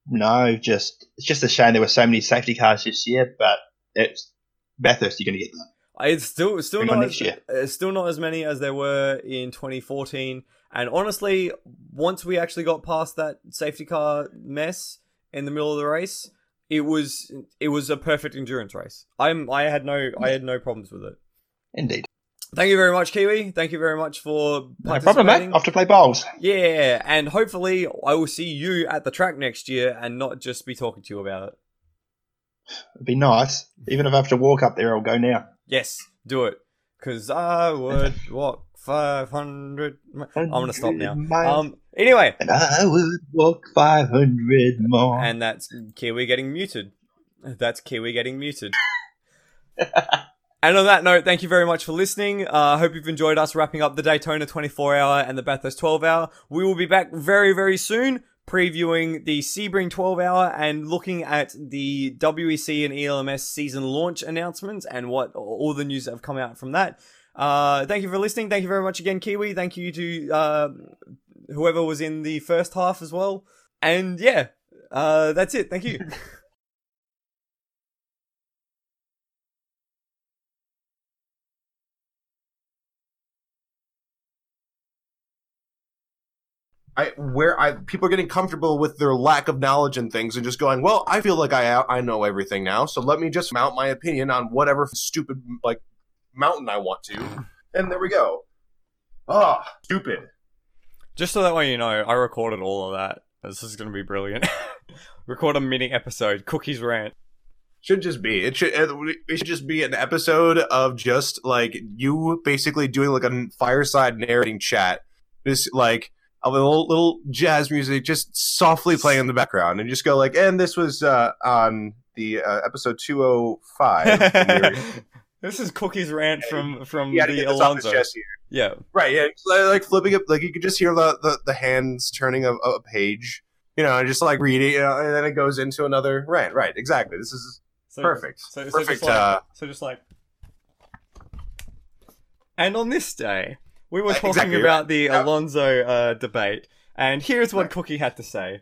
No, just it's just a shame there were so many safety cars this year, but it's Bathurst. You're going to get that. It's still still Bring not next year. Uh, still not as many as there were in 2014. And honestly, once we actually got past that safety car mess in the middle of the race, it was it was a perfect endurance race. I'm I had no I had no problems with it. Indeed. Thank you very much, Kiwi. Thank you very much for No problem, mate. Off to play bowls. Yeah, and hopefully I will see you at the track next year and not just be talking to you about it. It'd be nice. Even if I have to walk up there, I'll go now. Yes, do it. Cause I would walk 500. mi- I'm gonna stop now. Um. Anyway, and I would walk 500 more. and that's Kiwi getting muted. That's Kiwi getting muted. *laughs* and on that note, thank you very much for listening. Uh, I hope you've enjoyed us wrapping up the Daytona 24 hour and the Bathurst 12 hour. We will be back very, very soon previewing the Sebring 12 hour and looking at the WEC and ELMS season launch announcements and what all the news that have come out from that. Uh, thank you for listening. Thank you very much again, Kiwi. Thank you to uh, whoever was in the first half as well. And yeah, uh, that's it. Thank you. *laughs* I where I people are getting comfortable with their lack of knowledge and things and just going, well, I feel like I I know everything now, so let me just mount my opinion on whatever stupid like mountain I want to, and there we go. Ah, stupid. Just so that way you know, I recorded all of that. This is going to be brilliant. *laughs* Record a mini episode, Cookies Rant. Should just be it should it should just be an episode of just like you basically doing like a fireside narrating chat, just like a little little jazz music just softly playing in the background, and just go like, and this was uh, on the uh, episode two oh five. *laughs* *laughs* this is Cookies Rant from from He the get this off his Alonso. chest here. Yeah, Right, yeah, like, flipping it, like you could just hear the, the, the hands turning a, a page, you know, and just like reading, you know, and then it goes into another rant. Right, exactly. This is so, perfect. So, so perfect. Just like, uh, so just like. And on this day, we were talking Exactly, about the Yeah. Alonso uh, debate, and here's what Cookie had to say.